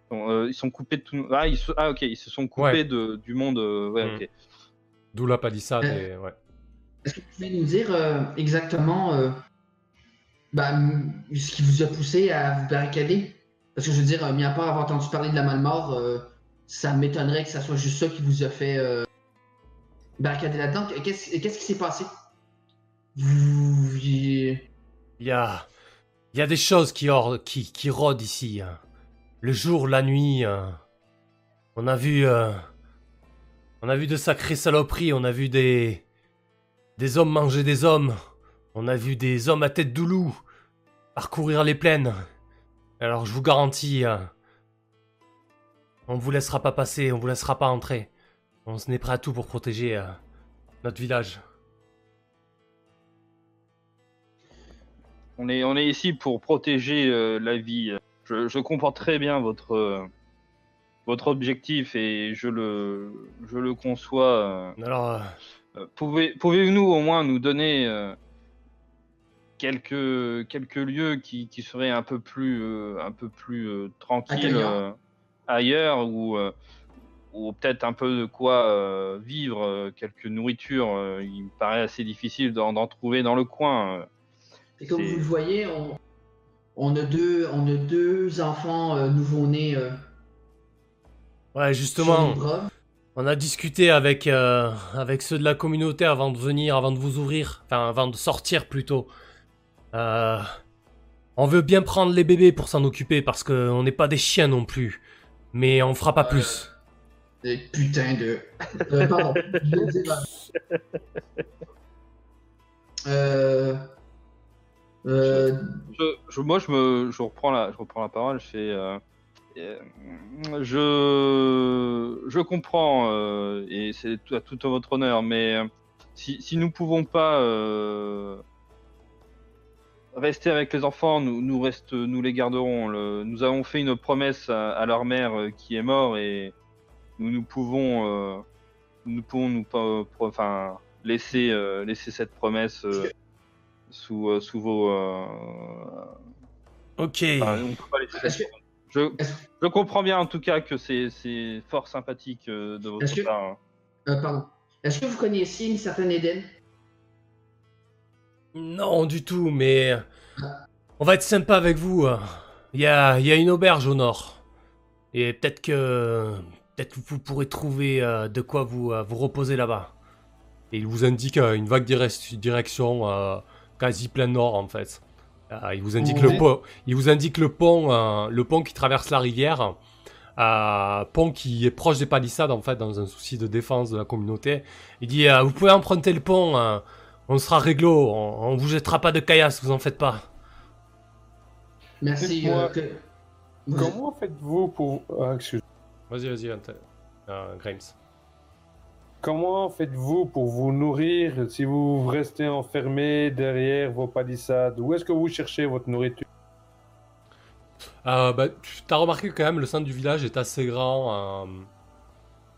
Bon, euh, ils sont coupés de tout. Ah, ils se- ah, ok, ils se sont coupés Ouais. de, du monde. euh, ouais, Mm. ok. D'où la palissade Euh. et ouais. Est-ce que vous pouvez nous dire euh, exactement euh, bah, ce qui vous a poussé à vous barricader? Parce que je veux dire, euh, mis à part avoir entendu parler de la Malmort, euh, ça m'étonnerait que ça soit juste ça qui vous a fait euh, barricader là-dedans. Qu'est-ce qui s'est passé? Vous. Il y a... Des choses qui rôdent ici. hein. Le jour, la nuit. hein. On a vu... euh, On a vu de sacrées saloperies. On a vu des... Des hommes manger des hommes. On a vu des hommes à tête de loup parcourir les plaines. Alors je vous garantis... hein, On vous laissera pas passer, on vous laissera pas entrer. On se est prêt à tout pour protéger euh, notre village. On est, on est ici pour protéger euh, la vie. Je, je comprends très bien votre, euh, votre objectif et je le, je le conçois. Alors... pouvez, pouvez-nous au moins nous donner quelques, quelques lieux qui, qui seraient un peu plus, euh, un peu plus euh, tranquilles euh, ailleurs ou, ou peut-être un peu de quoi euh, vivre, euh, quelques nourritures. euh, il me paraît assez difficile d'en, d'en trouver dans le coin. euh. Et comme C'est- vous le voyez, on, on a, deux, on a deux enfants euh, nouveau-nés euh, Ouais, justement... On a discuté avec, euh, avec ceux de la communauté avant de venir, avant de vous ouvrir, enfin avant de sortir plutôt. Euh, on veut bien prendre les bébés pour s'en occuper parce qu'on n'est pas des chiens non plus. Mais on fera pas plus. Euh, putain de. Euh, pardon. euh, (laughs) Euh. Euh. Je, je- moi, je, me, je, reprends la, je reprends la parole. Je fais. euh, je, je comprends, euh, et c'est à tout à votre honneur, mais si, si nous pouvons pas euh, rester avec les enfants, nous, nous, reste, nous les garderons. Le- nous avons fait une promesse à, à leur mère euh, qui est morte et nous, nous pouvons, euh, nous pouvons nous, pas- pro- enfin, laisser, euh, laisser cette promesse euh, sous, euh, sous vos. euh, Ok. Enfin, on peut pas laisser- Est-ce que- je, comprends bien en tout cas que c'est fort sympathique euh, de votre que- part. euh, pardon. Est-ce que vous connaissiez une certaine Eden? Non, du tout, mais on va être sympa avec vous. Il y a, il y a une auberge au nord. Et peut-être que peut-être vous pourrez trouver euh, de quoi vous, euh, vous reposer là-bas. Et il vous indique euh, une vague direc- direction euh, quasi plein nord en fait. Euh, il vous indique le pont, il vous indique le pont, euh, le pont qui traverse la rivière, euh, pont qui est proche des palissades en fait, dans un souci de défense de la communauté. Il dit euh, vous pouvez emprunter le pont, euh, on sera réglo, on, on vous jettera pas de caillasse, vous en faites pas. Merci. Euh, que... Comment faites-vous pour. Ah, excuse- Vas-y, vas-y, euh, Grimes. Comment faites-vous pour vous nourrir si vous restez enfermé derrière vos palissades? Où est-ce que vous cherchez votre nourriture? Euh, bah, tu as remarqué que quand même le centre du village est assez grand. euh,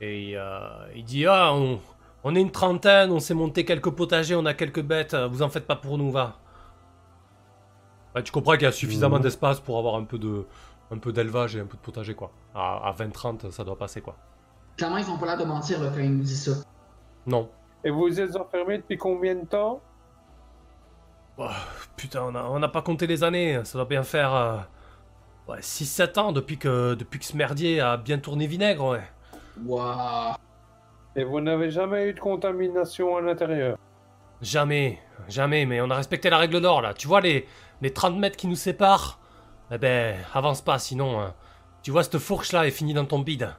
et euh, il dit Ah, on, on est une trentaine, on s'est monté quelques potagers, on a quelques bêtes, vous en faites pas pour nous, va. Ouais, tu comprends qu'il y a suffisamment Mhm. d'espace pour avoir un peu de un peu d'élevage et un peu de potager, quoi. À, à 20-30, ça doit passer, quoi. Clairement, ils ont pas l'air de mentir là, quand ils nous disent ça. Non. Et vous êtes enfermé depuis combien de temps? Ouah, putain, on a- on n'a pas compté les années, ça doit bien faire. euh, ouais, 6-7 ans depuis que, depuis que ce merdier a bien tourné vinaigre, ouais. Waouh. Et vous n'avez jamais eu de contamination à l'intérieur Jamais, jamais, mais on a respecté la règle d'or là. Tu vois les, les 30 mètres qui nous séparent Eh ben, avance pas, sinon. hein. Tu vois, cette fourche là est finie dans ton bide.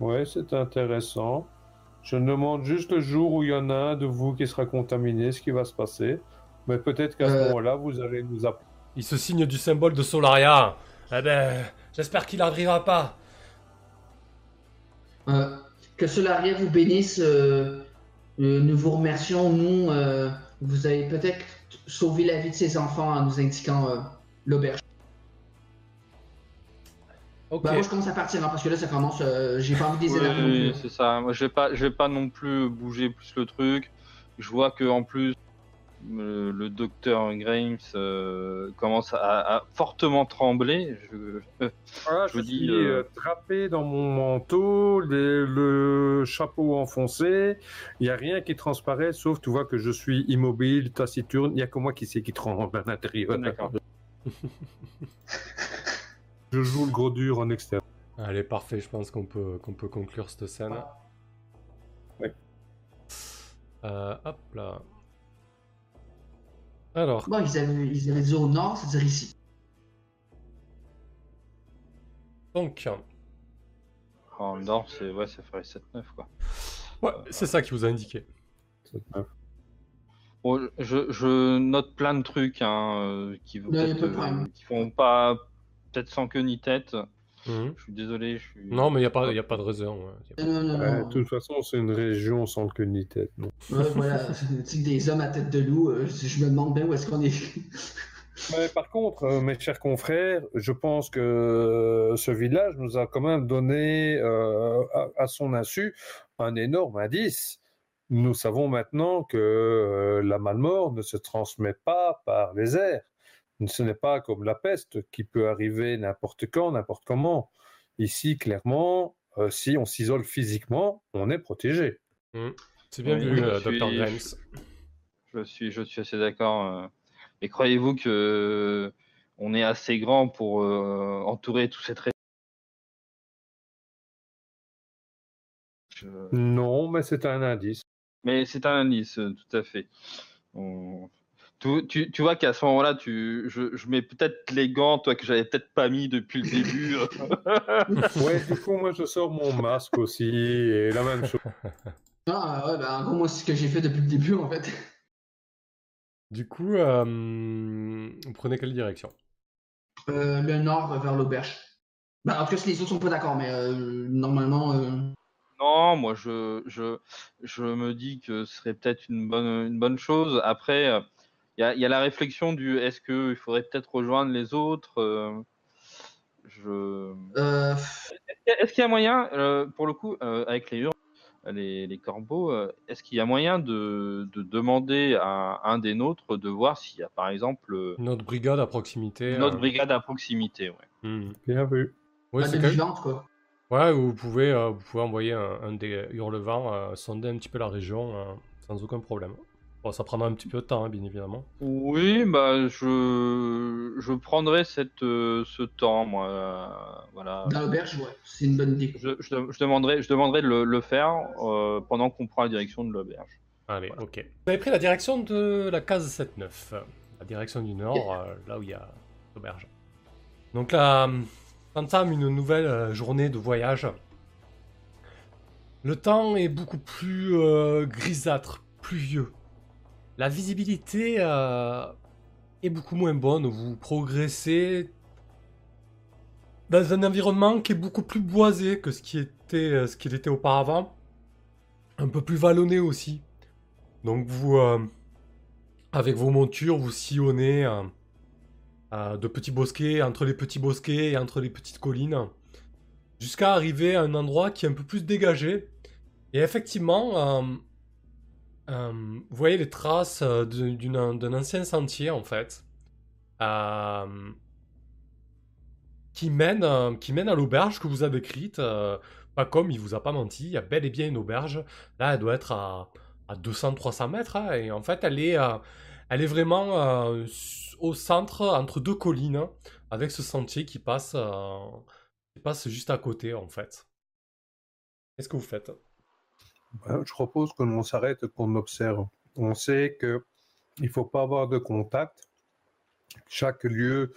Ouais, c'est intéressant. Je me demande juste le jour où il y en a un de vous qui sera contaminé, ce qui va se passer. Mais peut-être qu'à ce Euh. moment-là, vous allez nous appeler. Il se signe du symbole de Solaria. Eh ben, j'espère qu'il n'arrivera pas. Euh, que Solaria vous bénisse. euh, euh, nous vous remercions. Nous, euh, vous avez peut-être sauvé la vie de ces enfants en nous indiquant l'auberge. Ok. Bah, moi, je commence à partir hein, parce que là, ça commence. J'ai pas envie de les Oui, c'est ça. Moi, je vais pas, je vais pas non plus bouger plus le truc. Je vois que en plus, le docteur Grimes euh, commence à, à fortement trembler. Je- Voilà, Je je, vous dis, suis euh, euh, trappé dans mon manteau, les- le chapeau enfoncé. Il n'y a rien qui transparaît, sauf tu vois que je suis immobile, taciturne. Il n'y a que moi qui sais qui tremble à l'intérieur. D'accord. (laughs) Je joue le gros dur en externe. Allez, parfait, je pense qu'on peut, qu'on peut conclure cette scène. Ouais. Euh, hop là. Alors, Bon, ils avaient, ils avaient dit au nord, c'est-à-dire ici. donc. en nord, c'est ouais, ça ferait 7-9 quoi. Ouais, c'est ça qui vous a indiqué. Bon, je, je note plein de trucs hein, euh, qui, vont Non, peut-être, euh, qui font pas peut-être sans queue ni tête. Mhm. Je suis désolé. Je suis... Non, mais il n'y a, pas- y a pas de raison. ouais. Y a pas- Non, non, non. Ouais, non. de toute façon, c'est une région sans queue ni tête. non. Ouais, voilà. (laughs) Des hommes à tête de loup, euh, je me demande bien où est-ce qu'on est. Mais par contre, euh, mes chers confrères, je pense que euh, ce village nous a quand même donné, euh, à, à son insu, un énorme indice. Nous savons maintenant que euh, la malmort ne se transmet pas par les airs. Ce n'est pas comme la peste qui peut arriver n'importe quand, n'importe comment. Ici, clairement, euh, si on s'isole physiquement, on est protégé. C'est bien Oui, vu, euh, suis- Dr. je- Grimes. Je suis, je suis assez d'accord. euh. Et croyez-vous que euh, on est assez grand pour euh, entourer tout cette région Je- Non, mais c'est un indice. Mais c'est un indice, tout à fait. On- Tu, tu- tu vois qu'à ce moment-là, tu, je, je mets peut-être les gants, toi, que j'avais peut-être pas mis depuis le début. (laughs) Ouais, du coup, moi, je sors mon masque aussi, et la même chose. Ah, ouais, bah, en gros, moi, c'est ce que j'ai fait depuis le début, en fait. Du coup, euh, vous prenez quelle direction? Euh, le nord vers l'auberge. Bah, en tout cas, si les autres sont pas d'accord, mais euh, normalement. euh, Non, moi je, je, je me dis que ce serait peut-être une bonne, une bonne chose. Après, il y a, y a la réflexion du est-ce qu'il faudrait peut-être rejoindre les autres euh, je... euh, Est-ce qu'il y a moyen, euh, pour le coup, euh, avec les hurles, les, les corbeaux, euh, est-ce qu'il y a moyen de, de demander à un des nôtres de voir s'il y a par exemple euh, Notre brigade à proximité. une autre euh, brigade à proximité ouais. hmm. Bien vu. Ouais, la c'est quoi. Ouais, vous pouvez, euh, vous pouvez envoyer un, un des hurlevents euh, sonder un petit peu la région euh, sans aucun problème. Bon, ça prendra un petit peu de temps, hein, bien évidemment. Oui, bah je, je prendrai cette, euh, ce temps, moi. euh, voilà. Dans l'auberge, ouais, c'est une bonne idée. Je, je, je demanderai, je demanderai de le, le faire euh, pendant qu'on prend la direction de l'auberge. Allez, ok. Vous avez pris la direction de la case 7-9, euh, la direction du nord, euh, là où il y a l'auberge. Donc là, euh, s'entame une nouvelle euh, journée de voyage. Le temps est beaucoup plus euh, grisâtre, pluvieux. La visibilité euh, est beaucoup moins bonne. Vous progressez dans un environnement qui est beaucoup plus boisé que ce euh, qu'il était auparavant. Un peu plus vallonné aussi. Donc vous, euh, avec vos montures, vous sillonnez de petits bosquets, entre les petits bosquets et entre les petites collines, jusqu'à arriver à un endroit qui est un peu plus dégagé. Et effectivement, vous voyez les traces euh, d'un ancien sentier en fait, euh, qui mène, euh, qui mène à l'auberge que vous avez décrite. euh, pas comme il vous a pas menti, il y a bel et bien une auberge. Là, elle doit être à, à 200-300 mètres. hein, et en fait, elle est, euh, elle est vraiment euh, au centre, entre deux collines, avec ce sentier qui passe, euh, qui passe juste à côté en fait. Qu'est-ce que vous faites? Je propose que l'on s'arrête qu'on observe. On sait que il faut pas avoir de contact. Chaque lieu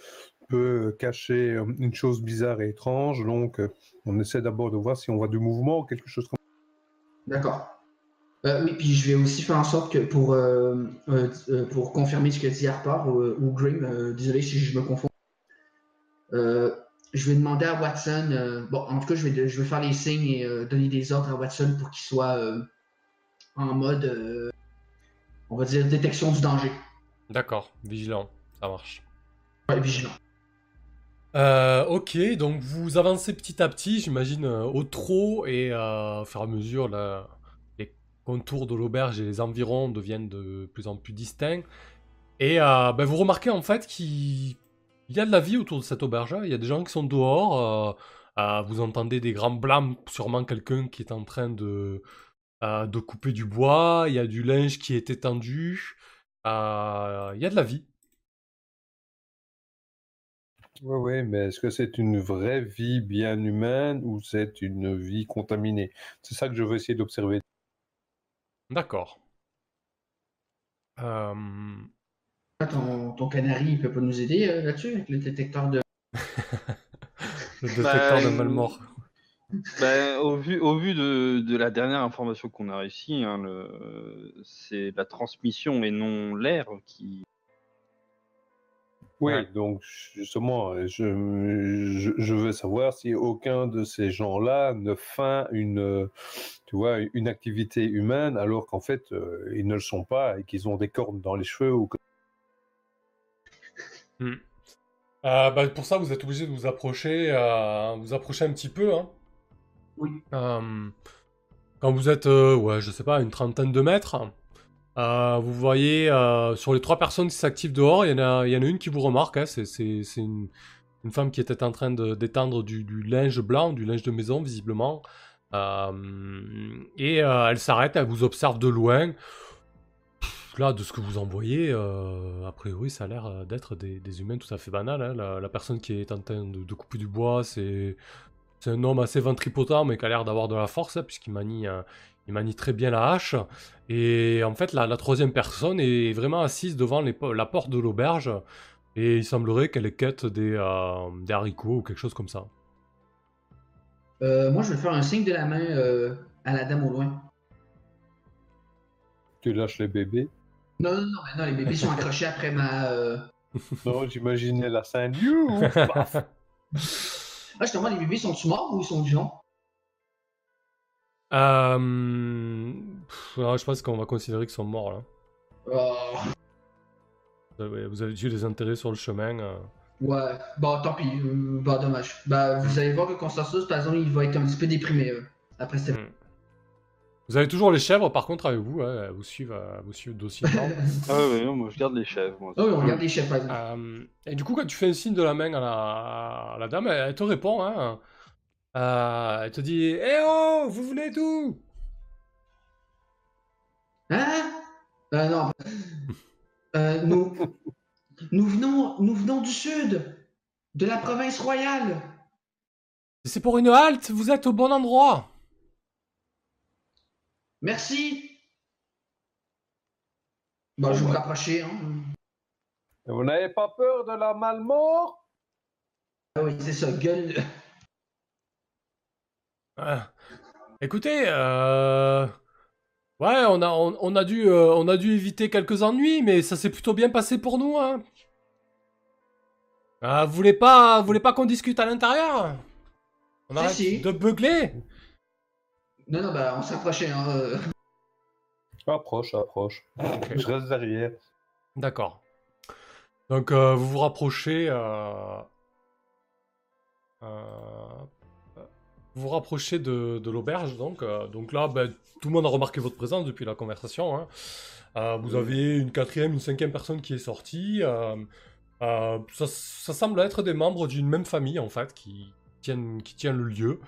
peut cacher euh, une chose bizarre et étrange, donc euh, on essaie d'abord de voir si on voit du mouvement ou quelque chose comme D'accord. Euh, oui, puis je vais aussi faire en sorte que pour, euh, pour confirmer ce que dit Harper ou, ou désolé si je me confonds, je vais demander à Watson, euh, bon, en tout cas, je vais, je vais faire les signes et euh, donner des ordres à Watson pour qu'il soit euh, en mode, euh, on va dire, détection du danger. D'accord, vigilant, ça marche. Ouais, vigilant. Euh, ok, donc vous avancez petit à petit, j'imagine, euh, au trot, et euh, au fur et à mesure, la- les contours de l'auberge et les environs deviennent de plus en plus distincts. Et euh, ben, vous remarquez en fait qu'il il y a de la vie autour de cette auberge. hein. Il y a des gens qui sont dehors. euh, euh, vous entendez des grands blâmes, sûrement quelqu'un qui est en train de, euh, de couper du bois. Il y a du linge qui est étendu. Euh, il y a de la vie. Oui, oui, mais est-ce que c'est une vraie vie bien humaine ou c'est une vie contaminée? C'est ça que je veux essayer d'observer. D'accord. Euh, Ton, ton canari, il peut pas nous aider euh, là-dessus, avec le détecteur de. (laughs) Le détecteur de Bah, Malmort. Ben, au vu, au vu de, de la dernière information qu'on a réussi, hein, le- c'est la transmission et non l'air qui. Oui, Ouais. donc justement, je, je, je veux savoir si aucun de ces gens-là ne fait une, tu vois, une activité humaine alors qu'en fait, euh, ils ne le sont pas et qu'ils ont des cornes dans les cheveux ou que- Hmm. Euh, bah, pour ça, vous êtes obligé de vous approcher, euh, vous approcher un petit peu. Hein. Oui. Euh, quand vous êtes, euh, ouais, je sais pas, une trentaine de mètres, euh, vous voyez euh, sur les trois personnes qui s'activent dehors, il y en a, il y en a une qui vous remarque. hein, c'est une, une femme qui était en train de- d'étendre du, du linge blanc, du linge de maison, visiblement. Euh, et euh, elle s'arrête, elle vous observe de loin. Là, de ce que vous en voyez, euh, a priori, ça a l'air euh, d'être des, des humains tout à fait banals. hein. La, la personne qui est en train de, de couper du bois, c'est un homme assez ventripotent, mais qui a l'air d'avoir de la force, hein, puisqu'il manie, euh, il manie très bien la hache. Et en fait, la, la troisième personne est vraiment assise devant les la porte de l'auberge, et il semblerait qu'elle quête des, euh, des haricots ou quelque chose comme ça. Euh, moi, je vais faire un signe de la main euh, à la dame au loin. tu lâches les bébés. Non, non, non, non, les bébés sont accrochés après ma. euh, Non, j'imaginais la scène. You Paf. (laughs) Ah, justement, les bébés sont-ils morts ou ils sont vivants? Euh, pff, non, je pense qu'on va considérer qu'ils sont morts là. Oh, Vous avez, vous avez eu des intérêts sur le chemin. euh. ouais, bon, tant pis, euh, bah, dommage. Bah, vous allez voir que Constantus, par exemple, il va être un petit peu déprimé euh, après cette. Mm. Vous avez toujours les chèvres par contre avec vous, hein, elles vous suivent, euh, vous suivent d'aussi. (laughs) Ah ouais, ouais, non, moi je garde les chèvres. Moi. Oh, oui, on regarde les par exemple. Euh, et du coup, quand tu fais un signe de la main à la, à la dame, elle, elle te répond. Hein, Euh, elle te dit Eh oh, vous venez d'où? Hein? Euh, non. Euh, nous, nous, venons, nous venons du sud, de la province royale. C'est pour une halte, vous êtes au bon endroit. Merci. Bon, je vais me rapprocher. Hein. Vous n'avez pas peur de la malmort? Ah oui, c'est ça, gueule. Ah. Écoutez, euh... ouais, on a, on, on a dû, euh, on a dû éviter quelques ennuis, mais ça s'est plutôt bien passé pour nous. Hein. Ah, vous voulez pas, vous voulez pas qu'on discute à l'intérieur? On Si, arrête si. de beugler? Non, non, bah, on s'approchait. Hein. euh. Approche, approche. Je reste derrière. D'accord. Donc euh, vous vous rapprochez. euh, euh, vous vous rapprochez de, de l'auberge, donc. euh, donc là, ben, tout le monde a remarqué votre présence depuis la conversation. hein. Euh, vous avez une quatrième, une cinquième personne qui est sortie. euh, euh, ça, ça semble être des membres d'une même famille, en fait, qui tiennent, qui tient le lieu.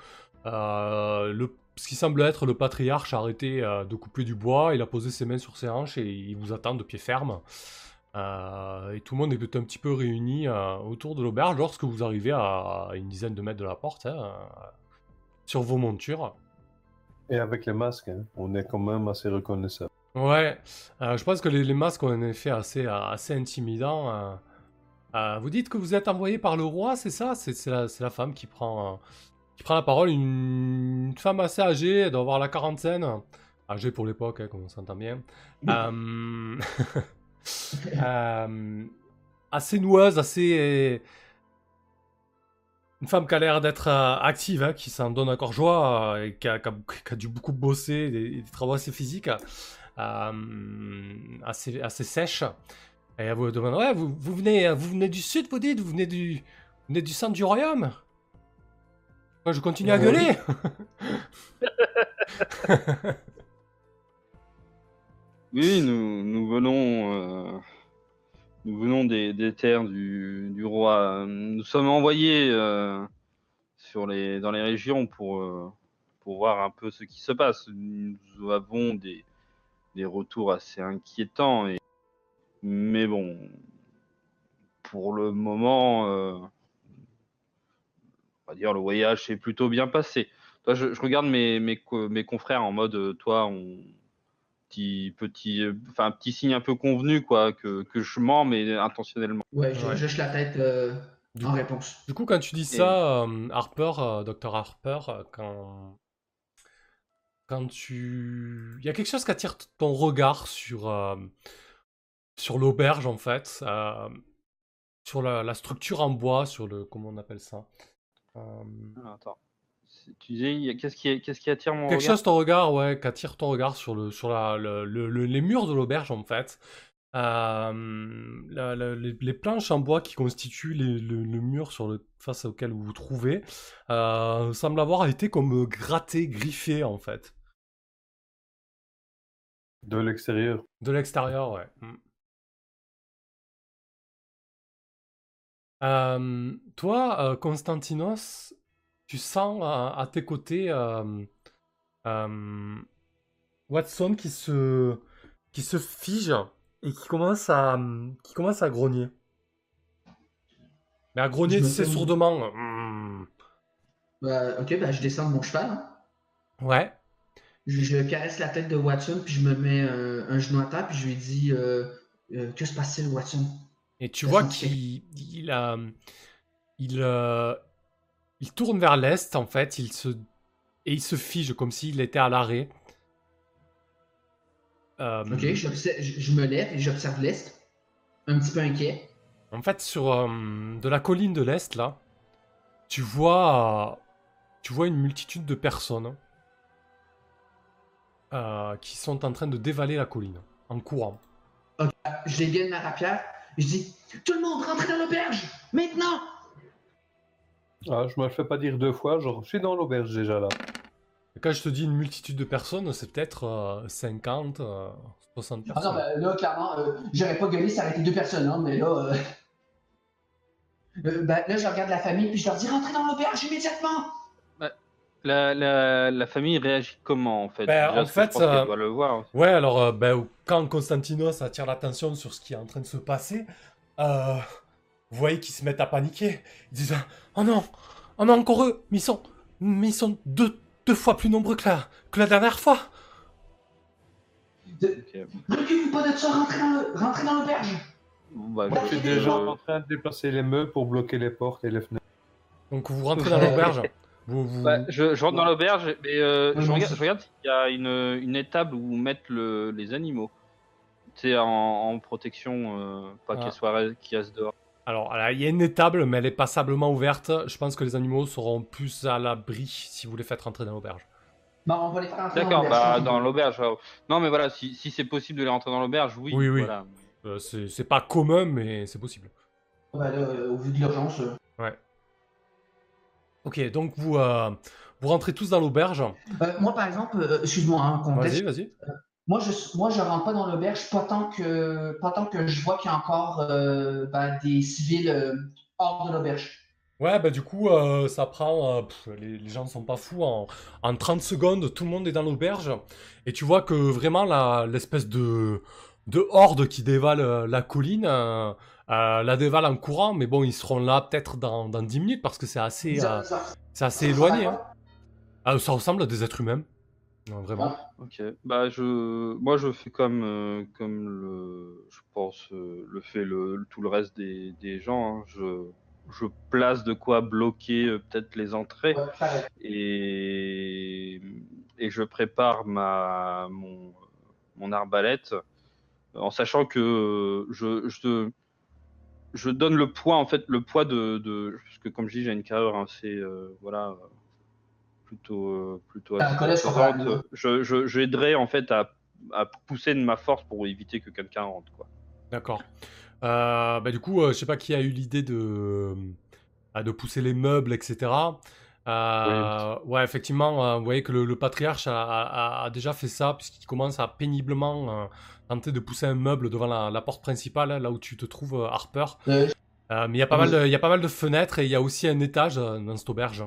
Euh, le, ce qui semble être le patriarche a arrêté euh, de couper du bois, il a posé ses mains sur ses hanches et il vous attend de pied ferme. Euh, et tout le monde est un petit peu réuni euh, autour de l'auberge lorsque vous arrivez à, une dizaine de mètres de la porte, hein, sur vos montures. Et avec les masques, hein, on est quand même assez reconnaissable. Ouais, je pense que les, les masques ont un effet assez, assez intimidant. Euh, vous dites que vous êtes envoyé par le roi, c'est ça? C'est la, femme qui prend, qui prend la parole, une, une femme assez âgée, elle doit avoir la quarantaine. Âgée pour l'époque, hein, comme on s'entend bien. Euh, (laughs) euh, assez noueuse, assez... Une femme qui a l'air d'être euh, active, hein, qui s'en donne encore joie, et qui a, qui a- qui a dû beaucoup bosser, des, des travaux assez physiques, euh, assez, assez sèches. Et elle vous demande, ouais, vous, vous, venez, vous venez du sud, vous dites? Vous venez du, vous venez du centre du royaume? Je continue à Euh, gueuler (laughs) Oui, nous, nous venons, euh, nous venons des, des terres du, du roi. Nous sommes envoyés euh, sur les, dans les régions pour, euh, pour voir un peu ce qui se passe. Nous avons des, des retours assez inquiétants. Et, mais bon, pour le moment, euh, va dire le voyage s'est plutôt bien passé. Toi, je, je regarde mes, mes, mes confrères en mode, euh, toi, on, petit, petit, enfin, petit signe un peu convenu, quoi, que, que je mens, mais intentionnellement. Ouais, je Ouais. je la tête euh, Du en coup- réponse. Du coup, quand tu dis ça, euh, Harper, euh, Dr Harper, quand quand tu, il y a quelque chose qui attire ton regard sur euh, sur l'auberge en fait, euh, sur la, la structure en bois, sur le comment on appelle ça? Euh, Ah, Attends. Tu disais, qu'est-ce qui, qu'est-ce qui attire mon quelque regard chose ton regard, ouais, qui attire ton regard sur le sur la, le- le- le- les murs de l'auberge en fait. Euh, la- la- les, les planches en bois qui constituent les- le, le mur sur le, face auquel vous vous trouvez euh, semblent avoir été comme grattés, griffés en fait. De l'extérieur. De l'extérieur, ouais. Mm. Euh, toi, euh, Constantinos, tu sens euh, à tes côtés Watson qui se, qui se fige et qui commence à, qui commence à grogner. Mais à grogner, tu sais, sourdement. Bah, ok, bah, je descends de mon cheval. hein. Ouais. Je, je caresse la tête de Watson, puis je me mets un, un genou à terre, puis je lui dis euh, euh, Que se passe-t-il, Watson? Et tu vois qu'il il, a- il, euh, il tourne vers l'est, en fait, il se, et il se fige comme s'il était à l'arrêt. Euh, Ok, je, je me lève et j'observe l'est, un petit peu inquiet. En fait, sur euh, de la colline de l'est, là, tu vois, tu vois une multitude de personnes qui sont en train de dévaler la colline en courant. Je dégaine ma rapière, je dis Tout le monde, rentrez dans l'auberge Maintenant Ah, je me le fais pas dire deux fois, genre, je suis dans l'auberge déjà là. Quand je te dis une multitude de personnes, c'est peut-être euh, 50, euh, 60 Ah personnes. non, bah, là, clairement, euh, j'aurais pas gueulé, ça aurait été deux personnes, hein, mais là. euh, (laughs) euh, bah, là, je regarde la famille, puis je leur dis Rentrez dans l'auberge immédiatement La, la, la famille réagit comment, en fait? Déjà, en que je fait, pense euh, doit le voir. Ouais, alors, euh, ben, quand Constantinos attire l'attention sur ce qui est en train de se passer, euh, vous voyez qu'ils se mettent à paniquer. Ils disent Oh non Oh non, encore eux Mais ils sont, mais ils sont deux, deux fois plus nombreux que la, que la dernière fois Ok. Reculez pas de ça, rentrez dans l'auberge bah, Je suis déjà en train de déplacer les meubles pour bloquer les portes et les fenêtres. Donc vous rentrez dans l'auberge. (laughs) Vous, vous... Bah, je, je rentre dans l'auberge, mais euh, Ouais, je, regarde, aussi. je regarde s'il y a une, une étable où mettre le, les animaux. Tu sais, en, en protection, euh, pas Ah. qu'ils soient qu'ils restent dehors. Alors, il y a une étable, mais elle est passablement ouverte. Je pense que les animaux seront plus à l'abri si vous les faites rentrer dans l'auberge. Bon, on va les faire rentrer dans D'accord, l'auberge. bah dans l'auberge. Non, mais voilà, si, si c'est possible de les rentrer dans l'auberge, oui. Oui, oui. Voilà. Euh, c'est c'est pas commun, mais c'est possible. Bah, euh, au vu de l'urgence. euh. Ok, donc vous, euh, vous rentrez tous dans l'auberge. Euh, moi, par exemple, euh, excuse-moi, hein, Vas-y, contexte. vas-y. Moi, je moi, je rentre pas dans l'auberge pas tant que pas tant que je vois qu'il y a encore euh, ben, des civils euh, hors de l'auberge. Ouais, bah du coup, euh, ça prend. euh, pff, les, les gens ne sont pas fous. En, en 30 secondes, tout le monde est dans l'auberge. Et tu vois que vraiment, l'espèce de, de horde qui dévale euh, la colline, euh, euh, la dévale en courant. Mais bon, ils seront là peut-être dans, dans 10 minutes parce que c'est assez, euh, c'est assez éloigné. hein. Ah, ça ressemble à des êtres humains. Non, vraiment. Ok. Bah je, moi je fais comme euh, comme le, je pense euh, le fait le tout le reste des, des gens. hein. Je je place de quoi bloquer euh, peut-être les entrées Ouais, et et je prépare ma mon mon arbalète en sachant que je je je donne le poids en fait le poids de, de parce que comme je dis j'ai une carrure assez euh, voilà plutôt euh, plutôt Ah, je je je aiderai en fait à à pousser de ma force pour éviter que quelqu'un rentre quoi. D'accord. Euh, bah, du coup, euh, je sais pas qui a eu l'idée de, de pousser les meubles, etc. Euh, ouais, effectivement, euh, vous voyez que le, le patriarche a, a- a déjà fait ça, puisqu'il commence à péniblement euh, tenter de pousser un meuble devant la, la porte principale, là où tu te trouves, euh, Harper. Euh, Euh, mais il y, a pas mal de- il y a pas mal de fenêtres et il y a aussi un étage euh, dans cette auberge.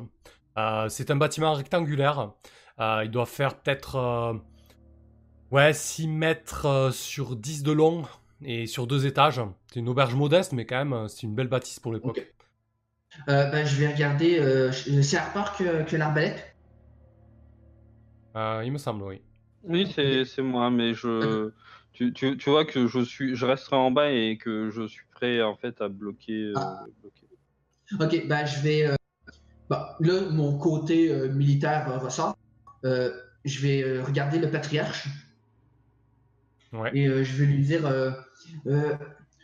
Euh, c'est un bâtiment rectangulaire. Euh, il doit faire peut-être euh, ouais, 6 mètres sur 10 de long et sur deux étages. C'est une auberge modeste, mais quand même, c'est une belle bâtisse pour l'époque. Ok. Euh, ben, je vais regarder. euh, c'est Harper que, que l'arbalète? Euh, il me semble, oui. Oui c'est c'est moi mais je tu, tu, tu vois que je suis je resterai en bas et que je suis prêt en fait à bloquer. euh, Ah. bloquer. Ok, ben je vais. euh, bon, là, mon côté euh, militaire euh, ressort. Euh, je vais euh, regarder le patriarche Ouais. et euh, je vais lui dire euh, euh,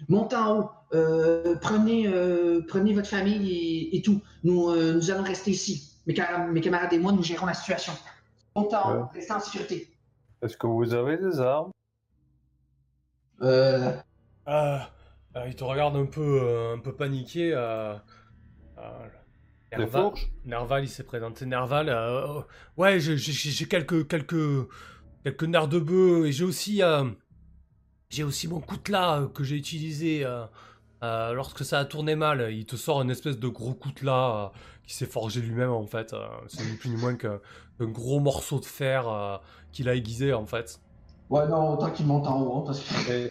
montez en haut, euh, prenez, euh, prenez votre famille et, et tout. Nous, euh, nous allons rester ici. Mes, car- mes camarades et moi, nous gérons la situation. Montez en haut, restez en sécurité. Est-ce que vous avez des armes? Euh, Euh, euh, il te regarde un peu, euh, un peu paniqué. euh, euh, Nerval, il s'est présenté. Nerval, euh, ouais, j'ai- quelques, quelques, quelques nerfs de bœuf et j'ai aussi, euh, j'ai aussi mon coutelas euh, que j'ai utilisé euh, euh, lorsque ça a tourné mal. Il te sort une espèce de gros coutelas euh, qui s'est forgé lui-même en fait. Euh, C'est ni plus ni moins qu'un gros morceau de fer euh, qu'il a aiguisé en fait. Ouais, non, autant qu'il monte en haut. hein, parce que... et,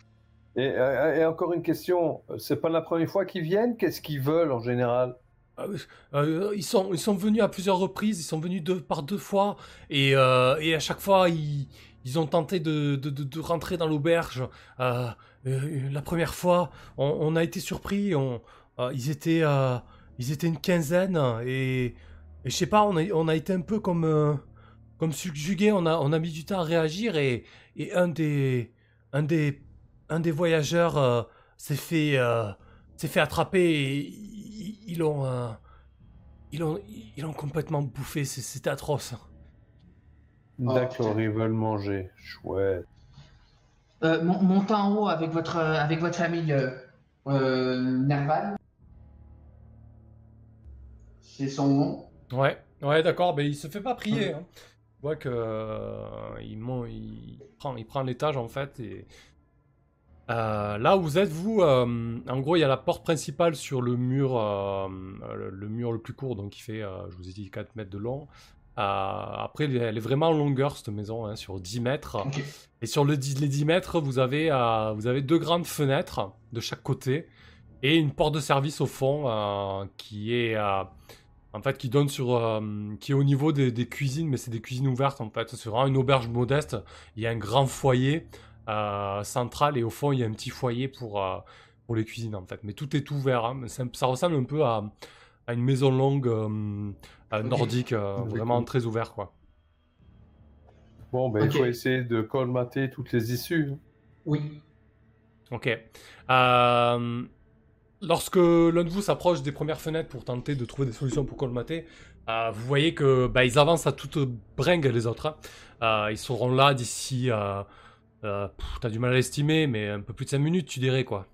et, et encore une question, c'est pas la première fois qu'ils viennent? Qu'est-ce qu'ils veulent en général? Ah euh, ils, sont, ils sont venus à plusieurs reprises, ils sont venus deux, par deux fois, et, euh, et à chaque fois, ils, ils ont tenté de, de, de- de rentrer dans l'auberge. Euh, euh, la première fois, on, on a été surpris, on, euh, ils, étaient, euh, ils étaient une quinzaine, et, et je sais pas, on a, on a été un peu comme, euh, comme subjugués, on a, on a mis du temps à réagir, et, et un, des, un, des, un des voyageurs euh, s'est fait... euh, s'est fait attraper et ils ils l'ont euh, ils l'ont ils complètement bouffé c'est- c'était atroce Oh, D'accord, ils veulent manger. Chouette. Euh, mon- montez en haut avec votre, avec votre famille Nerval. C'est son nom. ouais ouais d'accord mais il se fait pas prier hein. Tu vois que euh, il, prend il prend l'étage en fait et Euh, là où vous êtes vous euh, en gros il y a la porte principale sur le mur euh, le, le mur le plus court donc qui fait je vous ai dit 4 mètres de long après elle est- vraiment en longueur cette maison hein, sur 10 mètres. Et sur le 10 les 10 mètres, vous avez, vous avez deux grandes fenêtres de chaque côté et une porte de service au fond qui est en fait qui donne sur euh, qui est au niveau des, des cuisines, mais c'est des cuisines ouvertes en fait. C'est vraiment une auberge modeste. Il y a un grand foyer euh, central et au fond il y a un petit foyer pour euh, pour les cuisines en fait. Mais tout est ouvert. hein. Ça ressemble un peu à, à une maison longue euh, euh, nordique, euh, vraiment très ouvert quoi. Bon, ben, Ok. il faut essayer de colmater toutes les issues. Oui. Ok. Euh, lorsque l'un de vous s'approche des premières fenêtres pour tenter de trouver des solutions pour colmater, euh, vous voyez que bah, ils avancent à toute bringue les autres. hein. Euh, ils seront là d'ici euh, euh, pff, t'as du mal à l'estimer, mais un peu plus de 5 minutes, tu dirais quoi.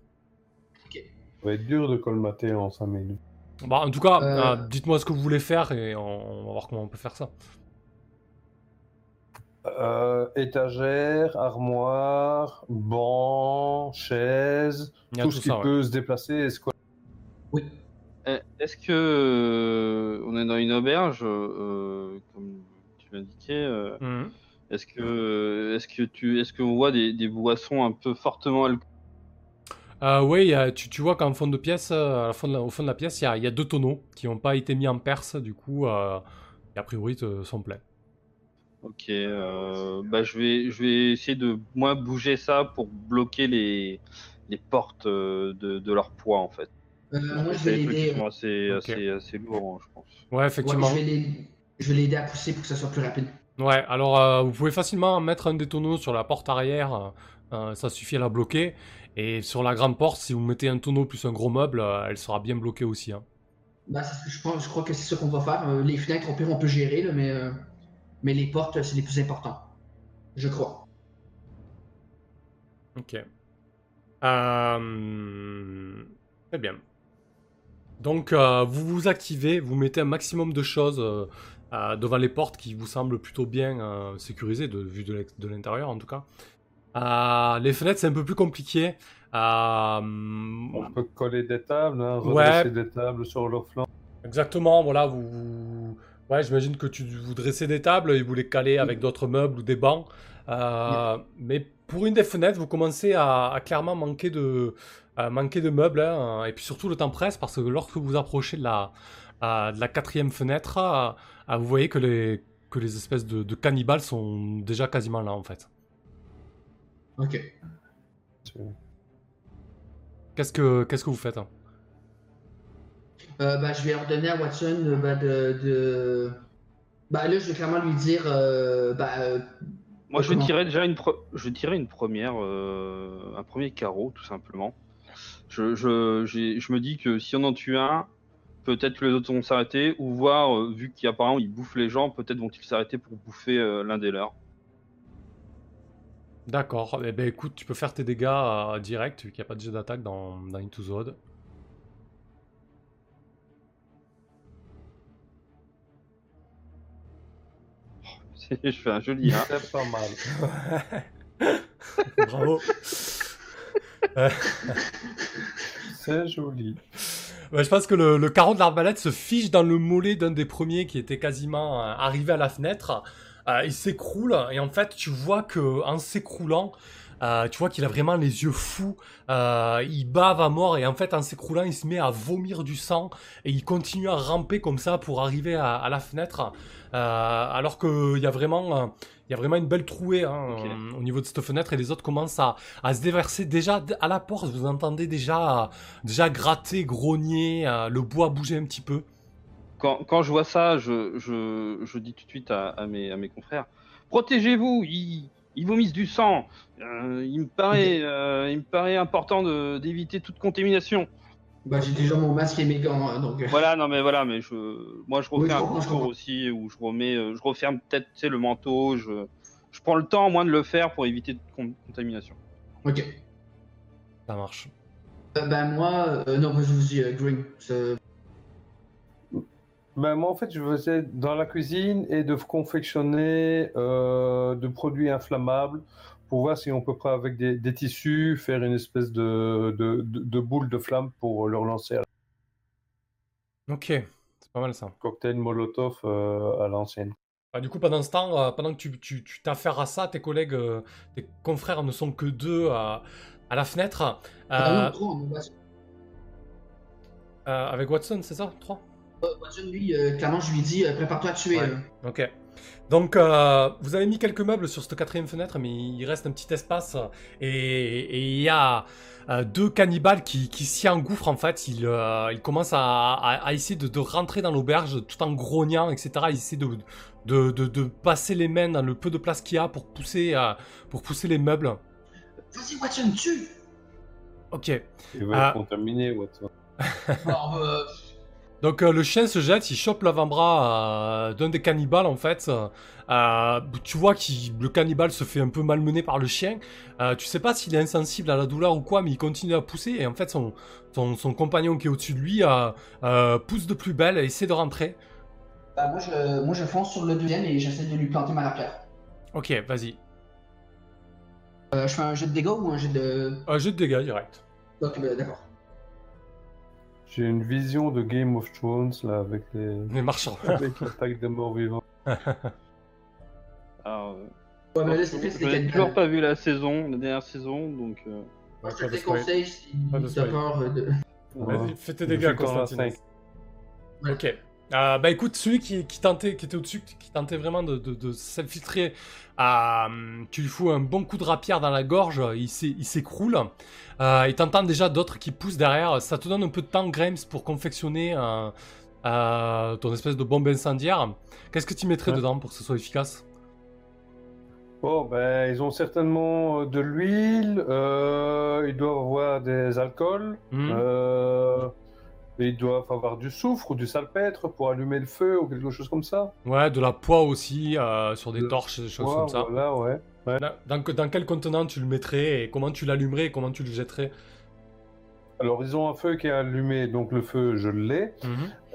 Ça va être dur de colmater en 5 minutes. Bah, en tout cas, Euh. euh, dites-moi ce que vous voulez faire et on, on va voir comment on peut faire ça. Euh, étagère, armoire, banc, chaise, Il y a tout tout ce qui ça, ouais. peut se déplacer et se Oui. Eh, Est-ce que euh, on est dans une auberge, euh, comme tu l'indiquais euh, Mhm. Est-ce que, est-ce que tu, est-ce qu'on voit des, des boissons un peu fortement alcoolisées Euh, oui, tu, tu vois qu'en fond de pièce, euh, à la fond de la- au fond de la pièce, il y a, il y a deux tonneaux qui n'ont pas été mis en perce, du coup, euh, et a priori sont pleins. Ok, euh, bah je vais, je vais essayer de moi bouger ça pour bloquer les, les portes euh, de, de leur poids en fait. Euh, moi, je vais des trucs qui l'aider. sont assez, Ok. assez, assez lourds, hein, je pense. Ouais, Ouais, effectivement. je vais l'aider- je vais l'aider à pousser pour que ça soit plus rapide. Ouais, alors euh, vous pouvez facilement mettre un des tonneaux sur la porte arrière, euh, ça suffit à la bloquer. Et sur la grande porte, si vous mettez un tonneau plus un gros meuble, euh, elle sera bien bloquée aussi. hein. Bah, ce je, pense, je crois que c'est ça qu'on va faire. Euh, les fenêtres, au pire, on peut gérer, là, mais, euh, mais les portes, c'est les plus importants. Je crois. Ok. Euh, Très bien. Donc, euh, vous vous activez, vous mettez un maximum de choses euh, euh, devant les portes qui vous semblent plutôt bien euh, sécurisées, de vue de l'intérieur en tout cas. Euh, les fenêtres, c'est un peu plus compliqué. Euh, On peut coller des tables, hein, Ouais. redresser des tables sur leur flanc. Exactement, voilà, vous... vous- Ouais, j'imagine que tu vous dressez des tables et vous les calez avec d'autres meubles ou des bancs. Euh, Mais pour une des fenêtres, vous commencez à, à clairement manquer de, à manquer de meubles. hein. Et puis surtout, le temps presse parce que lorsque vous approchez de la, de la quatrième fenêtre, vous voyez que les, que les espèces de, de cannibales sont déjà quasiment là en fait. Ok. Qu'est-ce que, qu'est-ce que vous faites hein? Euh, bah, je vais ordonner à Watson euh, bah, de, de. Bah, là, je vais clairement lui dire. euh, bah, euh, Moi, je tirer déjà une, pre- je vais tirer une première, euh, un premier carreau, tout simplement. Je, je, j'ai- je me dis que si on en tue un, peut-être que les autres vont s'arrêter, ou voir, euh, vu qu'apparemment ils bouffent les gens, peut-être vont-ils s'arrêter pour bouffer euh, l'un des leurs. D'accord, eh ben écoute, tu peux faire tes dégâts euh, direct, vu qu'il n'y a pas de jet d'attaque dans, dans Into the Odd. (laughs) je fais un joli 1. C'est pas mal. (laughs) Bravo. (laughs) C'est joli. Ouais, je pense que le, le carreau de l'arbalète se fiche dans le mollet d'un des premiers qui était quasiment euh, arrivé à la fenêtre. Euh, il s'écroule et en fait tu vois que en s'écroulant, euh, tu vois qu'il a vraiment les yeux fous. Euh, il bave à mort et en fait en s'écroulant il se met à vomir du sang et il continue à ramper comme ça pour arriver à, à la fenêtre. Euh, alors qu'il y a vraiment il y a vraiment une belle trouée hein, au niveau de cette fenêtre et les autres commencent à, à se déverser déjà à la porte. Vous entendez déjà déjà gratter, grogner, le bois bouger un petit peu. Quand, quand je vois ça, je, je, je dis tout de suite à, à mes, à mes confrères Protégez-vous, ils vomissent du sang. Euh, il, me paraît, euh, il me paraît important de- d'éviter toute contamination. bah, j'ai déjà mon masque et mes gants, hein, donc. euh, Voilà, non mais voilà, mais je, moi je refais Oui, je un comprends, je concours comprends. aussi où je remets, euh, je referme peut-être tu sais, le manteau, je, je prends le temps au moins de le faire pour éviter toute con- contamination. Ok. Ça marche. Euh, ben, moi. euh, non, vas-y, vas-y, euh, Green. C'est- Ben, moi, en fait, je faisais dans la cuisine et de confectionner euh, de produits inflammables pour voir si on peut pas, avec des, des tissus, faire une espèce de, de, de, de boule de flamme pour leur lancer un Ok, c'est pas mal ça. cocktail Molotov euh, à l'ancienne. Bah, du coup, pendant ce temps, euh, pendant que tu, tu, tu t'affaires à ça, tes collègues, euh, tes confrères ne sont que deux à, à la fenêtre. Ah, Euh, non, trois, on va- euh, avec Watson, c'est ça? Trois? Watson, lui, euh, clairement, je lui dis euh, prépare-toi à tuer. Ouais. euh. Ok. Donc, euh, vous avez mis quelques meubles sur cette quatrième fenêtre, mais il reste un petit espace. Et il y a euh, deux cannibales qui, qui s'y engouffrent, en fait. Ils, euh, ils commencent à, à- à essayer de, de rentrer dans l'auberge tout en grognant, etc. Ils essaient de, de, de, de passer les mains dans le peu de place qu'il y a pour pousser, euh, pour pousser les meubles. Vas-y, Watson, tue Ok. Il va Ah. être contaminé, Watson. Alors, euh, Donc euh, le chien se jette, il chope l'avant-bras euh, d'un des cannibales en fait. Euh, tu vois que le cannibale se fait un peu malmener par le chien. Tu sais pas s'il est insensible à la douleur ou quoi, mais il continue à pousser et en fait son, son, son compagnon qui est au-dessus de lui pousse de plus belle et essaie de rentrer. Bah, moi, je, moi je fonce sur le deuxième et j'essaie de lui planter ma rapière. Ok, vas-y. je fais un jet de dégâts ou un jet de... Un jet de dégâts direct. Ok, bah, d'accord. J'ai une vision de Game of Thrones là avec les, Les marchands. avec (laughs) l'attaque des morts vivants. Alors, Ouais, mais c'est n'ai des toujours pas vu la saison, la dernière saison, donc. euh, Moi, je te déconseille si Pas de peur euh, de... Vas-y, fais tes dégâts, Constantine. Ouais. Ok. Euh, bah écoute, celui qui, qui tentait, qui était au-dessus, qui tentait vraiment de, de, de s'infiltrer, euh, tu lui fous un bon coup de rapière dans la gorge, il s'é- il s'écroule. Euh, et t'entends déjà d'autres qui poussent derrière. Ça te donne un peu de temps, Grimes, pour confectionner euh, ton espèce de bombe incendiaire. Qu'est-ce que tu mettrais Ouais. dedans pour que ce soit efficace? Bon, ben, ils ont certainement euh, de l'huile, ils doivent avoir des alcools, Hmm. Ils doivent avoir du soufre ou du salpêtre pour allumer le feu ou quelque chose comme ça. Ouais, de la poix aussi, euh, sur des De- torches, des choses comme ça. Voilà, ouais. Dans, dans- dans quel contenant tu le mettrais et comment tu l'allumerais et comment tu le jetterais? Alors, ils ont un feu qui est allumé, donc le feu, je l'ai.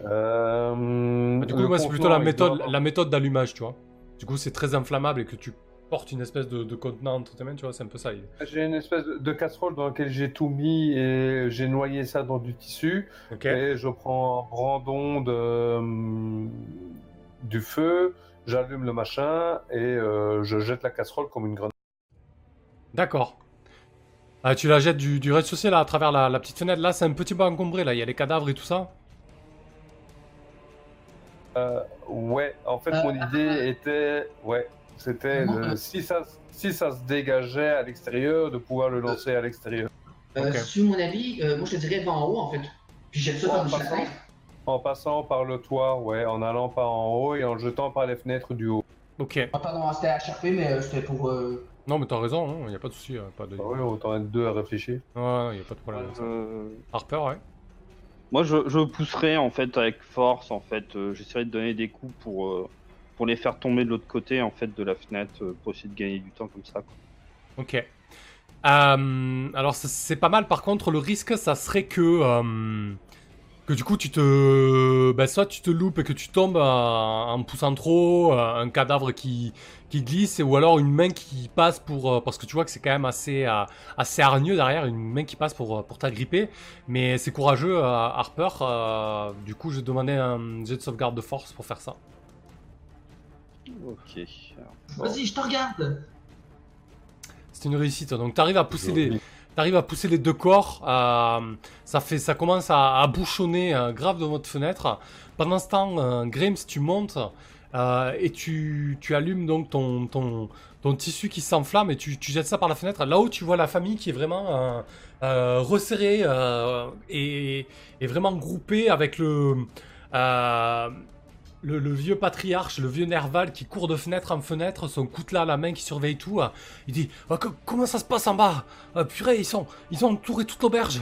Euh, Bah, Du coup, moi, c'est plutôt contenant, la il méthode, doit- la méthode d'allumage, tu vois. Du coup, c'est très inflammable et que tu portes une espèce de, de contenant entre tes mains, tu vois, c'est un peu ça. J'ai une espèce de casserole dans laquelle j'ai tout mis et j'ai noyé ça dans du tissu. Ok. Et je prends un brandon de, du feu, j'allume le machin et euh, je jette la casserole comme une grenade. D'accord. Ah, tu la jettes du, du rez-de-chaussée là à travers la, la petite fenêtre. Là, c'est un petit peu encombré. Là, il y a les cadavres et tout ça. Euh, ouais, en fait, Euh, mon idée était, ouais, c'était euh, si ça, si ça se dégageait à l'extérieur, de pouvoir le lancer à l'extérieur. Euh, mon avis, euh, moi je te dirais va en haut en fait. Puis jette ça Ouais, par en la passant. fenêtre. En passant par le toit, ouais, en allant par en haut et en jetant par les fenêtres du haut. Ok. Ah, pardon, c'était à HRP, mais euh, c'était pour. euh, Non, mais t'as raison, il n'y a pas de souci. euh, Pas de... Ah ouais, autant être deux à réfléchir. Ouais, il n'y a pas de problème. euh, Harper, ouais. Moi, je, je pousserai en fait avec force. En fait, euh, j'essaierai de donner des coups pour euh, pour les faire tomber de l'autre côté en fait de la fenêtre euh, pour essayer de gagner du temps comme ça. Ok. Euh, alors c'est- pas mal. Par contre, le risque, ça serait que euh, que du coup tu te, bah, soit tu te loupes et que tu tombes en poussant trop, un cadavre qui qui glisse, ou alors une main qui passe pour parce que tu vois que c'est quand même assez assez hargneux derrière, une main qui passe pour pour t'agripper. Mais c'est courageux, Harper. du coup, je demandais un jet de sauvegarde de force pour faire ça. Ok. Vas-y, je te regarde. C'est une réussite. Donc, tu arrives à pousser les, t'arrives à pousser les deux corps. euh, ça fait, ça commence à, à bouchonner euh, grave de votre fenêtre. Pendant ce temps, euh, Grims, tu montes euh, et tu, tu allumes donc ton, ton, ton tissu qui s'enflamme et tu, tu jettes ça par la fenêtre. Là-haut, tu vois la famille qui est vraiment euh, euh, resserrée euh, et, et vraiment groupée avec le. euh, le, le vieux patriarche, le vieux Nerval qui court de fenêtre en fenêtre, son coutelas à la main qui surveille tout. euh, Il dit Ah, co- Comment ça se passe en bas? Euh, Purée, ils, sont, ils ont entouré toute l'auberge.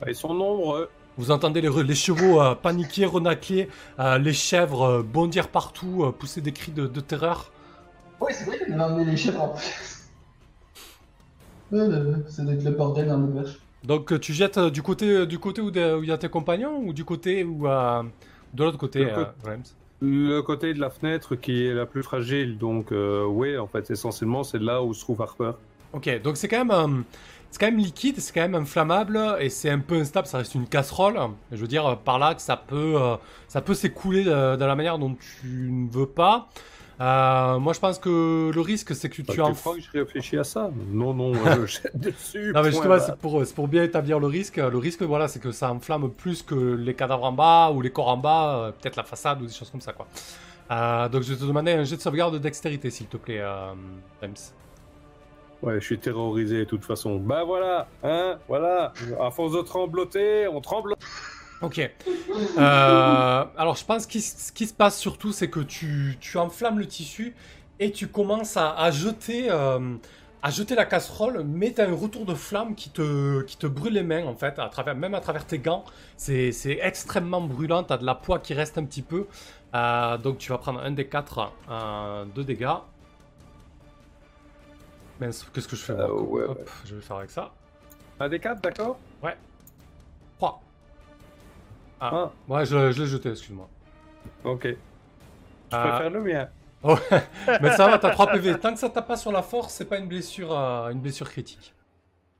Ah, Ils sont nombreux. Vous entendez les, chevaux euh, paniquer, renacler, euh, les chèvres euh, bondir partout, euh, pousser des cris de, de terreur. Ouais, c'est vrai qu'on avait emmené les chèvres en plus. Ouais, le- Ça doit être le bordel dans l'auberge. Donc tu jettes euh, du côté, du côté où il y a tes compagnons ou du côté où. De l'autre côté, Le euh, Le côté de la fenêtre qui est la plus fragile, donc euh, oui, en fait, essentiellement, c'est là où se trouve Harper. Ok, donc c'est quand même, c'est quand même liquide, c'est quand même inflammable et c'est un peu instable. Ça reste une casserole. Je veux dire euh, par là que ça peut, ça peut s'écouler de, de la manière dont tu ne veux pas. Euh, moi, je pense que le risque, c'est que Bah, tu en. crois que je réfléchis à ça Non, non, je (laughs) jette dessus. Non mais justement, c'est pour, pour bien établir le risque. Le risque, voilà, c'est que ça enflamme plus que les cadavres en bas ou les corps en bas, euh, peut-être la façade ou des choses comme ça, quoi. Euh, donc je vais te demander un jet de sauvegarde de dextérité, s'il te plaît, euh, James. Ouais, je suis terrorisé de toute façon. Bah voilà, hein, voilà. À force de trembloter, on tremble. Ok. Euh, alors, je pense que ce qui se passe surtout, c'est que tu, tu enflammes le tissu et tu commences à, à jeter, euh, à jeter la casserole, mais t'as un retour de flamme qui te, qui te brûle les mains en fait, à travers, même à travers tes gants. C'est c'est extrêmement brûlant, t'as de la poix qui reste un petit peu. Euh, donc tu vas prendre un des 4 euh, de dégâts. Mince, qu'est-ce que je fais ouais, Hop, ouais. Je vais faire avec ça. Un des quatre, d'accord? 3. Ah, Ah, ouais, je, je l'ai jeté, excuse-moi. ok. Je Ah. préfère le mien. (laughs) Mais ça va, t'as 3 PV. Tant que ça tape pas sur la force, c'est pas une blessure, euh, une blessure critique.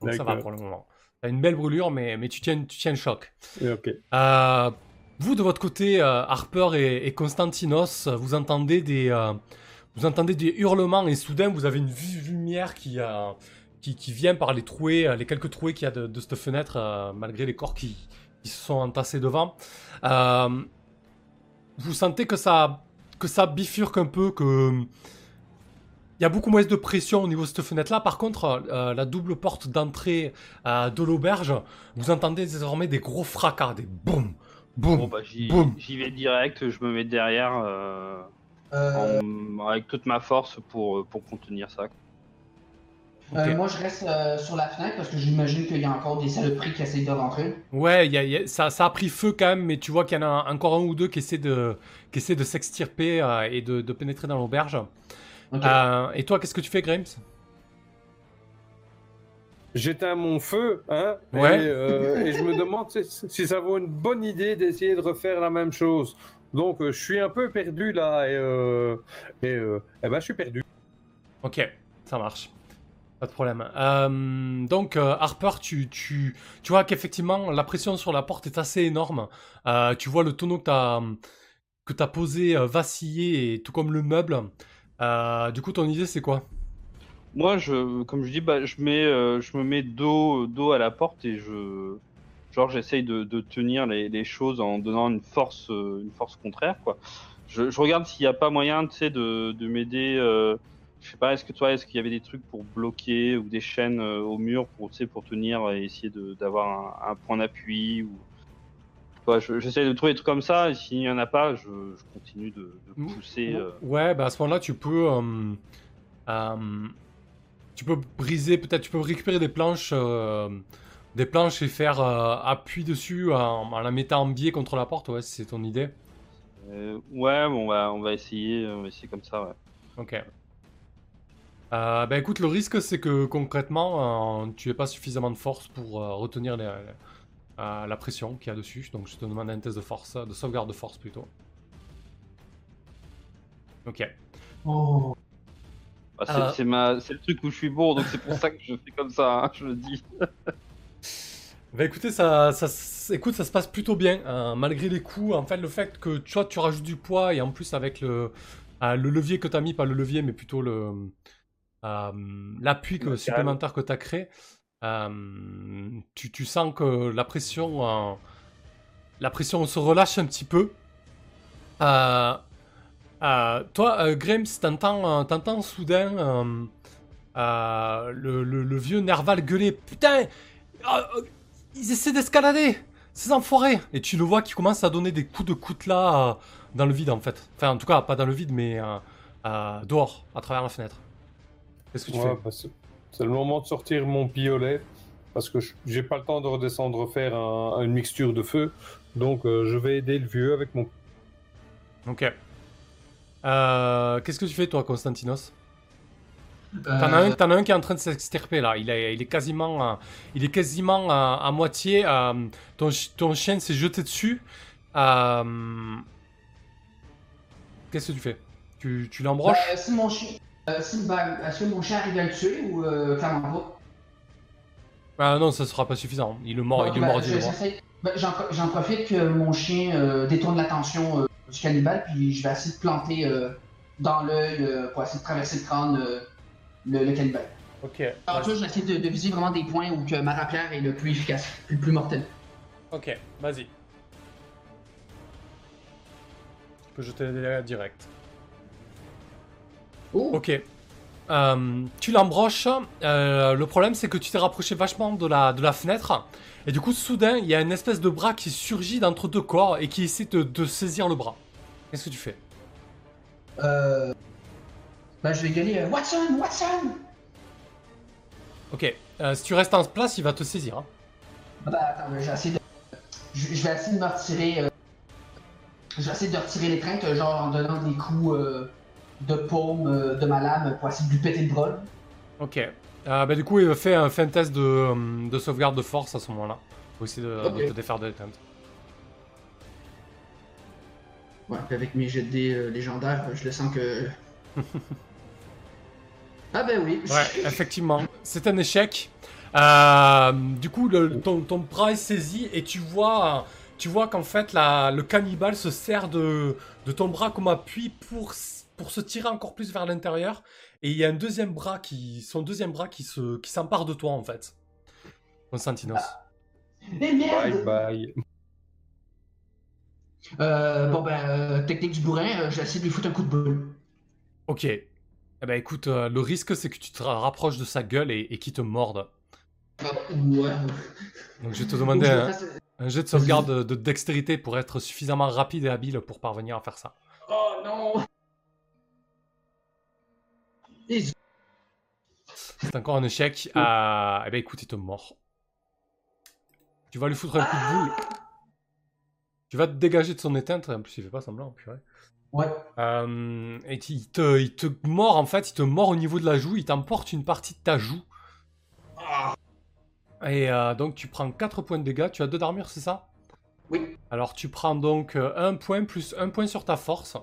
Donc ça va pour le moment. T'as une belle brûlure, mais, mais tu, tiens, tu tiens le choc. Ok. Euh, vous, de votre côté, euh, Harper et, et Constantinos, vous entendez des, vous entendez des hurlements et soudain, vous avez une vive lumière qui, qui, qui vient par les trouées, les quelques trouées qu'il y a de, de cette fenêtre, malgré les corps qui, qui se sont entassés devant. Euh, vous sentez que ça, que ça bifurque un peu, que il y a beaucoup moins de pression au niveau de cette fenêtre-là. Par contre, euh, la double porte d'entrée euh, de l'auberge, vous entendez désormais des gros fracas, des boum, boum. Bon, bah, j'y Boum. j'y vais direct, je me mets derrière euh, Euh, en- avec toute ma force pour, pour contenir ça. Euh, moi, je reste euh, sur la fenêtre parce que j'imagine qu'il y a encore des saloperies qui essayent de rentrer. Ouais, il y a- il y a- ça, ça a pris feu quand même, mais tu vois qu'il y en a encore un ou deux qui essaient de, qui essaient de s'extirper euh, et de, de pénétrer dans l'auberge. Euh, et toi, qu'est-ce que tu fais, Grims? J'éteins mon feu, hein, Ouais. et, euh, et je me demande si, si ça vaut une bonne idée d'essayer de refaire la même chose. Donc, euh, je suis un peu perdu là, et, euh, et euh, eh ben, je suis perdu. Ok, ça marche. Pas de problème. Euh, donc, euh, Harper, tu, tu, tu vois qu'effectivement, la pression sur la porte est assez énorme. Euh, tu vois le tonneau que tu as, que t'as posé vaciller, et tout comme le meuble. Du coup, ton idée, c'est quoi? Moi, je, comme je dis, bah, je, mets, je me mets dos, dos à la porte et je, genre, j'essaye de, tenir les, choses en donnant une force, une force contraire, quoi. Je, je regarde s'il n'y a pas moyen, tu sais, de, de m'aider. Je sais pas, est-ce que toi, est-ce qu'il y avait des trucs pour bloquer ou des chaînes euh, au mur pour, tu sais, pour tenir et essayer d'avoir un, un point d'appui ou. Je- j'essaie de trouver des trucs comme ça et s'il n'y en a pas, je, je continue de, de pousser. euh, Ouais, bah à ce moment-là, tu peux. euh, tu peux briser, peut-être, tu peux récupérer des planches. des planches et faire euh, appui dessus en, en la mettant en biais contre la porte, ouais, si c'est ton idée. euh, ouais, bon, on va, on va essayer, on va essayer comme ça, ouais. Ok. Euh, bah écoute, le risque c'est que concrètement, euh, tu n'aies pas suffisamment de force pour euh, retenir les- euh, la pression qu'il y a dessus. Donc je te demande un test de force, de sauvegarde de force plutôt. Ok. Oh. Bah, c'est ma, le truc où je suis bon, donc c'est pour ça que je fais comme ça, hein, je le dis. (laughs) Bah écoutez, ça, écoute, ça se passe plutôt bien, hein, malgré les coups. En fait, le fait que tu vois, tu rajoutes du poids et en plus avec le, euh, le levier que tu as mis, pas le levier, mais plutôt le l'appui que, supplémentaire que tu as créé, tu, tu sens que la pression, la pression se relâche un petit peu. Euh, euh, toi, euh, Grims, t'entends, euh, t'entends soudain le, le- le vieux Nerval gueuler Putain euh, euh, Ils essaient d'escalader Ces enfoirés Et tu le vois qui commence à donner des coups de coutelas dans le vide en fait. Enfin, en tout cas, pas dans le vide, mais dehors, à travers la fenêtre. Qu'est-ce que tu Ouais, fais bah, c'est le moment de sortir mon piolet, parce que je- j'ai pas le temps de redescendre faire un- une mixture de feu. Donc, euh, je vais aider le vieux avec mon. Ok. Euh, Qu'est-ce que tu fais toi, Constantinos Euh, T'en as, un- t'en as un qui est en train de s'extirper là. Il est, il est quasiment, euh, il est quasiment euh, à moitié. euh, ton, chi- ton chien s'est jeté dessus. Euh, Qu'est-ce que tu fais? Tu, tu l'embroches? Mon chien. Euh, si, ben, Est-ce que mon chien arrive à le tuer ou euh, clairement pas? Ah non, ça sera pas suffisant. Il le mord, Bon, il le ben, j'essaie- ben, J'en profite que mon chien euh, détourne l'attention euh, du cannibale, puis je vais essayer de planter euh, dans l'œil euh, pour essayer de traverser le crâne euh, le, le cannibale. Ok. Plus, je vais essayer de, de viser vraiment des points où que ma rapière est le plus efficace, le plus mortel. Ok, vas-y. Tu peux jeter des dégâts direct. Oh! Ok. Euh, tu l'embroches. euh, le problème, c'est que tu t'es rapproché vachement de la, de la fenêtre. Et du coup, soudain, il y a une espèce de bras qui surgit d'entre deux corps et qui essaie de, de saisir le bras. Qu'est-ce que tu fais? Euh... Ben, je vais gueuler euh, Watson! Watson! Ok. Si tu restes en place, il va te saisir. hein. Ah bah attends, je vais essayer de. Je, je vais essayer de me retirer. Je vais essayer de retirer l'étreinte, euh, genre en donnant des coups de paume euh, de ma lame pour essayer de lui péter le bras. Ok. Euh, bah, du coup, il fait un, fait un test de, euh, de sauvegarde de force à ce moment-là. Essayer de, de Ok. te défaire de l'éteinte. Ouais, puis avec mes jets de dés euh, légendaires, je le sens que. (laughs) ah ben oui. Ouais, effectivement. C'est un échec. Euh, du coup, le- ton, ton bras est saisi et tu vois, tu vois qu'en fait, la- le cannibale se sert de, de ton bras comme appui pour, pour se tirer encore plus vers l'intérieur. Et il y a un deuxième bras qui, son deuxième bras qui se, qui s'empare de toi en fait. Constantinos. Merde! Bye bye. Euh, bon ben, euh, technique du bourrin, euh, je vais essayer de lui foutre un coup de boule. Ok. Eh ben écoute, euh, le risque c'est que tu te rapproches de sa gueule et, et qu'il te morde. Ah, ouais. Donc je vais te demander un, fasse- un jet de sauvegarde de, de dextérité pour être suffisamment rapide et habile pour parvenir à faire ça. Oh non! C'est encore un échec. Euh, eh ben écoute, il te mord. Tu vas lui foutre un coup de boule. Tu vas te dégager de son éteinte. En plus, il fait pas semblant. purée. Ouais. Euh, et il te, il te mord en fait. Il te mord au niveau de la joue. Il t'emporte une partie de ta joue. Ah, Et euh, donc tu prends 4 points de dégâts. Tu as 2 d'armure, c'est ça? Oui. Alors tu prends donc 1 point plus 1 point sur ta force.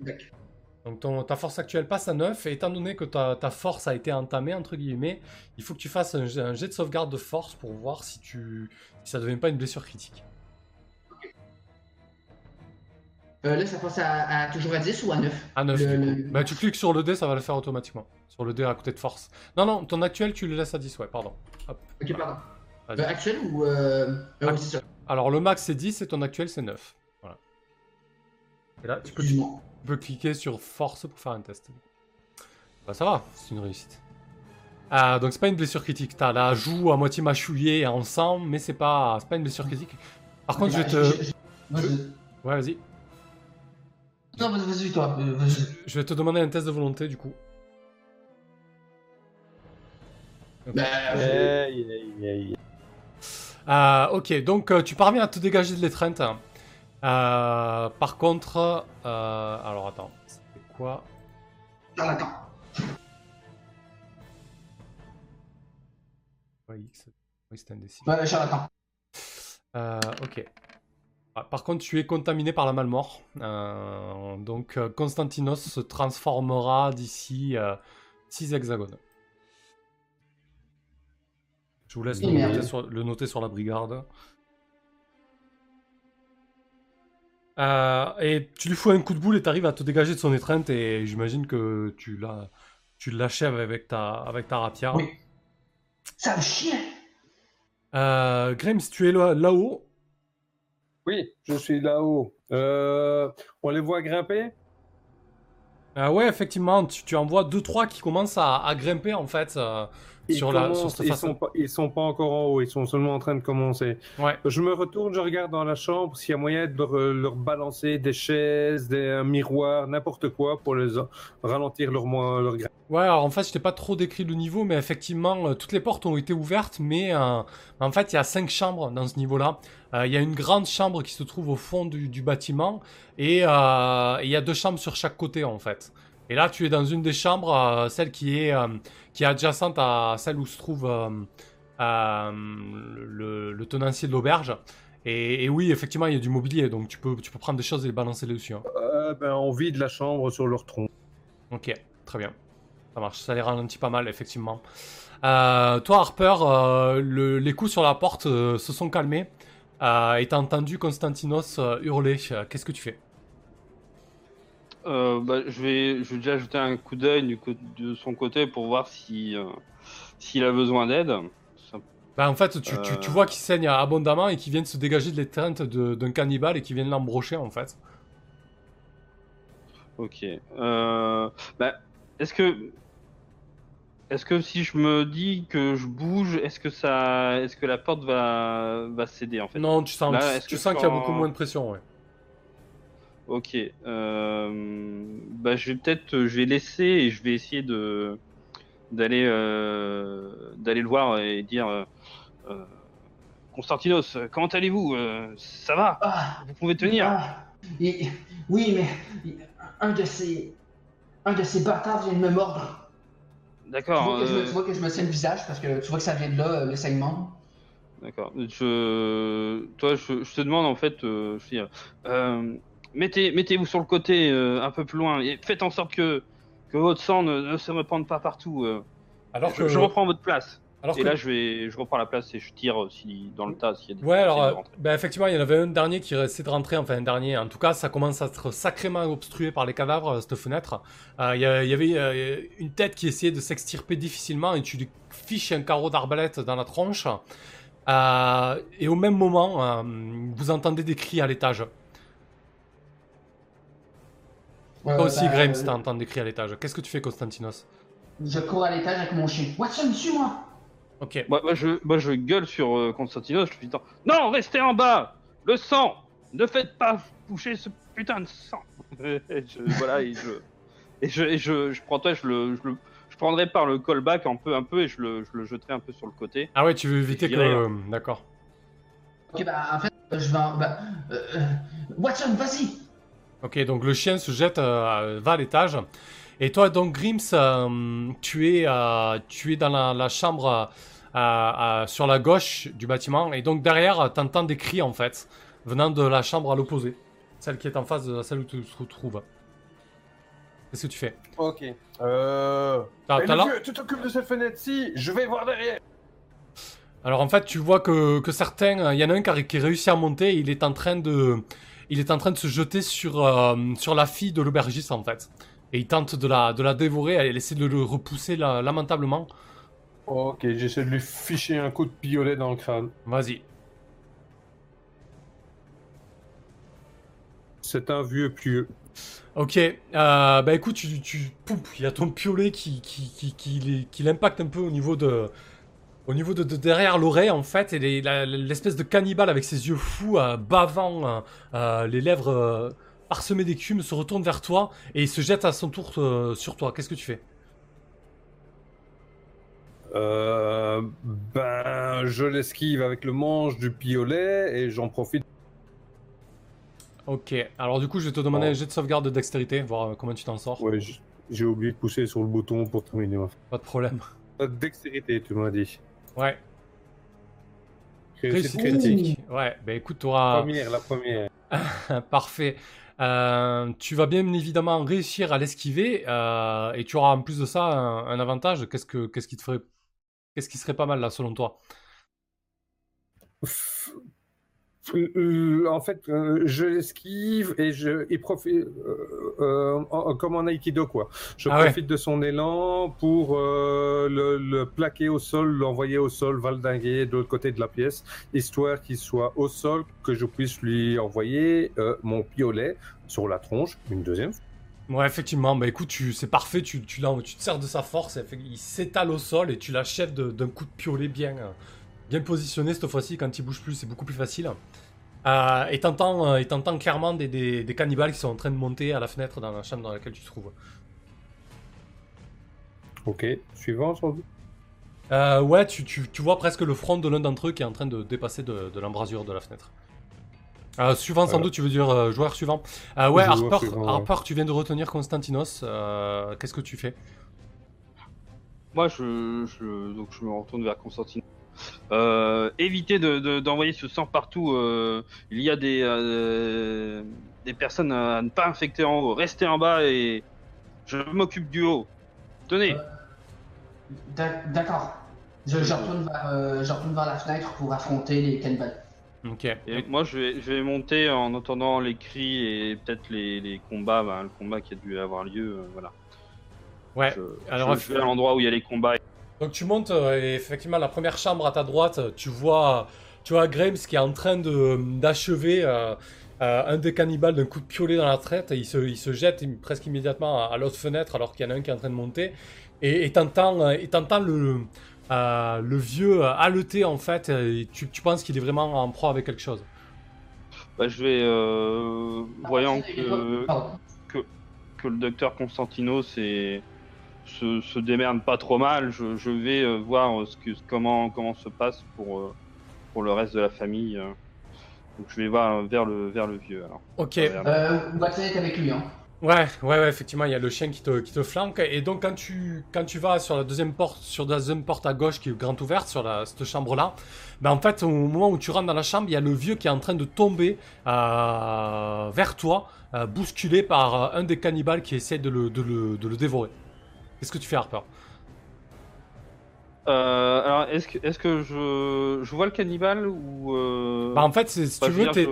D'accord. Donc ton- ta force actuelle passe à 9, et étant donné que ta, ta force a été entamée, entre guillemets, il faut que tu fasses un, jet- un jet de sauvegarde de force pour voir si, tu, si ça ne devient pas une blessure critique. Euh, là, ça passe à, à toujours à 10 ou à 9? À 9 Le- du coup. le- Bah, tu cliques sur le dé, ça va le faire automatiquement. Sur le dé à côté de force. Non, non, ton actuel, tu le laisses à 10, ouais, pardon. Hop. Ok, pardon. Euh, actuel ou. Euh... ah oui, ça. Alors le max c'est 10 et ton actuel c'est 9. Voilà. Et là, tu peux, tu Excuse-moi. peux cliquer sur force pour faire un test. Bah ça va, c'est une réussite. Ah, donc c'est pas une blessure critique. T'as la joue à moitié mâchouillée en sang, mais c'est pas, c'est pas une blessure critique. Par contre, je vais Bah, te... je- je- Vas-y. Ouais, vas-y. Non, vas-y, vas-y, toi. euh, vas-y. Je vais te demander un test de volonté du coup. Euh, aïe, aïe. Euh, ok, donc euh, tu parviens à te dégager de l'étreinte. Euh, par contre, euh, alors attends, c'était quoi X. Oui, c'était un D6. Ouais, charlatan. Euh, ok. Ah, par contre, tu es contaminé par la malmort. Euh, donc, Constantinos se transformera d'ici 6 hexagones. Je vous laisse le noter, sur, le noter sur la brigade. Euh, et tu lui fous un coup de boule et t'arrives à te dégager de son étreinte et j'imagine que tu la, tu l'achèves avec ta, avec ta rapière. Oui. Ça me chien. Euh, Grims, tu es là- là-haut? Oui, je suis là-haut. Euh, on les voit grimper? Euh, ouais, effectivement, tu, tu en vois 2-3 qui commencent à, à grimper en fait euh, Ils sur, la, sur commencent, cette ils façon. sont pas, ils sont pas encore en haut, ils sont seulement en train de commencer. Ouais. Je me retourne, je regarde dans la chambre s'il y a moyen de leur, leur balancer des chaises, des un miroir, n'importe quoi pour les ralentir leur, leur ouais, alors en fait, je t'ai pas trop décrit le niveau, mais effectivement, euh, toutes les portes ont été ouvertes, mais euh, en fait, il y a 5 chambres dans ce niveau-là. Euh, Il y a une grande chambre qui se trouve au fond du, du bâtiment, et euh, et il y a deux chambres sur chaque côté en fait. Et là, tu es dans une des chambres, euh, celle qui est, euh, qui est adjacente à celle où se trouve euh, le, le tenancier de l'auberge. Et, et oui, effectivement, il y a du mobilier, donc tu peux, tu peux prendre des choses et les balancer dessus. hein. Ben, on vide la chambre sur leur tronc. Ok, très bien. Ça marche, ça les ralentit pas mal, effectivement. Toi, Harper, le- les coups sur la porte se sont calmés. Et t'as entendu Constantinos hurler. Qu'est-ce que tu fais? Euh, bah, je vais, je vais déjà jeter un coup d'œil de son côté pour voir si, euh, s'il a besoin d'aide. Ça- bah, En fait, tu, tu- Euh. tu vois qu'il saigne abondamment et qu'il vient de se dégager de l'étreinte d'un cannibale et qu'il vient de l'embrocher, en fait. Ok. Bah, est-ce que, est-ce que si je me dis que je bouge, est-ce que ça, est-ce que la porte va, va céder en fait? Non, tu sens, Là, tu sens qu'il y a beaucoup moins de pression, ouais. Ok. Euh, bah, je vais peut-être, je vais laisser et je vais essayer de, d'aller euh, d'aller le voir et dire euh, euh, Constantinos, comment allez-vous Euh, Ça va? Ah, Vous pouvez tenir ah, et- oui, mais un de ces. Un de ces bâtards vient de me mordre. D'accord. euh, tu vois que je me tiens le visage parce que tu vois que ça vient de là, euh, le saignement. D'accord. Je, toi, je, je te demande en fait, euh, je veux dire, euh, mettez, mettez-vous sur le côté euh, un peu plus loin et faites en sorte que, que votre sang ne, ne se répande pas partout. euh. Alors je, que, je reprends votre place. alors Et que- là, je vais, je reprends la place et je tire euh, si dans le tas s'il y a des. Ouais, alors, a euh, ben, effectivement, il y en avait un dernier qui restait de rentrer, enfin un dernier. En tout cas, ça commence à être sacrément obstrué par les cadavres, euh, cette fenêtre. Euh, Il y, a- il y avait euh, une tête qui essayait de s'extirper difficilement et tu lui fiches un carreau d'arbalète dans la tronche. Euh, et au même moment, euh, vous entendez des cris à l'étage. Toi Euh, aussi, ben, Grimes, euh, t'entends des cris à l'étage. Qu'est-ce que tu fais, Constantinos Je cours à l'étage avec mon chien. Watson, suis-moi! Ok. Moi, moi, je, moi, je gueule sur euh, Constantinos. Je lui dis Non, restez en bas. Le sang. Ne faites pas bouger ce putain de sang. (laughs) Et je- voilà, et je, et je, et je, je prends toi, je le, je le, je prendrai par le callback un peu, un peu, et je le, je le jeterai un peu sur le côté. Ah ouais, tu veux éviter que... euh, D'accord. Ok, bah en fait, je vais en. bah, euh, euh, Watson, vas-y! Ok, donc le chien se jette, euh, va à l'étage. Et toi, donc, Grims, euh, tu, es, euh, tu es dans la, la chambre sur la gauche du bâtiment. Et donc, derrière, tu entends des cris, en fait, venant de la chambre à l'opposé. Celle qui est en face de celle où tu te retrouves. Qu'est-ce que tu fais? Ok. Euh... Le l'air- vieux, tu t'occupes de cette fenêtre-ci, je vais voir derrière. Alors, en fait, tu vois que, que certains... Il y en a un qui a, qui a réussi à monter. Il est en train de... Il est en train de se jeter sur, euh, sur la fille de l'aubergiste, en fait. Et il tente de la, de la dévorer. Elle essaie de le repousser la- lamentablement. Ok, j'essaie de lui ficher un coup de piolet dans le crâne. Vas-y. C'est un vieux pieux. Ok, euh, bah écoute, tu, il y a ton piolet qui, qui, qui, qui, qui l'impacte un peu au niveau de, au niveau de, de derrière l'oreille en fait, et l'espèce de cannibale avec ses yeux fous, euh, bavant, euh, euh, les lèvres euh, parsemées d'écume, se retourne vers toi et il se jette à son tour sur toi. Qu'est-ce que tu fais? Euh, ben, je l'esquive avec le manche du piolet et j'en profite. Ok, alors du coup, je vais te demander Oh. un jet de sauvegarde de dextérité, voir comment tu t'en sors. Ouais, j'ai oublié de pousser sur le bouton pour terminer. ma- Pas de problème. Dextérité, tu m'as dit. Ouais, Réussite critique. Ouais, bah écoute, tu auras. Première, la première. (laughs) Parfait. Euh, tu vas bien évidemment réussir à l'esquiver euh, et tu auras en plus de ça un, un avantage. Qu'est-ce que qu'est-ce qui te ferait Qu'est-ce qui serait pas mal là selon toi? En fait, euh, je l'esquive et je et profi- euh, euh, comme en aikido quoi. Je Ah ouais. profite de son élan pour euh, le, le plaquer au sol, l'envoyer au sol, valdinguer de l'autre côté de la pièce, histoire qu'il soit au sol, que je puisse lui envoyer euh, mon piolet sur la tronche une deuxième. fois. Ouais, effectivement. Bah écoute, c'est parfait. Tu, tu, te sers de sa force. il s'étale au sol et tu l'achèves d'un coup de piolet bien, euh, bien positionné cette fois-ci. Quand il bouge plus, c'est beaucoup plus facile. Euh, et t'entends, euh, et t'entends clairement des, des, des cannibales qui sont en train de monter à la fenêtre dans la chambre dans laquelle tu te trouves. Ok, suivant sans doute. Euh, ouais, tu, tu, tu vois presque le front de l'un d'entre eux qui est en train de dépasser de, de l'embrasure de la fenêtre. Euh, suivant, sans doute, tu veux dire euh, joueur suivant. Euh, ouais, Harper, suivant, ouais. Harper, tu viens de retenir Constantinos. Euh, Qu'est-ce que tu fais? Moi, je, je, donc je me retourne vers Constantine. Euh, évitez de- de- d'envoyer ce sang partout. euh, il y a des, euh, des personnes à ne pas infecter en haut. Restez en bas et je m'occupe du haut. Tenez. D'ac- D'accord. Je, je retourne vers, euh, je retourne vers la fenêtre pour affronter les cannibales. Ok. Et moi, je vais, je vais monter en entendant les cris et peut-être les, les combats, ben, le combat qui a dû avoir lieu. euh, voilà. Ouais. Je, alors, je- je vais à l'endroit où il y a les combats. Donc tu montes euh, et effectivement la première chambre à ta droite, tu vois, tu vois Grimes qui est en train de d'achever euh, euh, un des cannibales d'un coup de piolet dans la traite. Et il se, il se jette presque immédiatement à, à l'autre fenêtre alors qu'il y en a un qui est en train de monter. Et et t'entends et t'entends le euh, le vieux haleter en fait. Et tu, tu penses qu'il est vraiment en proie avec quelque chose. Bah, je vais, euh, voyant que, que le docteur Constantinos est, se, se démerde pas trop mal, je, je vais euh, voir euh, ce que, comment, comment se passe pour, euh, pour le reste de la famille. Donc je vais voir vers le, vers le vieux. Alors. Ok. Vers- Euh, Watson est avec lui, hein. Ouais, ouais, ouais, effectivement, il y a le chien qui te, qui te flanque. Et donc, quand tu, quand tu vas sur la deuxième porte, sur la deuxième porte à gauche qui est grande ouverte, sur la, cette chambre-là, ben en fait, au moment où tu rentres dans la chambre, il y a le vieux qui est en train de tomber euh, vers toi, euh, bousculé par un des cannibales qui essaie de le, de le, de le dévorer. Qu'est-ce que tu fais, Harper? Euh, alors est-ce que, est-ce que je, je vois le cannibale ou euh, Bah, en fait, si Bah, tu veux, t'es,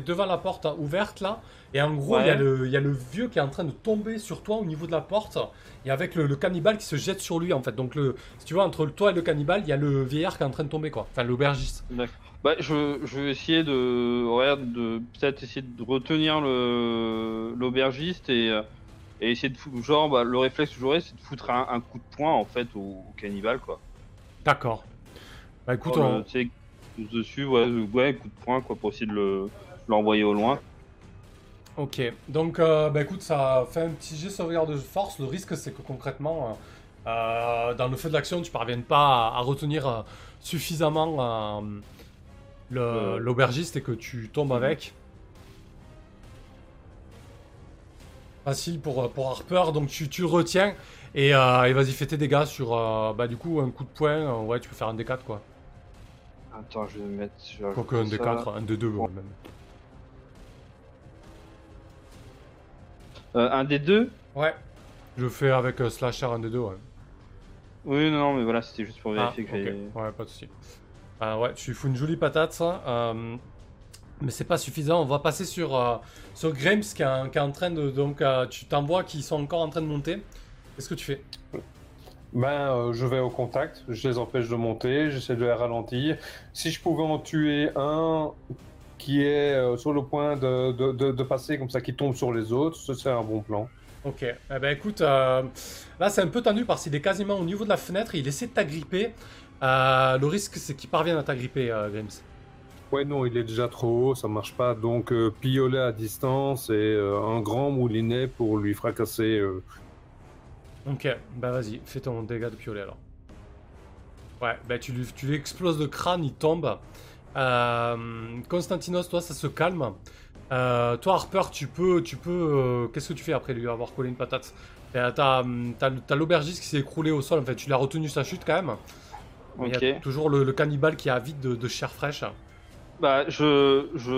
devant la porte ouverte là, et en gros, il y, a Ouais. le- il y a le vieux qui est en train de tomber sur toi au niveau de la porte, et avec le, le cannibale qui se jette sur lui en fait. Donc, le, si tu vois, entre toi et le cannibale, il y a le vieillard qui est en train de tomber quoi. Enfin, l'aubergiste. D'accord. Bah, je, je vais essayer de, de peut-être essayer de retenir l'aubergiste et, euh, et essayer de foutre, genre, bah, le réflexe que j'aurais, c'est de foutre un, un coup de poing en fait au, au cannibale quoi. D'accord. Bah écoute, Pour on- le- dessus, ouais, ouais, coup de poing quoi, pour essayer de le l'envoyer au loin. ok. Donc, euh, bah écoute, ça fait un petit jet sauvegarde de force. Le risque, c'est que concrètement, euh, euh, dans le feu de l'action, tu parviennes pas à, à retenir euh, suffisamment euh, Euh. l'aubergiste et que tu tombes avec. Facile pour, euh, pour Harper, donc tu, tu retiens et, euh, et vas-y fais tes dégâts sur euh, bah du coup un coup de poing, euh, ouais tu peux faire un D4 quoi. Attends, je vais mettre. je vais Quoique un ajouter ça. D4, un D2 ouais, même. Euh, un des deux? Ouais. Je fais avec euh, Slasher un D2 ouais. Oui, non, non, mais voilà, c'était juste pour Ah, vérifier que ok. Ouais, pas de soucis. Ah ouais, tu lui fous une jolie patate, ça. euh, mais c'est pas suffisant. On va passer sur, euh, sur qui est, en- qui est en train de. Donc, euh, tu t'envoies qu'ils sont encore en train de monter. Qu'est-ce que tu fais? Ben, euh, je vais au contact, je les empêche de monter, j'essaie de les ralentir. Si je pouvais en tuer un qui est euh, sur le point de, de, de- de passer comme ça, qui tombe sur les autres, ce serait un bon plan. Ok. Eh ben écoute, euh, là c'est un peu tendu parce qu'il est quasiment au niveau de la fenêtre. Il essaie de t'agripper. Le risque, c'est qu'il parvienne à t'agripper, Grimes. Ouais, non, il est déjà trop haut, ça marche pas. Donc, euh, piolet à distance et euh, un grand moulinet pour lui fracasser. euh. Ok, bah vas-y, fais ton dégât de piolet alors. Ouais, bah tu lui, tu lui exploses le crâne, il tombe. Euh, Constantinos, toi, ça se calme. Euh, toi, Harper, tu peux. Tu peux euh, Qu'est-ce que tu fais après lui avoir collé une patate? Euh, T'as t'as- t'as l'aubergiste qui s'est écroulé au sol, en fait, tu l'as retenu sa chute quand même. Mais Il y a Ok. toujours le, le cannibale qui est avide de, de chair fraîche. Bah, je, je,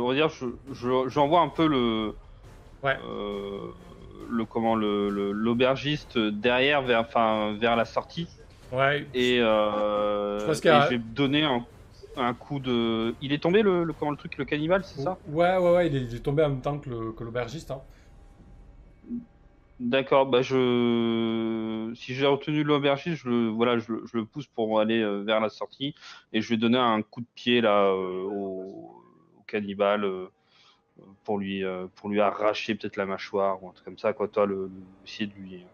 on va dire, je, je, j'envoie un peu le, Ouais. euh, le comment, le, le- l'aubergiste derrière vers, enfin, vers la sortie Ouais, et, euh, Je pense et qu'il y a- je vais donner un, un coup de. Il est tombé le, le comment le truc, le cannibale, c'est ça? ouais, ouais, ouais, il est, il est tombé en même temps que le- que l'aubergiste. hein. D'accord, bah je, si j'ai retenu l'aubergiste, je le, voilà, je, le- pousse pour aller euh, vers la sortie et je vais donner un coup de pied là euh, au, au cannibale euh, pour lui, pour lui arracher peut-être la mâchoire ou un truc comme ça, quoi. Toi, le, essayer de lui,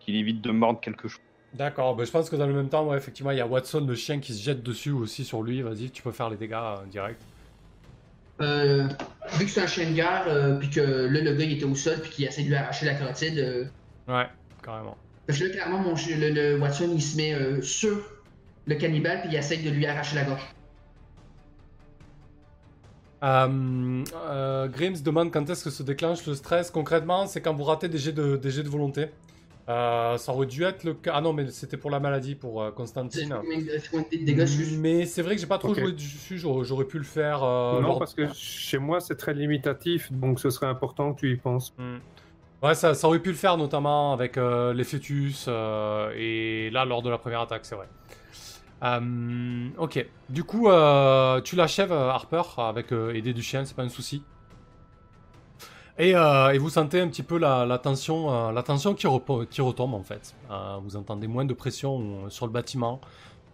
qu'il évite de mordre quelque chose. D'accord, bah, je pense que dans le même temps, effectivement, il y a Watson, le chien, qui se jette dessus aussi sur lui. Vas-y, tu peux faire les dégâts direct. Euh, vu que c'est un chien de guerre, euh, puis que là, le gars il était au sol, puis qu'il essaie de lui arracher la carotide, euh, Ouais, carrément. parce que là, clairement, mon, le, le Watson il se met euh, sur le cannibale, puis il essaie de lui arracher la gorge. Euh, euh, Grims demande quand est-ce que se déclenche le stress. Concrètement, c'est quand vous ratez des jets de, des jets de volonté. Euh, ça aurait dû être le cas. Ah non, mais c'était pour la maladie, pour euh, Constantine. Mais c'est vrai que j'ai pas trop joué dessus. J'aurais j'aurais pu le faire. euh, non, lors- parce que chez moi, c'est très limitatif, donc ce serait important que tu y penses. Hmm. Ouais, ça, ça aurait pu le faire notamment avec euh, les fœtus euh, et là lors de la première attaque, c'est vrai. Euh, ok. Du coup, euh, tu l'achèves, Harper, avec euh, aider du chien, c'est pas un souci. Et, euh, et vous sentez un petit peu la, la tension, euh, la tension qui, repo- qui retombe en fait. Euh, vous entendez moins de pression euh, sur le bâtiment.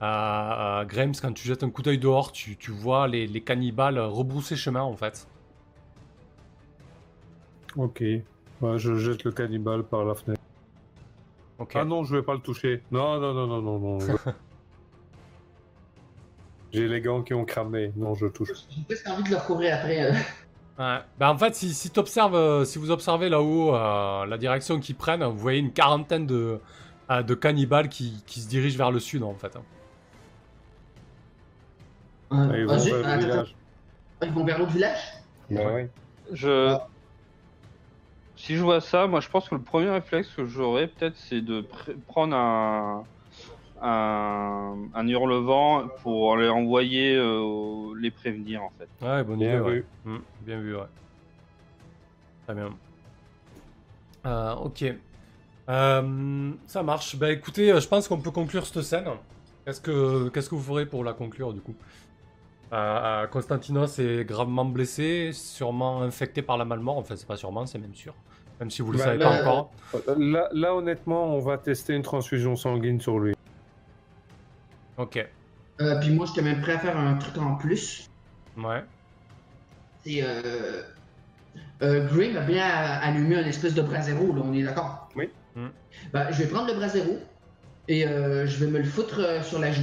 Euh, euh, Grimes, quand tu jettes un coup d'œil dehors, tu, tu vois les, les cannibales rebrousser chemin en fait. Ok. Ouais, je jette le cannibale par la fenêtre. Ah non, je vais pas le toucher. Non, non, non, non, non, non. (laughs) J'ai les gants qui ont cramé. Non, je touche. J'ai presque envie de le recourir après. Ouais. Ben, en fait, si, si, t'observes, euh, si vous observez là-haut euh, la direction qu'ils prennent, vous voyez une quarantaine de, euh, de cannibales qui, qui se dirigent vers le sud en fait. Euh, Ils vont vers le attends, village. Ils vont vers l'autre village? Ouais. Je... Ah. Si je vois ça, moi je pense que le premier réflexe que j'aurais peut-être c'est de pr- prendre un... un un hurlevent pour les envoyer euh, les prévenir en fait. Ouais, bonne Bien idée. ouais. vu. Mm, bien vu, ouais. Très bien. Euh, ok. Euh, ça marche. Bah écoutez, je pense qu'on peut conclure cette scène. Qu'est-ce que, qu'est-ce que vous ferez pour la conclure du coup? Constantinos est gravement blessé, sûrement infecté par la malmort. Enfin, c'est pas sûrement, c'est même sûr. Même si vous le Bah, savez là, pas encore. Là, là, honnêtement, on va tester une transfusion sanguine sur lui. Ok. Euh, Puis moi, j'étais même prêt à faire un truc en plus. Ouais. C'est. Euh... Euh, Grim a bien allumé un espèce de brasero, là, on est d'accord? Oui. Mm. Bah, je vais prendre le brasero et euh, je vais me le foutre euh, sur la joue.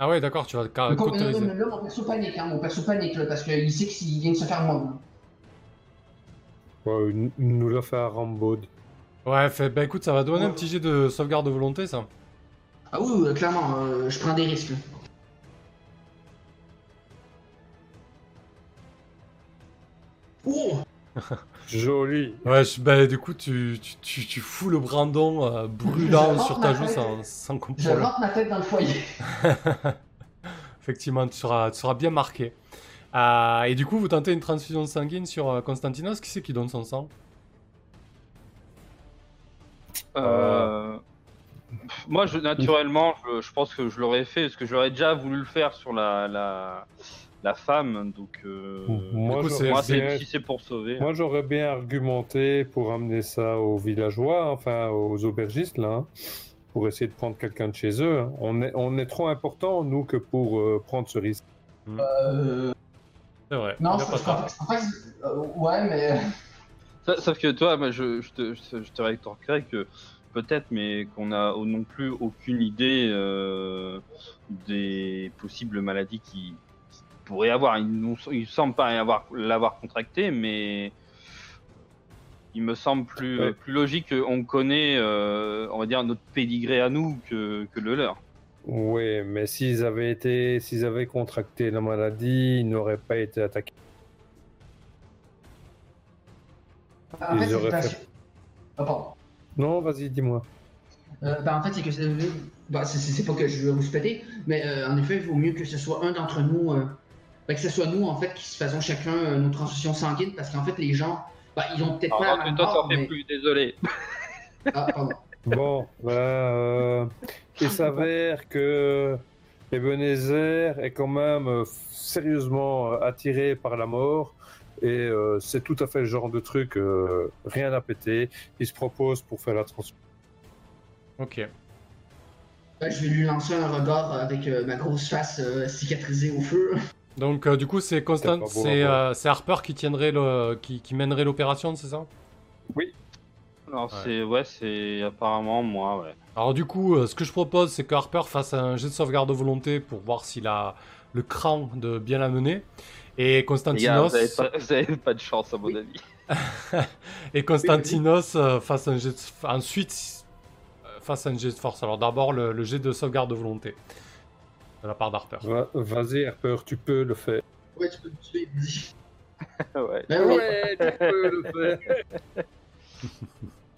Ah ouais, d'accord, tu vas ca- Donc, non, non, là, mon perso panique, hein, mon perso panique, là, parce qu'il sait qu'il vient de se faire mordre. Ouais, il nous l'a fait à Rambaud. Ouais, fait, bah écoute, ça va donner un petit jet de sauvegarde de volonté, ça. Ah oui, oui, clairement, euh, je prends des risques. Oh! (laughs) Joli. Ouais, je- bah du coup, tu, tu, tu, tu fous le brandon euh, brûlant Je sur ta joue tête. sans, sans Je comprendre. rentre ma tête dans le foyer. (laughs) Effectivement, tu seras, tu seras bien marqué. Euh, et du coup, vous tentez une transfusion sanguine sur euh, Constantinos. Qui c'est qui donne son sang? Euh, Moi, je, naturellement, je, je pense que je l'aurais fait, parce que j'aurais déjà voulu le faire sur la, la, la femme, donc euh, Moi, c'est- si pour sauver. Moi, j'aurais bien argumenté pour amener ça aux villageois, enfin aux aubergistes, là, hein, pour essayer de prendre quelqu'un de chez eux. hein. On est, on est trop important, nous, que pour euh, prendre ce risque. Euh, C'est vrai. non, je a pas euh, ouais, mais. Sa- Sauf que toi, moi, je, je te, je, te- je te rétorquerai que peut-être, mais qu'on n'a non plus aucune idée euh, des possibles maladies qui, qui pourraient avoir. Il nous il semble pas avoir l'avoir contracté, mais il me semble plus, Ouais. plus logique qu'on connaît, euh, on va dire, notre pédigré à nous que, que le leur. Oui, mais s'ils avaient été, s'ils avaient contracté la maladie, ils n'auraient pas été attaqués. En Ils fait, c'est auraient parce fait- que- Ah, pardon. Non, vas-y, dis-moi. Euh, ben, en fait, c'est que c'est ben, c'est- pas que je veux vous péter, mais euh, en effet, il vaut mieux que ce soit un d'entre nous, euh, ben, que ce soit nous en fait qui faisons chacun euh, nos transfusions sanguines, parce qu'en fait, les gens, ben, ils ont peut-être pas que toi, mort, t'en fais mais... plus, désolé. Ah, pardon. Bon, euh, il s'avère que Ebenezer est quand même euh, sérieusement euh, attiré par la mort. Et euh, c'est tout à fait le genre de truc, euh, rien à péter. Il se propose pour faire la transfusion. Ok. Je vais lui lancer un regard avec euh, ma grosse face euh, cicatrisée au feu. (laughs) Donc, euh, du coup, c'est Constant, C'est euh, Harper qui tiendrait le, qui, qui mènerait l'opération, c'est ça? Alors, Ouais. c'est, ouais, c'est apparemment moi, ouais. Alors du coup, euh, ce que je propose, c'est que Harper fasse un jet de sauvegarde de volonté pour voir s'il a le cran de bien la mener. Et Constantinos, vous avez pas, vous avez pas de chance, à mon Oui. avis. (laughs) et Constantinos euh, fasse un jet de- ensuite euh, fasse un jet de force. Alors d'abord le, le jet de sauvegarde de volonté de la part d'Harper. Va- Vas-y, Harper, tu peux le faire. Ouais, tu peux me tuer, (laughs) ouais. Ben oui. tu (laughs) peux le faire.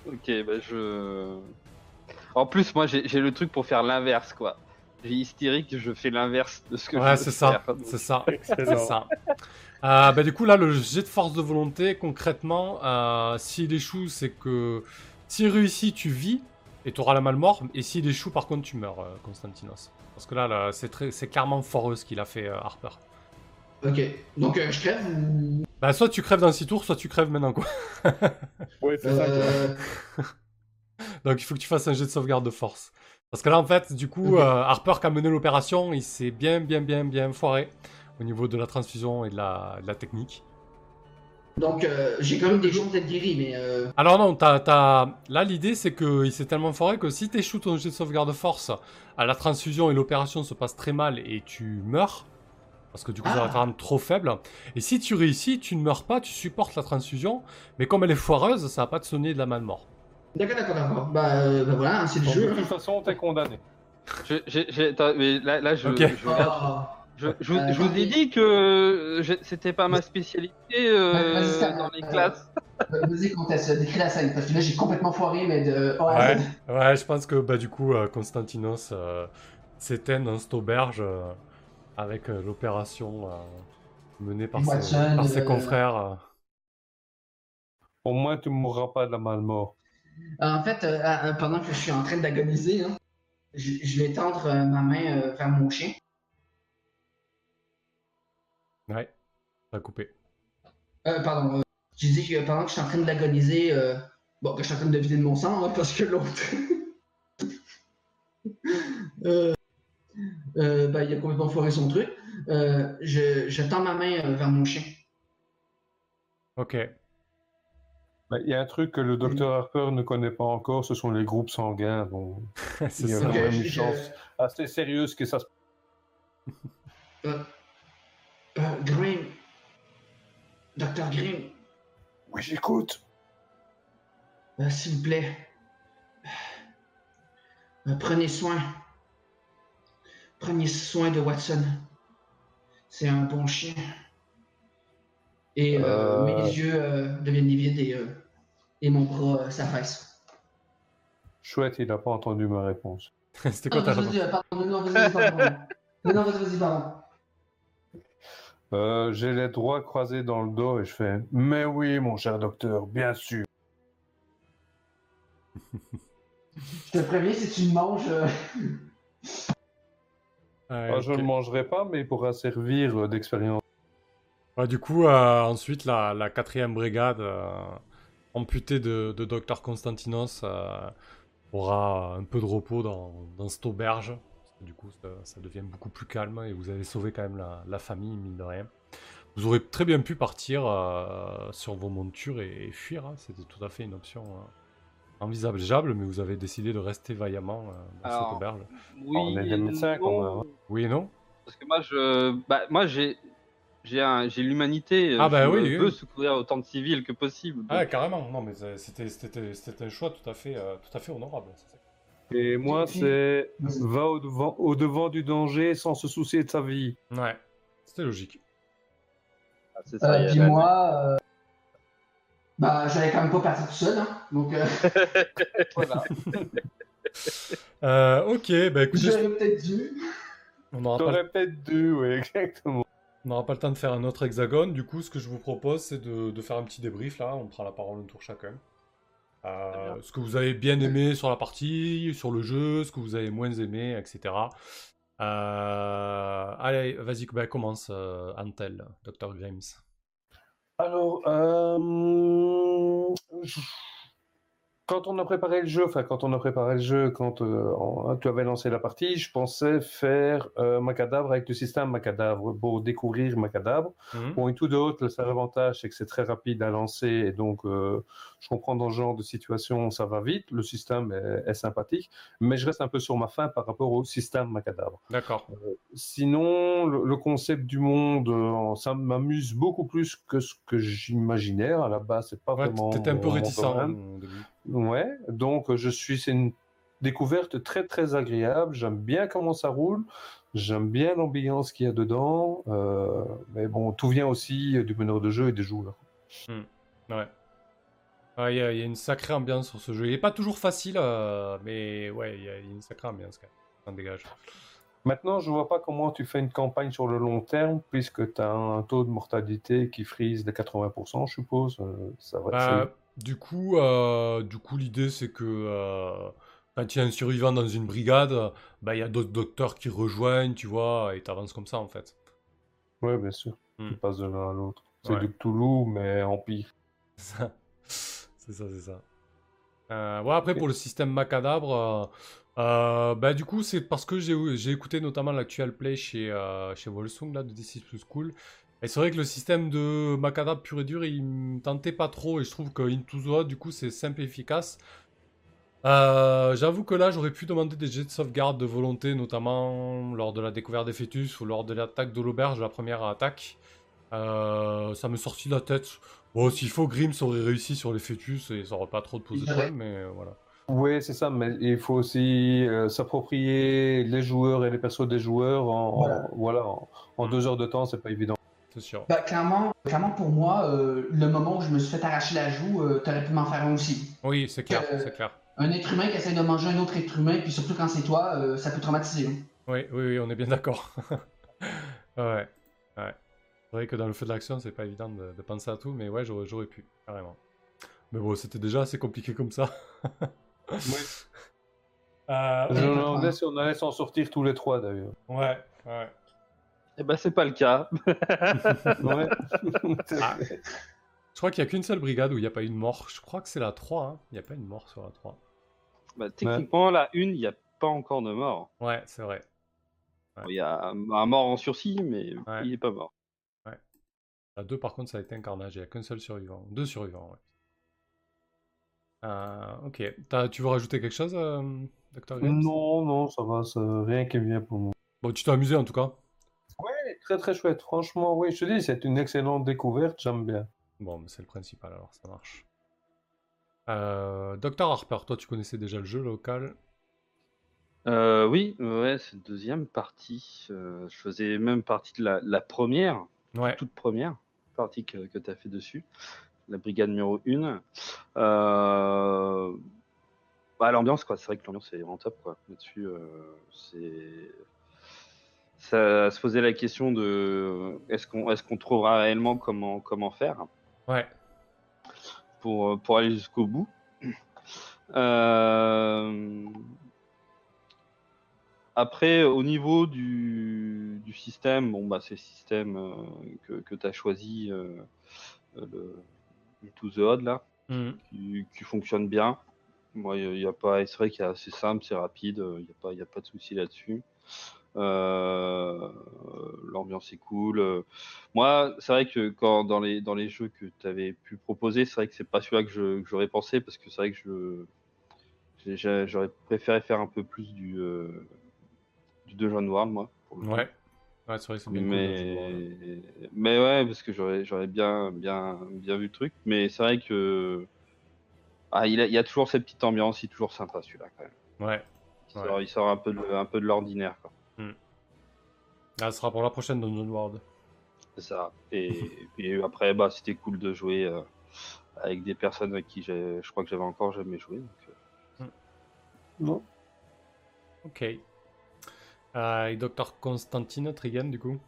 Ok, bah je. En plus, moi, j'ai le truc pour faire l'inverse, quoi. J'ai hystérique, je fais l'inverse de ce que je Ouais, veux c'est ça, (laughs) c'est ça, c'est ça. Euh, bah, du coup là, le jet de force de volonté, concrètement, euh, s'il échoue, c'est que s'il réussit, tu vis et tu auras la malmort. Et s'il échoue, par contre, tu meurs, euh, Constantinos. Parce que là, là, c'est très, c'est clairement foreux ce qu'il a fait euh, Harper. Ok, donc euh, je crève ou. Bah, soit tu crèves dans 6 tours, soit tu crèves maintenant, quoi. Oui, c'est ça. (laughs) Donc il faut que tu fasses un jet de sauvegarde de force. Parce que là, en fait, du coup, Ok. euh, Harper qui a mené l'opération, il s'est bien, bien, bien, bien foiré au niveau de la transfusion et de la, de la technique. donc euh, j'ai quand même des chances d'être guéri, mais. Euh... Alors non, t'as, t'as- là l'idée c'est qu'il s'est tellement foiré que si t'échoues ton jet de sauvegarde de force, à la transfusion et l'opération se passe très mal et tu meurs, Parce que du coup, ça va Ah. te rendre trop faible. Et si tu réussis, tu ne meurs pas, tu supportes la transfusion. Mais comme elle est foireuse, ça va pas te sonner de la malmort. D'accord, d'accord, d'accord. Bah, euh, bah voilà, c'est le jeu. de toute façon, t'es condamné. Je- j'ai- j'ai- attends, mais là, là, je, Ah. je- je vous- Euh, je vous ai dit que je- c'était pas ma spécialité euh, ça- dans les euh, classes. Vas-y, Comtesse, décris la scène, parce que là j'ai complètement foiré, mais de. Oh, Ouais, ouais, je pense que bah, du coup, euh, Constantinos euh, s'éteint dans cette auberge euh, avec euh, l'opération euh, menée par, ses, par ses euh, confrères. euh. Au moins, tu mourras pas de la malmort. En fait, euh, euh, pendant que je suis en train d'agoniser, hein, je, je vais tendre euh, ma main euh, vers mon chien. Ouais, ça a coupé. Euh, pardon, euh, j'ai dit que pendant que je suis en train d'agoniser, euh, bon, que je suis en train de vider de mon sang, hein, parce que l'autre. (laughs) euh, euh, ben, il a complètement foiré son truc. Euh, je, je tends ma main euh, vers mon chien. Ok. Mais Il y a un truc que le docteur Harper ne connaît pas encore, ce sont les groupes sanguins. Donc, (laughs) c'est il y a quand même une chance assez sérieuse que ça se Euh, Grimm. Docteur Grimm, Oui, j'écoute. euh, s'il vous plaît. Euh, prenez soin. Prenez soin de Watson. C'est un bon chien. Et euh, Euh. mes yeux euh, deviennent livides et, euh, et mon bras euh, s'affaisse. Chouette, il n'a pas entendu ma réponse. (laughs) C'était quoi Ah, ta réponse pardon, non, vas-y, pardon. (laughs) Non, non, vas-y, pardon. Euh, J'ai les doigts croisés dans le dos et je fais Mais oui, mon cher docteur, bien sûr. (laughs) Je te préviens, si tu me manges. euh, Ouais, Ah, Je ne le mangerai pas, mais il pourra servir euh, d'expérience. Ouais, du coup, euh, ensuite, la, la quatrième brigade, amputée de, de Dr Constantinos, euh, aura un peu de repos dans, dans cette auberge. Parce que du coup, ça, ça devient beaucoup plus calme et vous avez sauvé quand même la, la famille, mine de rien. Vous aurez très bien pu partir euh, sur vos montures et, et fuir. hein. C'était tout à fait une option euh, envisageable, mais vous avez décidé de rester vaillamment euh, dans Alors, cette auberge. Oui, on est des médecins, quand non, même, hein. Oui et non? Parce que moi, je, bah, moi, j'ai, j'ai, l'humanité. Ah, je bah oui, veux oui. secourir autant de civils que possible. Ah, donc- carrément. Non, mais euh, c'était c'était- c'était un choix tout à fait, euh, tout à fait honorable. Et moi, c'est va au devant, au devant du danger sans se soucier de sa vie. Ouais, c'était logique. Ah, c'est ça, Euh, a puis la- moi, euh, bah, j'allais quand même pas partir tout seul, hein. Donc, euh, (laughs) voilà. Euh, ok, bah écoutez, J'aurais peut-être dû. on peut-être dû, oui, (laughs) exactement. On n'aura pas le temps de faire un autre hexagone. Du coup, ce que je vous propose, c'est de, de faire un petit débrief là. On prend la parole un tour chacun. Euh, ce que vous avez bien aimé sur la partie, sur le jeu, ce que vous avez moins aimé, etc. Euh, allez, vas-y, bah, commence, euh, Antel, Dr. Grimes. Alors, euh, je- quand on a préparé le jeu, enfin quand on a préparé le jeu, quand euh, on- tu avais lancé la partie, je pensais faire euh, Macadabre avec le système Macadabre pour découvrir Macadabre. Mhm. Bon, et tout de haut, le seul avantage, c'est que c'est très rapide à lancer, et donc euh, je comprends dans ce genre de situation, ça va vite, le système est, est sympathique, mais je reste un peu sur ma faim par rapport au système Macadabre. D'accord. Sinon, le, le concept du monde, euh, ça m'amuse beaucoup plus que ce que j'imaginais. À la base, c'est pas Ouais, vraiment. t'étais un peu réticent domaine. au début. Ouais, donc euh, je suis, c'est une découverte très très agréable. J'aime bien comment ça roule. J'aime bien l'ambiance qu'il y a dedans. euh, mais bon, tout vient aussi du meneur de jeu et des joueurs. Ouais. Ouais, Il y, a il y a une sacrée ambiance sur ce jeu. Il est pas toujours facile, euh, mais ouais, il y, a il y a une sacrée ambiance quand même. Ça dégage. Maintenant, je vois pas comment tu fais une campagne sur le long terme, puisque tu as un taux de mortalité qui frise de 80%, je suppose. Euh, ça va. Bah, du coup, euh, du coup, l'idée c'est que euh, quand il y a un survivant dans une brigade, bah il y a d'autres docteurs qui rejoignent, tu vois, et t'avances comme ça en fait. Oui, bien sûr. Hmm. Tu passes de l'un à l'autre. C'est Ouais. du Cthulhu, mais en pire. C'est ça, (laughs) c'est ça. Euh, ouais, après, pour le système Macadabre, euh, euh, bah, du coup, c'est parce que j'ai j'ai écouté notamment l'actual play chez, chez Volsung, là, de D6 Plus Cool. Et c'est vrai que le système de Macadabre pur et dur, il me tentait pas trop. Et je trouve que Into the du coup, c'est simple et efficace. Euh, J'avoue que là, j'aurais pu demander des jets de sauvegarde de volonté, notamment lors de la découverte des fœtus ou lors de l'attaque de l'auberge, la première attaque. Euh, ça me sortit de la tête. Bon, s'il faut, Grims aurait réussi sur les fœtus et ça aurait pas trop de aurait- problème, mais voilà. Oui, c'est ça, mais il faut aussi euh, s'approprier les joueurs et les persos des joueurs en, en- Voilà. voilà, en, en deux heures de temps, c'est pas évident. C'est sûr. Bah, clairement, clairement, pour moi, euh, le moment où je me suis fait arracher la joue, euh, t'aurais pu m'en faire un aussi. Oui, c'est clair, Euh, c'est clair. Un être humain qui essaie de manger un autre être humain, puis surtout quand c'est toi, euh, ça peut traumatiser. hein. Oui, oui, oui, on est bien d'accord. (laughs) ouais, ouais. C'est vrai que dans le feu de l'action, c'est pas évident de, de penser à tout, mais ouais, j'aurais, j'aurais pu, carrément. Mais bon, c'était déjà assez compliqué comme ça. (laughs) Euh, Je me Ouais. demandais si on allait s'en sortir tous les trois d'ailleurs. ouais, ouais. Eh ben, c'est pas le cas. (laughs) Ouais. Ah. Je crois qu'il n'y a qu'une seule brigade où il n'y a pas eu de mort. Je crois que c'est la 3. hein. Il n'y a pas une mort sur la 3. Bah, techniquement, la une, il n'y a pas encore de mort. Ouais, c'est vrai. Ouais. Il y a un, un mort en sursis, mais Ouais. il est pas mort. La 2, par contre, ça a été un carnage. Il n'y a qu'un seul survivant. Deux survivants, ouais. Euh, ok. Tu veux rajouter quelque chose, euh, Dr. Grims non, non, ça va, ça, rien qui vient pour moi. Bon, tu t'es amusé en tout cas. Très très chouette, franchement, oui, je te dis, c'est une excellente découverte, j'aime bien. Bon, mais c'est le principal alors, ça marche. Euh, Dr. Harper, toi, tu connaissais déjà le jeu local? Euh, oui, ouais, c'est la deuxième partie. Euh, je faisais même partie de la, la première, Ouais. toute première partie que, que tu as fait dessus, la brigade numéro 1. Euh... Bah, l'ambiance, quoi. C'est vrai que l'ambiance est vraiment top, quoi. Là-dessus, euh, c'est. Ça se posait la question de est-ce qu'on est qu'on trouvera réellement comment, comment faire Ouais. pour, pour aller jusqu'au bout. Euh, Après, au niveau du, du système, bon, bah, c'est le système euh, que, que tu as choisi, euh, le, le To The Odd, là, qui, qui fonctionne bien. Moi, il y a pas, c'est vrai qu'il y a- c'est simple, c'est rapide, il n'y a, pas- il y a pas de souci là-dessus. Euh, L'ambiance est cool. Euh, Moi, c'est vrai que quand dans les, dans les jeux que tu avais pu proposer, c'est vrai que c'est pas celui-là que j'aurais pensé parce que c'est vrai que je j'aurais préféré faire un peu plus du, euh, du Dungeon World, moi. pour le coup. Ouais. Ouais, c'est vrai que c'est bien cool. Mais, mais ouais, parce que j'aurais, j'aurais bien, bien, bien vu le truc. Mais c'est vrai que ah, il, a, il y a toujours cette petite ambiance, il est toujours sympa celui-là quand même. Ouais. Il, Ouais. sort, il sort un peu de, un peu de l'ordinaire, quoi. Ah, ce sera pour la prochaine Dungeon World. C'est ça. Et, puis après, bah, c'était cool de jouer euh, avec des personnes avec qui j'ai, je crois que j'avais encore jamais joué. donc, euh, Non. Ok. Euh, et Dr. Constantine Trigan, du coup?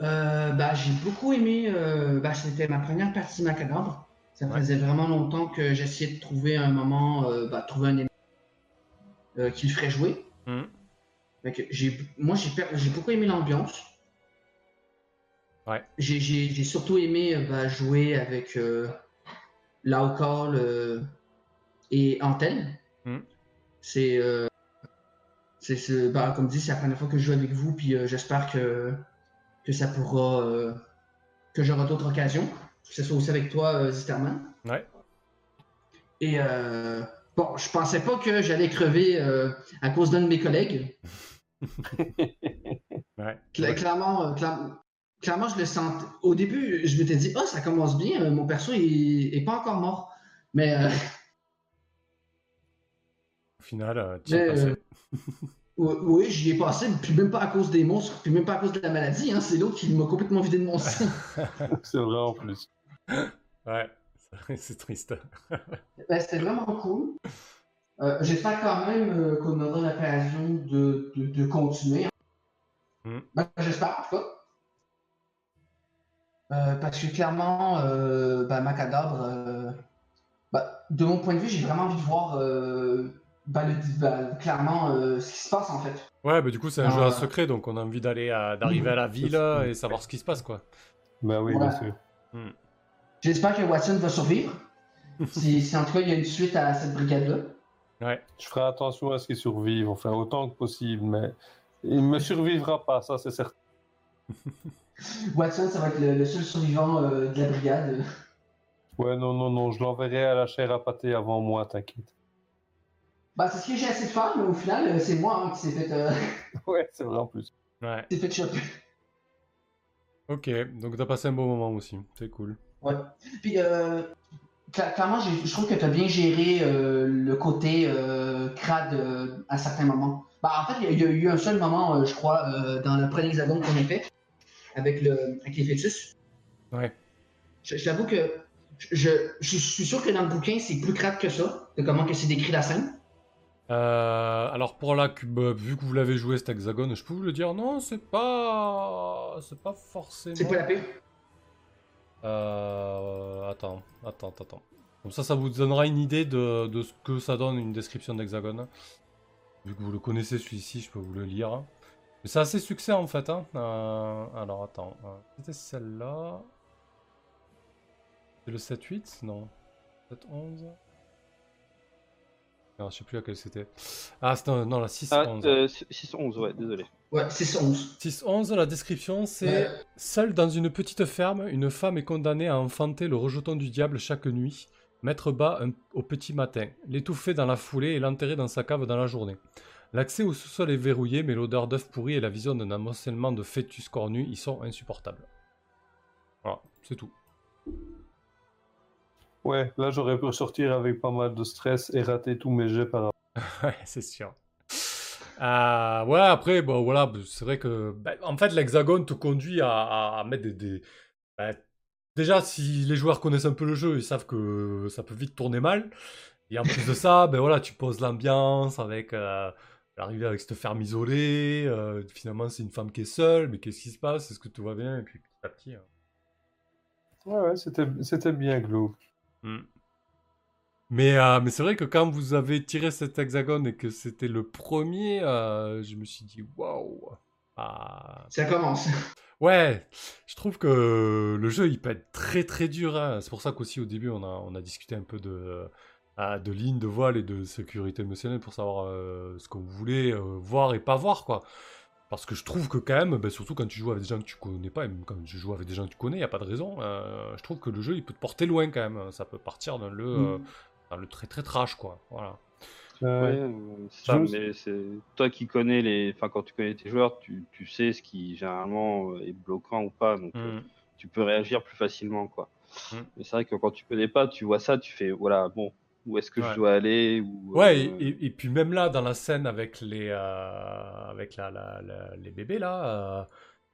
Euh, bah, j'ai beaucoup aimé. euh, bah, c'était ma première partie macabre. Ça Ouais. faisait vraiment longtemps que j'essayais de trouver un moment, euh, bah, trouver un élément euh, qui le ferait jouer. Fait que j'ai, moi, j'ai, beaucoup aimé l'ambiance. Ouais. J'ai, j'ai- j'ai surtout aimé euh, bah, jouer avec euh, euh, et Antenne. Mhm. C'est, euh, c'est, c'est- bah, comme dit, c'est la première fois que je joue avec vous, puis j'espère que, que ça pourra, que j'aurai d'autres occasions, que ce soit aussi avec toi, euh, Zisterman. Ouais. Et euh, bon, je pensais pas que j'allais crever euh, à cause d'un de mes collègues. (laughs) Ouais. Cla- Clairement, cla- clairement, je le sentais. Au début, je m'étais dit, oh, ça commence bien, mon perso il est pas encore mort. Mais euh, Au final, tu es passé. Oui, j'y ai passé, puis même pas à cause des monstres, puis même pas à cause de la maladie. Hein, c'est l'autre qui m'a complètement vidé de mon (laughs) sang. C'est vrai en plus. Ouais. (laughs) C'est- triste. Ben, C'était vraiment cool. Euh, J'espère quand même euh, qu'on aura l'occasion de, de, de continuer. Mm. Ben, J'espère, en tout cas. Euh, parce que clairement, euh, ben, Macadabre, euh, ben, de mon point de vue, j'ai vraiment envie de voir euh, ben, le- ben, clairement euh, ce qui se passe en fait. Ouais, bah du coup, c'est un jeu à secret, donc on a envie d'aller à- d'arriver à la (laughs) ville euh, et savoir ce qui se passe, quoi. Bah oui, bien sûr. J'espère que Watson va survivre. (laughs) si, si en tout cas il y a une suite à cette brigade-là. Ouais. Je ferai attention à ce qu'il survive, enfin autant que possible, mais il ne me survivra pas, ça c'est certain. (laughs) Watson, ça va être le, le seul survivant euh, de la brigade. Ouais, non, non, non, je l'enverrai à la chair à pâté avant moi, t'inquiète. Bah, c'est ce que j'ai essayé de faire, mais au final, euh, c'est moi hein, qui s'est fait, euh, (laughs) Ouais, c'est vrai en plus. Ouais. s'est fait choper. Ok, donc t'as passé un bon moment aussi. C'est cool. Ouais. Puis, euh, cla- clairement, je trouve que tu as bien géré euh, le côté euh, crade euh, à certains moments. Bah, en fait, il y, a- il y a eu un seul moment, euh, je crois, euh, dans le premier hexagone qu'on a fait, avec, le, avec les fœtus. Ouais. Je, je t'avoue que je, je suis sûr que dans le bouquin, c'est plus crade que ça, de comment que c'est décrit la scène. Euh, alors pour la cube, euh, vu que vous l'avez joué cet hexagone, je peux vous le dire, non, c'est pas, c'est pas forcément. C'est pas la. Euh, attends, attends, attends. Comme ça, ça vous donnera une idée de, de ce que ça donne une description d'hexagone. Vu que vous le connaissez celui-ci, je peux vous le lire. Mais c'est assez succès en fait. Hein. Euh, alors attends, euh, c'était celle-là. C'est le 7-8 Non? 7-11 Non, je sais plus laquelle c'était. Ah, c'était non, la 6-11. Ah, euh, 6-11, ouais, désolé. Ouais, c'est 11. 6-11, la description, c'est Ouais. Seule dans une petite ferme, une femme est condamnée à enfanter le rejeton du diable chaque nuit, mettre bas un- au petit matin, l'étouffer dans la foulée et l'enterrer dans sa cave dans la journée. L'accès au sous-sol est verrouillé, mais l'odeur d'œuf pourri et la vision d'un amoncellement de fœtus cornus y sont insupportables. Voilà, c'est tout. Ouais, là j'aurais pu ressortir avec pas mal de stress et rater tous mes jets par (laughs) Ouais, c'est sûr. Euh, ouais, après, bon, voilà, c'est vrai que, ben, en fait, l'hexagone te conduit à, à- à mettre des, des- ben, déjà, si les joueurs connaissent un peu le jeu, ils savent que ça peut vite tourner mal. Et en plus de ça, ben voilà, tu poses l'ambiance avec euh, l'arrivée avec cette ferme isolée. euh, finalement, c'est une femme qui est seule, mais qu'est-ce qui se passe? Est-ce que tout va bien? Et puis petit à petit. hein. Ouais, ouais, c'était c'était bien glauque. Mm. Mais, euh, mais c'est vrai que quand vous avez tiré cet hexagone et que c'était le premier, euh, je me suis dit waouh. Ah. Ça commence. Ouais, je trouve que le jeu il peut être très très dur. hein. C'est pour ça qu'aussi au début on a, on a discuté un peu de, ah, de ligne de voile et de sécurité émotionnelle pour savoir euh, ce que vous voulez euh, voir et pas voir quoi. Parce que je trouve que quand même, ben, surtout quand tu joues avec des gens que tu connais pas, et même quand tu joues avec des gens que tu connais, il n'y a pas de raison. euh, je trouve que le jeu il peut te porter loin quand même. Ça peut partir dans le, euh, dans le très très trash quoi. Voilà. Ouais, Ouais. euh, c'est ça, mais c'est toi qui connais les. Enfin, quand tu connais tes joueurs, tu, tu sais ce qui généralement euh, est bloquant ou pas, donc euh, Mm. tu peux réagir plus facilement, quoi. Mm. Mais c'est vrai que quand tu connais pas, tu vois ça, tu fais voilà, bon, où est-ce que Ouais. je dois aller ou, Ouais, euh, et, et- et puis même là, dans la scène avec les, euh, avec la, la- la- les bébés, là, euh,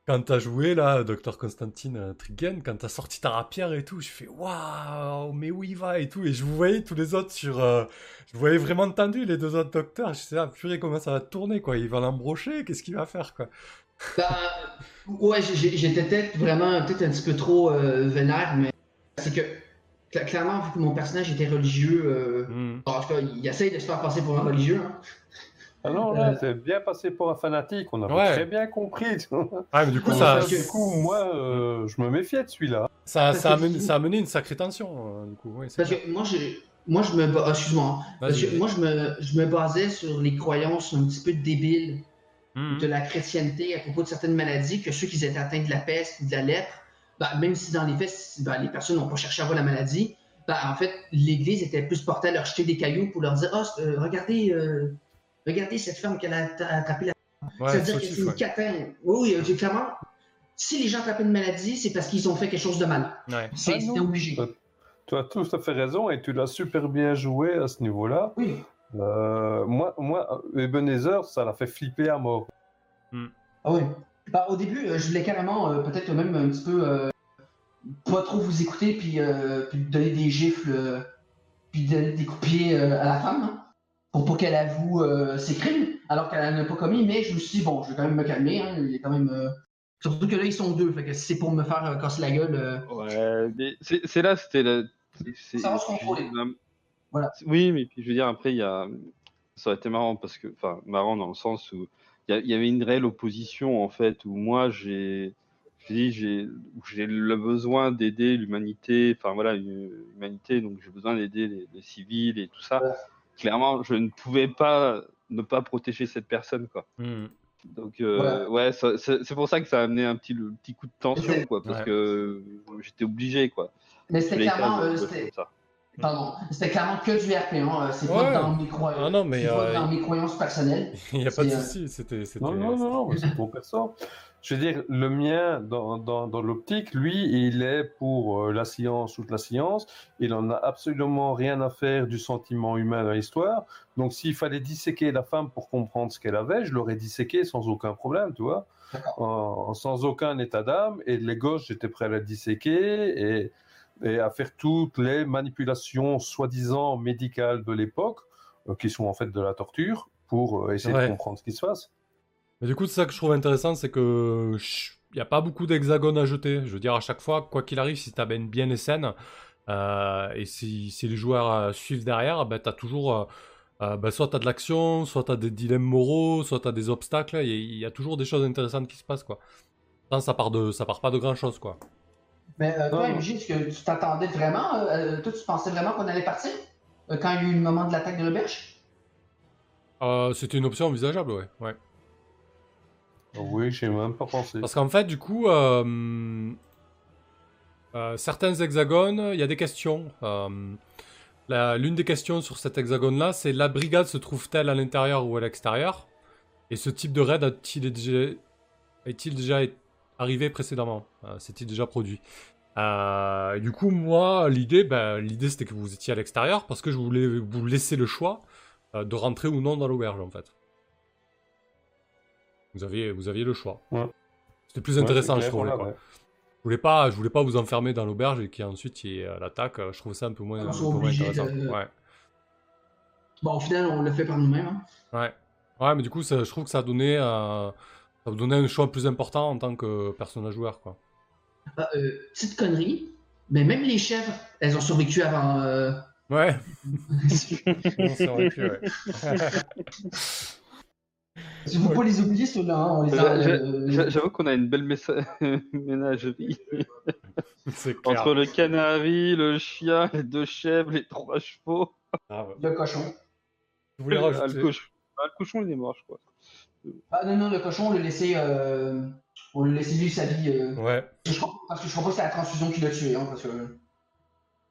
quand t'as joué, là, Docteur Constantine Trigen, quand t'as sorti ta rapière et tout, je fais waouh, mais où il va et tout, et je vous voyais tous les autres sur. euh, je vous voyais vraiment tendu, les deux autres docteurs, je sais, ah, purée, comment ça va tourner, quoi, il va l'embrocher, qu'est-ce qu'il va faire, quoi? Bah, ouais, j'étais peut-être vraiment peut-être un petit peu trop euh, vénère, mais c'est que clairement, vu que mon personnage était religieux, euh, Hmm. en tout cas, il essaye de se faire passer pour un religieux. hein. Ah non, là, Euh, t'es bien passé pour un fanatique, on Ouais. très bien compris. Ouais, mais du coup, ça, parce que- du coup, moi, euh, je me méfiais de celui-là. ça, ça, a que- mené, ça a mené une sacrée tension, euh, du coup, oui, c'est Parce clair. que moi, je, moi, je me, ah, excuse-moi, hein. Parce Vas-y, que moi, je me, je me basais sur les croyances un petit peu débiles Mhm. de la chrétienté à propos de certaines maladies, que ceux qui étaient atteints de la peste ou de la lèpre, bah, même si dans les faits, bah, les personnes n'ont pas cherché à voir la maladie, bah, en fait, l'Église était plus portée à leur jeter des cailloux pour leur dire Ah, euh, regardez, euh, regardez cette femme qu'elle a ta- attrapé la Ouais, C'est-à-dire que c'est une catin. Oui, oui, euh, clairement, si les gens attrapent une maladie, c'est parce qu'ils ont fait quelque chose de mal. Ouais. C'est Ah, obligé. Tu as tout à fait raison et tu l'as super bien joué à ce niveau-là. Oui. Euh, moi, moi, Ebenezer, ça l'a fait flipper à mort. Ah oui. Bah, au début, euh, je voulais carrément, euh, peut-être même un petit peu, euh, pas trop vous écouter, puis, puis donner des gifles, puis donner des coups de pied à la femme, hein, pour pas qu'elle avoue ses crimes, alors qu'elle n'a pas commis, mais je me suis dit, bon, je vais quand même me calmer, hein, il est quand même... Surtout que là, ils sont deux, fait que si c'est pour me faire euh, casser la gueule... euh, Ouais, c'est là, c'était la. Ça va se contrôler. Voilà. Oui, mais puis je veux dire, après, il y a. Ça aurait été marrant parce que. Enfin, marrant dans le sens où il y, avait une réelle opposition, en fait, où moi, j'ai. Je dis, j'ai le besoin d'aider l'humanité, enfin voilà, l'humanité, donc j'ai besoin d'aider les, les civils et tout ça. Clairement, je ne pouvais pas ne pas protéger cette personne, quoi. Mhm. Donc euh, ouais, ça- c'est c'est pour ça que ça a amené un petit le petit coup de tension C'est- quoi, parce Ouais. que j'étais obligé quoi. Mais voulais clairement... euh, Pardon, c'était clairement que du RP, hein. euh, c'est Ouais. pas dans mes croyances. Ah non, mais, c'est pas euh, dans mes croyances personnelles. (laughs) Il n'y a pas de euh, souci, c'était. c'était- Non, non, non, c'est pour perso. Je veux dire, le mien, dans, dans, dans l'optique, lui, il est pour euh, la science, toute la science. Il en a absolument rien à faire du sentiment humain dans l'histoire. Donc, s'il fallait disséquer la femme pour comprendre ce qu'elle avait, je l'aurais disséqué sans aucun problème, tu vois. En- sans aucun état d'âme. Et les gauches, j'étais prêt à la disséquer et, et à faire toutes les manipulations soi-disant médicales de l'époque, euh, qui sont en fait de la torture, pour euh, essayer Ouais. de comprendre ce qui se passe. Mais du coup, c'est ça que je trouve intéressant, c'est que il n'y a pas beaucoup d'hexagones à jeter. Je veux dire, à chaque fois, quoi qu'il arrive, si tu amènes bien les scènes, euh, et si, si les joueurs suivent derrière, ben, tu as toujours. euh, ben, soit tu as de l'action, soit tu as des dilemmes moraux, soit tu as des obstacles. Il y, a- il y a toujours des choses intéressantes qui se passent. Quoi. Ça part, de, ça part pas de grand chose. Quoi. Mais euh, toi, Non. MJ, est-ce que tu t'attendais vraiment euh, Toi, tu pensais vraiment qu'on allait partir euh, quand il y a eu le moment de l'attaque de l'auberge? Euh, C'était une option envisageable, ouais. ouais. Oui, j'ai même pas pensé. Parce qu'en fait, du coup, euh, euh, certains hexagones, il y a des questions. Euh, la- L'une des questions sur cet hexagone-là, c'est la brigade se trouve-t-elle à l'intérieur ou à l'extérieur? Et ce type de raid a-t-il déjà, est-il déjà é- arrivé précédemment Euh, S'est-il déjà produit Euh, Du coup, moi, l'idée, ben, l'idée c'était que vous étiez à l'extérieur parce que je voulais vous laisser le choix euh, de rentrer ou non dans l'auberge, en fait. Vous aviez, vous aviez le choix. Ouais. C'était plus intéressant, je trouvais. voilà, quoi. ouais. Je voulais pas, je voulais pas vous enfermer dans l'auberge et qu'ensuite il y ait euh, l'attaque. Je trouve ça un peu moins, On un soit peu moins obligé intéressant. de- Ouais. Bon, au final, on le fait par nous-mêmes. hein. ouais, ouais, mais du coup, ça- je trouve que ça a donné, euh, ça a donné un choix plus important en tant que personnage joueur, quoi. Ah, euh, petite connerie, mais même les chèvres, elles ont survécu avant. euh, Ouais. que, ouais. Il faut pas les oublier, ceux-là. hein, euh, j'a- J'avoue qu'on a une belle messa- (laughs) ménagerie. c'est clair. Entre le canari, le chien, les deux chèvres, les trois chevaux. Ah, ouais. Le cochon. Je voulais Ah, le, cochon. Ah, le cochon, il est mort, je crois. Ah non, non, le cochon, on le laissait, euh, on le laissait vivre sa vie. euh, Ouais. je crois- parce que je crois pas que c'est la transfusion qui l'a tué. Hein, parce que...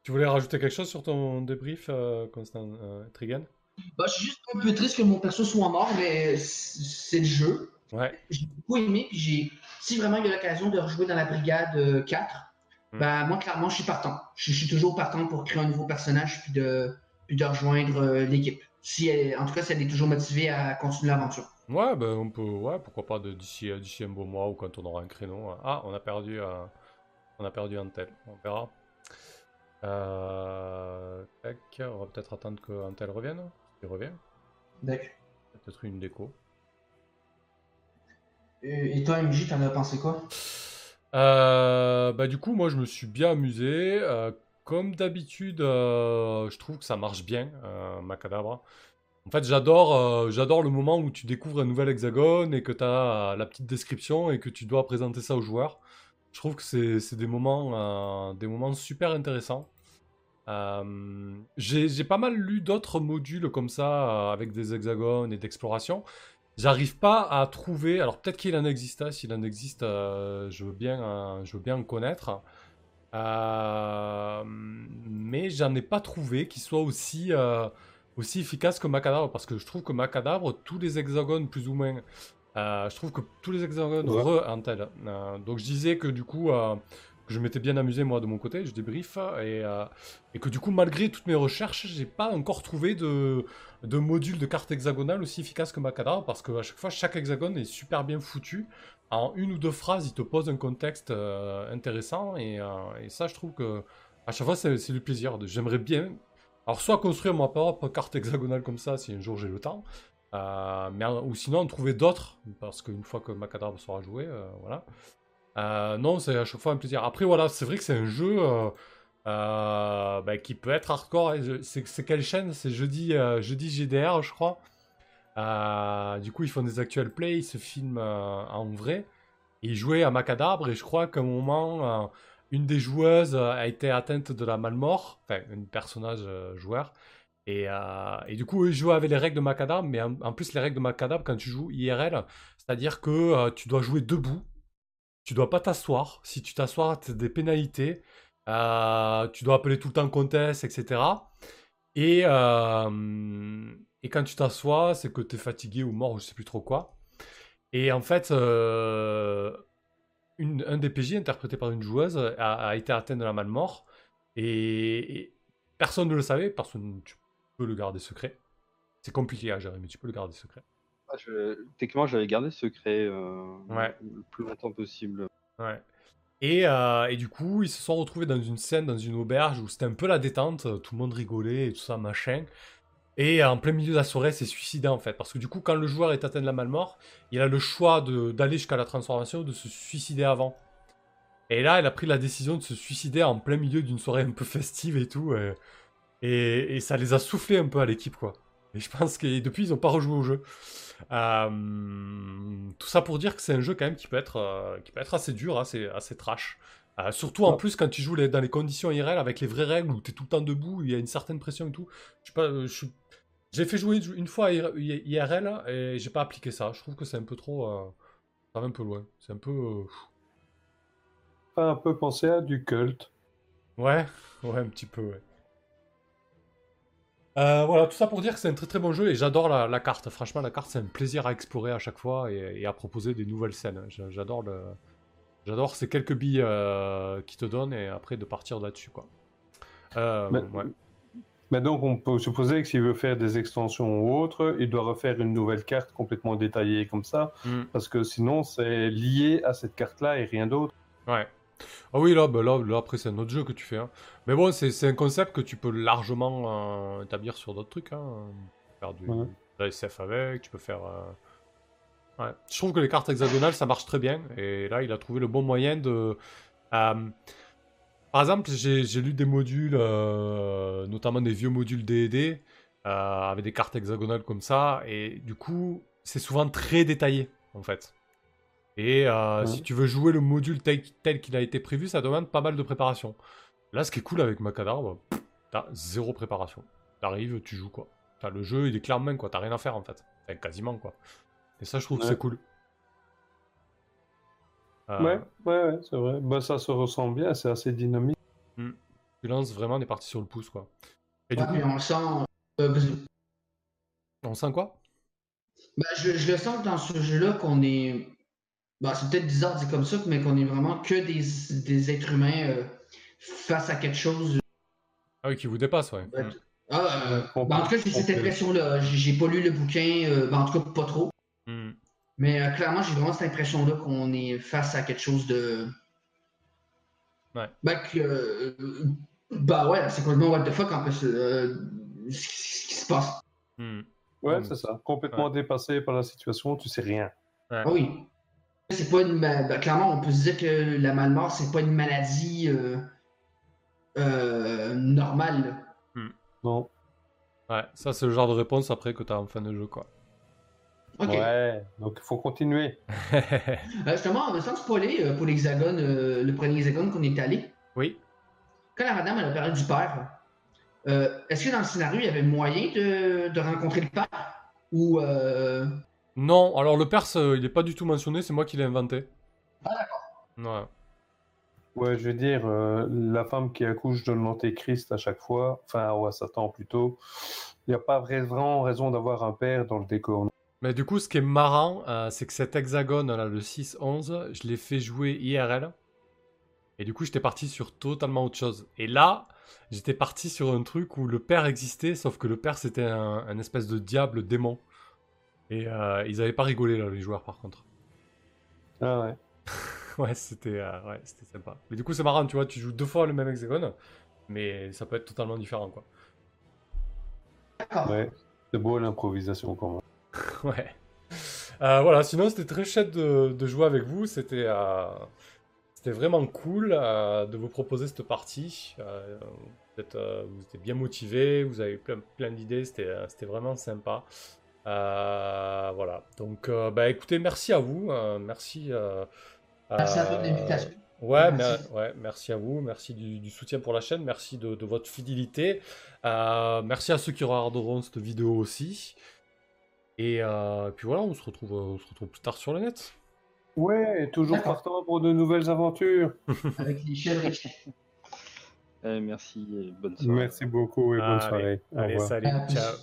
Tu voulais rajouter quelque chose sur ton débrief, euh, Constant euh, Trigan? Bah, je suis juste un peu triste que mon perso soit mort, mais c- c'est le jeu. Ouais. J'ai beaucoup aimé, puis j'ai. Si vraiment il y a l'occasion de rejouer dans la brigade euh, 4, Hmm. bah moi clairement je suis partant. Je, je suis toujours partant pour créer un nouveau personnage puis de, puis de rejoindre euh, l'équipe. Si elle- en tout cas, si elle est toujours motivée à continuer l'aventure. Ouais, ben on peut, ouais, pourquoi pas de- d'ici euh, d'ici un beau mois ou quand on aura un créneau. Ah, on a perdu, euh, on a perdu un tel. On verra. Euh, tac, on va peut-être attendre que un tel revienne. Il revient. D'accord. Peut-être une déco. Et, toi, MJ, t'en as pensé quoi? Euh, bah du coup, moi je me suis bien amusé. Euh, comme d'habitude, je trouve que ça marche bien, Macadabra. En fait, j'adore, euh, j'adore le moment où tu découvres un nouvel hexagone et que tu as la petite description et que tu dois présenter ça aux joueurs. Je trouve que c'est, des moments, euh, des moments super intéressants. Euh, j'ai, pas mal lu d'autres modules comme ça avec des hexagones et d'exploration. J'arrive pas à trouver. Alors peut-être qu'il en existe. hein, S'il en existe, je veux bien, je veux bien en connaître. Mais j'en ai pas trouvé qui soit aussi aussi efficace que Macadabre parce que je trouve que Macadabre, tous les hexagones plus ou moins, euh, je trouve que tous les hexagones Ouais. re tel. Euh, donc je disais que du coup euh, que je m'étais bien amusé moi de mon côté, je débrief et, et que du coup malgré toutes mes recherches, j'ai pas encore trouvé de de module de carte hexagonale aussi efficace que Macadabre parce que à chaque fois chaque hexagone est super bien foutu. En une ou deux phrases, il te pose un contexte intéressant et, et ça je trouve que à chaque fois c'est du plaisir. J'aimerais bien alors soit construire ma propre carte hexagonale comme ça si un jour j'ai le temps, euh, mais, ou sinon trouver d'autres, parce qu'une fois que Macadabre sera joué, euh, voilà. Euh, non, c'est à chaque fois un plaisir. Après voilà, c'est vrai que c'est un jeu euh, euh, bah, qui peut être hardcore. C'est quelle chaîne? C'est jeudi, euh, jeudi GDR, je crois. Euh, du coup, ils font des actual plays, ils se filment euh, en vrai. Ils jouaient à Macadabre et je crois qu'à un moment, euh, une des joueuses euh, a été atteinte de la malmort, enfin, un personnage euh, joueur. Et, euh, et du coup, ils jouaient avec les règles de Macadabre, mais en, plus, les règles de Macadabre, quand tu joues IRL, c'est-à-dire que tu dois jouer debout, tu dois pas t'asseoir. Si tu t'assois, tu as des pénalités. Tu dois appeler tout le temps comtesse, etc. Et, quand tu t'assois, c'est que tu es fatigué ou mort, je sais plus trop quoi. Et en fait, une, un des PJ interprété par une joueuse a, a été atteint de la malmort. Et, et personne ne le savait, personne, tu peux le garder secret. C'est compliqué à gérer, mais tu peux le garder secret. Ah, je- Techniquement, j'avais gardé secret euh, Ouais. le plus longtemps possible. Ouais. Et, euh, et du coup, ils se sont retrouvés dans une scène, dans une auberge où c'était un peu la détente, tout le monde rigolait et tout ça, machin. Et en plein milieu de la soirée, c'est suicidé en fait. Parce que du coup, quand le joueur est atteint de la malmort, il a le choix d'aller jusqu'à la transformation ou de se suicider avant. Et là, elle a pris la décision de se suicider en plein milieu d'une soirée un peu festive et tout. Et, et- et ça les a soufflés un peu à l'équipe, quoi. Et je pense que depuis, ils n'ont pas rejoué au jeu. Euh, tout ça pour dire que c'est un jeu quand même qui peut être, euh, qui peut être assez dur, assez, assez trash. Euh, surtout en plus quand tu joues les- dans les conditions IRL avec les vraies règles où tu es tout le temps debout, il y a une certaine pression et tout. Je sais pas, euh, je suis- j'ai fait jouer une fois à IRL et j'ai pas appliqué ça. Je trouve que c'est un peu trop. euh, ça va un peu loin. C'est un peu. euh, un peu penser à du culte. Ouais, (laughs) ouais, un petit peu, ouais. Euh, voilà, tout ça pour dire que c'est un très très bon jeu et j'adore la, la carte. Franchement, la carte, c'est un plaisir à explorer à chaque fois et, et à proposer des nouvelles scènes. J'a- J'adore le... J'adore ces quelques billes euh, qui te donnent et après de partir là-dessus, quoi. Mais- ouais. Mais donc, on peut supposer que s'il veut faire des extensions ou autre, il doit refaire une nouvelle carte complètement détaillée comme ça, Mm. parce que sinon, c'est lié à cette carte-là et rien d'autre. Ouais. Ah oui, là, bah là, là, après, c'est un autre jeu que tu fais. hein. Mais bon, c'est un concept que tu peux largement euh, établir sur d'autres trucs. Hein. Faire du, Ouais. de la SF avec, tu peux faire. euh, Ouais. Je trouve que les cartes hexagonales, ça marche très bien. Et là, il a trouvé le bon moyen de. euh, Par exemple, j'ai lu des modules, euh, notamment des vieux modules D&D, euh, avec des cartes hexagonales comme ça. Et du coup, c'est souvent très détaillé, en fait. Et euh, Ouais. si tu veux jouer le module tel, tel qu'il a été prévu, ça demande pas mal de préparation. Là, ce qui est cool avec Macadar, bah, t'as zéro préparation. T'arrives, tu joues quoi. T'as le jeu, il est clair en main quoi. T'as rien à faire en fait. Enfin, quasiment quoi. Et ça, je trouve que c'est cool. Euh, Ouais, ouais, ouais, c'est vrai. Bah, ça se ressent bien, c'est assez dynamique. Tu lances vraiment des parties sur le pouce quoi. Et du Ouais, coup, mais on le sent. euh, on sent quoi? Ben, je, je le sens dans ce jeu-là qu'on est. ben, c'est peut-être bizarre de dire comme ça, mais qu'on est vraiment que des, des êtres humains euh, face à quelque chose. Ah oui, qui vous dépasse, ouais. Ben, Mm. Ah, euh, ben, en tout cas, j'ai cette impression-là. J'ai pas lu le bouquin, euh, ben, en tout cas, pas trop. Mais euh, clairement, j'ai vraiment cette impression-là qu'on est face à quelque chose de. Ouais. Ben, que. euh, bah ouais, c'est complètement what the fuck en plus. euh, ce qui ce qui se passe. Mm. Ouais, Ouais, c'est ça. Complètement dépassé par la situation, tu sais rien. Ah oui. C'est pas une. ben, clairement, on peut se dire que la malmort, c'est pas une maladie euh, euh, normale. là. Non. Ouais, ça c'est le genre de réponse après que t'as en fin de jeu quoi. Ouais, donc il faut continuer. (laughs) Euh, justement, sans spoiler, euh, pour l'hexagone, euh, le premier hexagone qu'on est allé, oui. quand la madame elle a parlé du père, euh, est-ce que dans le scénario, il y avait moyen de, de rencontrer le père? Ou. Euh... Non, alors le euh, il est pas du tout mentionné, c'est moi qui l'ai inventé. Ah, d'accord. Ouais. Ouais, je veux dire, euh, la femme qui accouche de l'antéchrist à chaque fois, enfin, ou à Satan plutôt, il n'y a pas vrai- vraiment raison d'avoir un père dans le décor. Mais du coup, ce qui est marrant, euh, c'est que cet hexagone, là, le 6-11, je l'ai fait jouer IRL. Et du coup, j'étais parti sur totalement autre chose. Et là, j'étais parti sur un truc où le père existait, sauf que le père, c'était un, un espèce de diable démon. Et euh, ils avaient pas rigolé, là, les joueurs, par contre. Ah ouais. (laughs) ouais, c'était euh, ouais, c'était sympa. Mais du coup, c'est marrant, tu vois, tu joues deux fois le même hexagone, mais ça peut être totalement différent, quoi. D'accord. Ouais. C'est beau l'improvisation quand même. (laughs) Ouais. Euh, voilà, sinon c'était très chouette de, de jouer avec vous. C'était euh, c'était vraiment cool euh, de vous proposer cette partie. Vous, êtes, vous étiez bien motivés, vous avez plein, plein d'idées, c'était c'était vraiment sympa. Voilà, donc bah, écoutez, merci à vous. merci. Merci à toi de l'invitation. Ouais, Merci. mer- ouais, merci à vous, merci du, du soutien pour la chaîne, merci de, de votre fidélité. Merci à ceux qui regarderont cette vidéo aussi. Et euh, puis voilà, on se retrouve, on se retrouve plus tard sur le net. Ouais, toujours partant pour de nouvelles aventures. (laughs) Avec les chèvres et Eh, merci et bonne soirée. Merci beaucoup et bonne Allez, soirée. Au Allez, revoir. salut, ciao.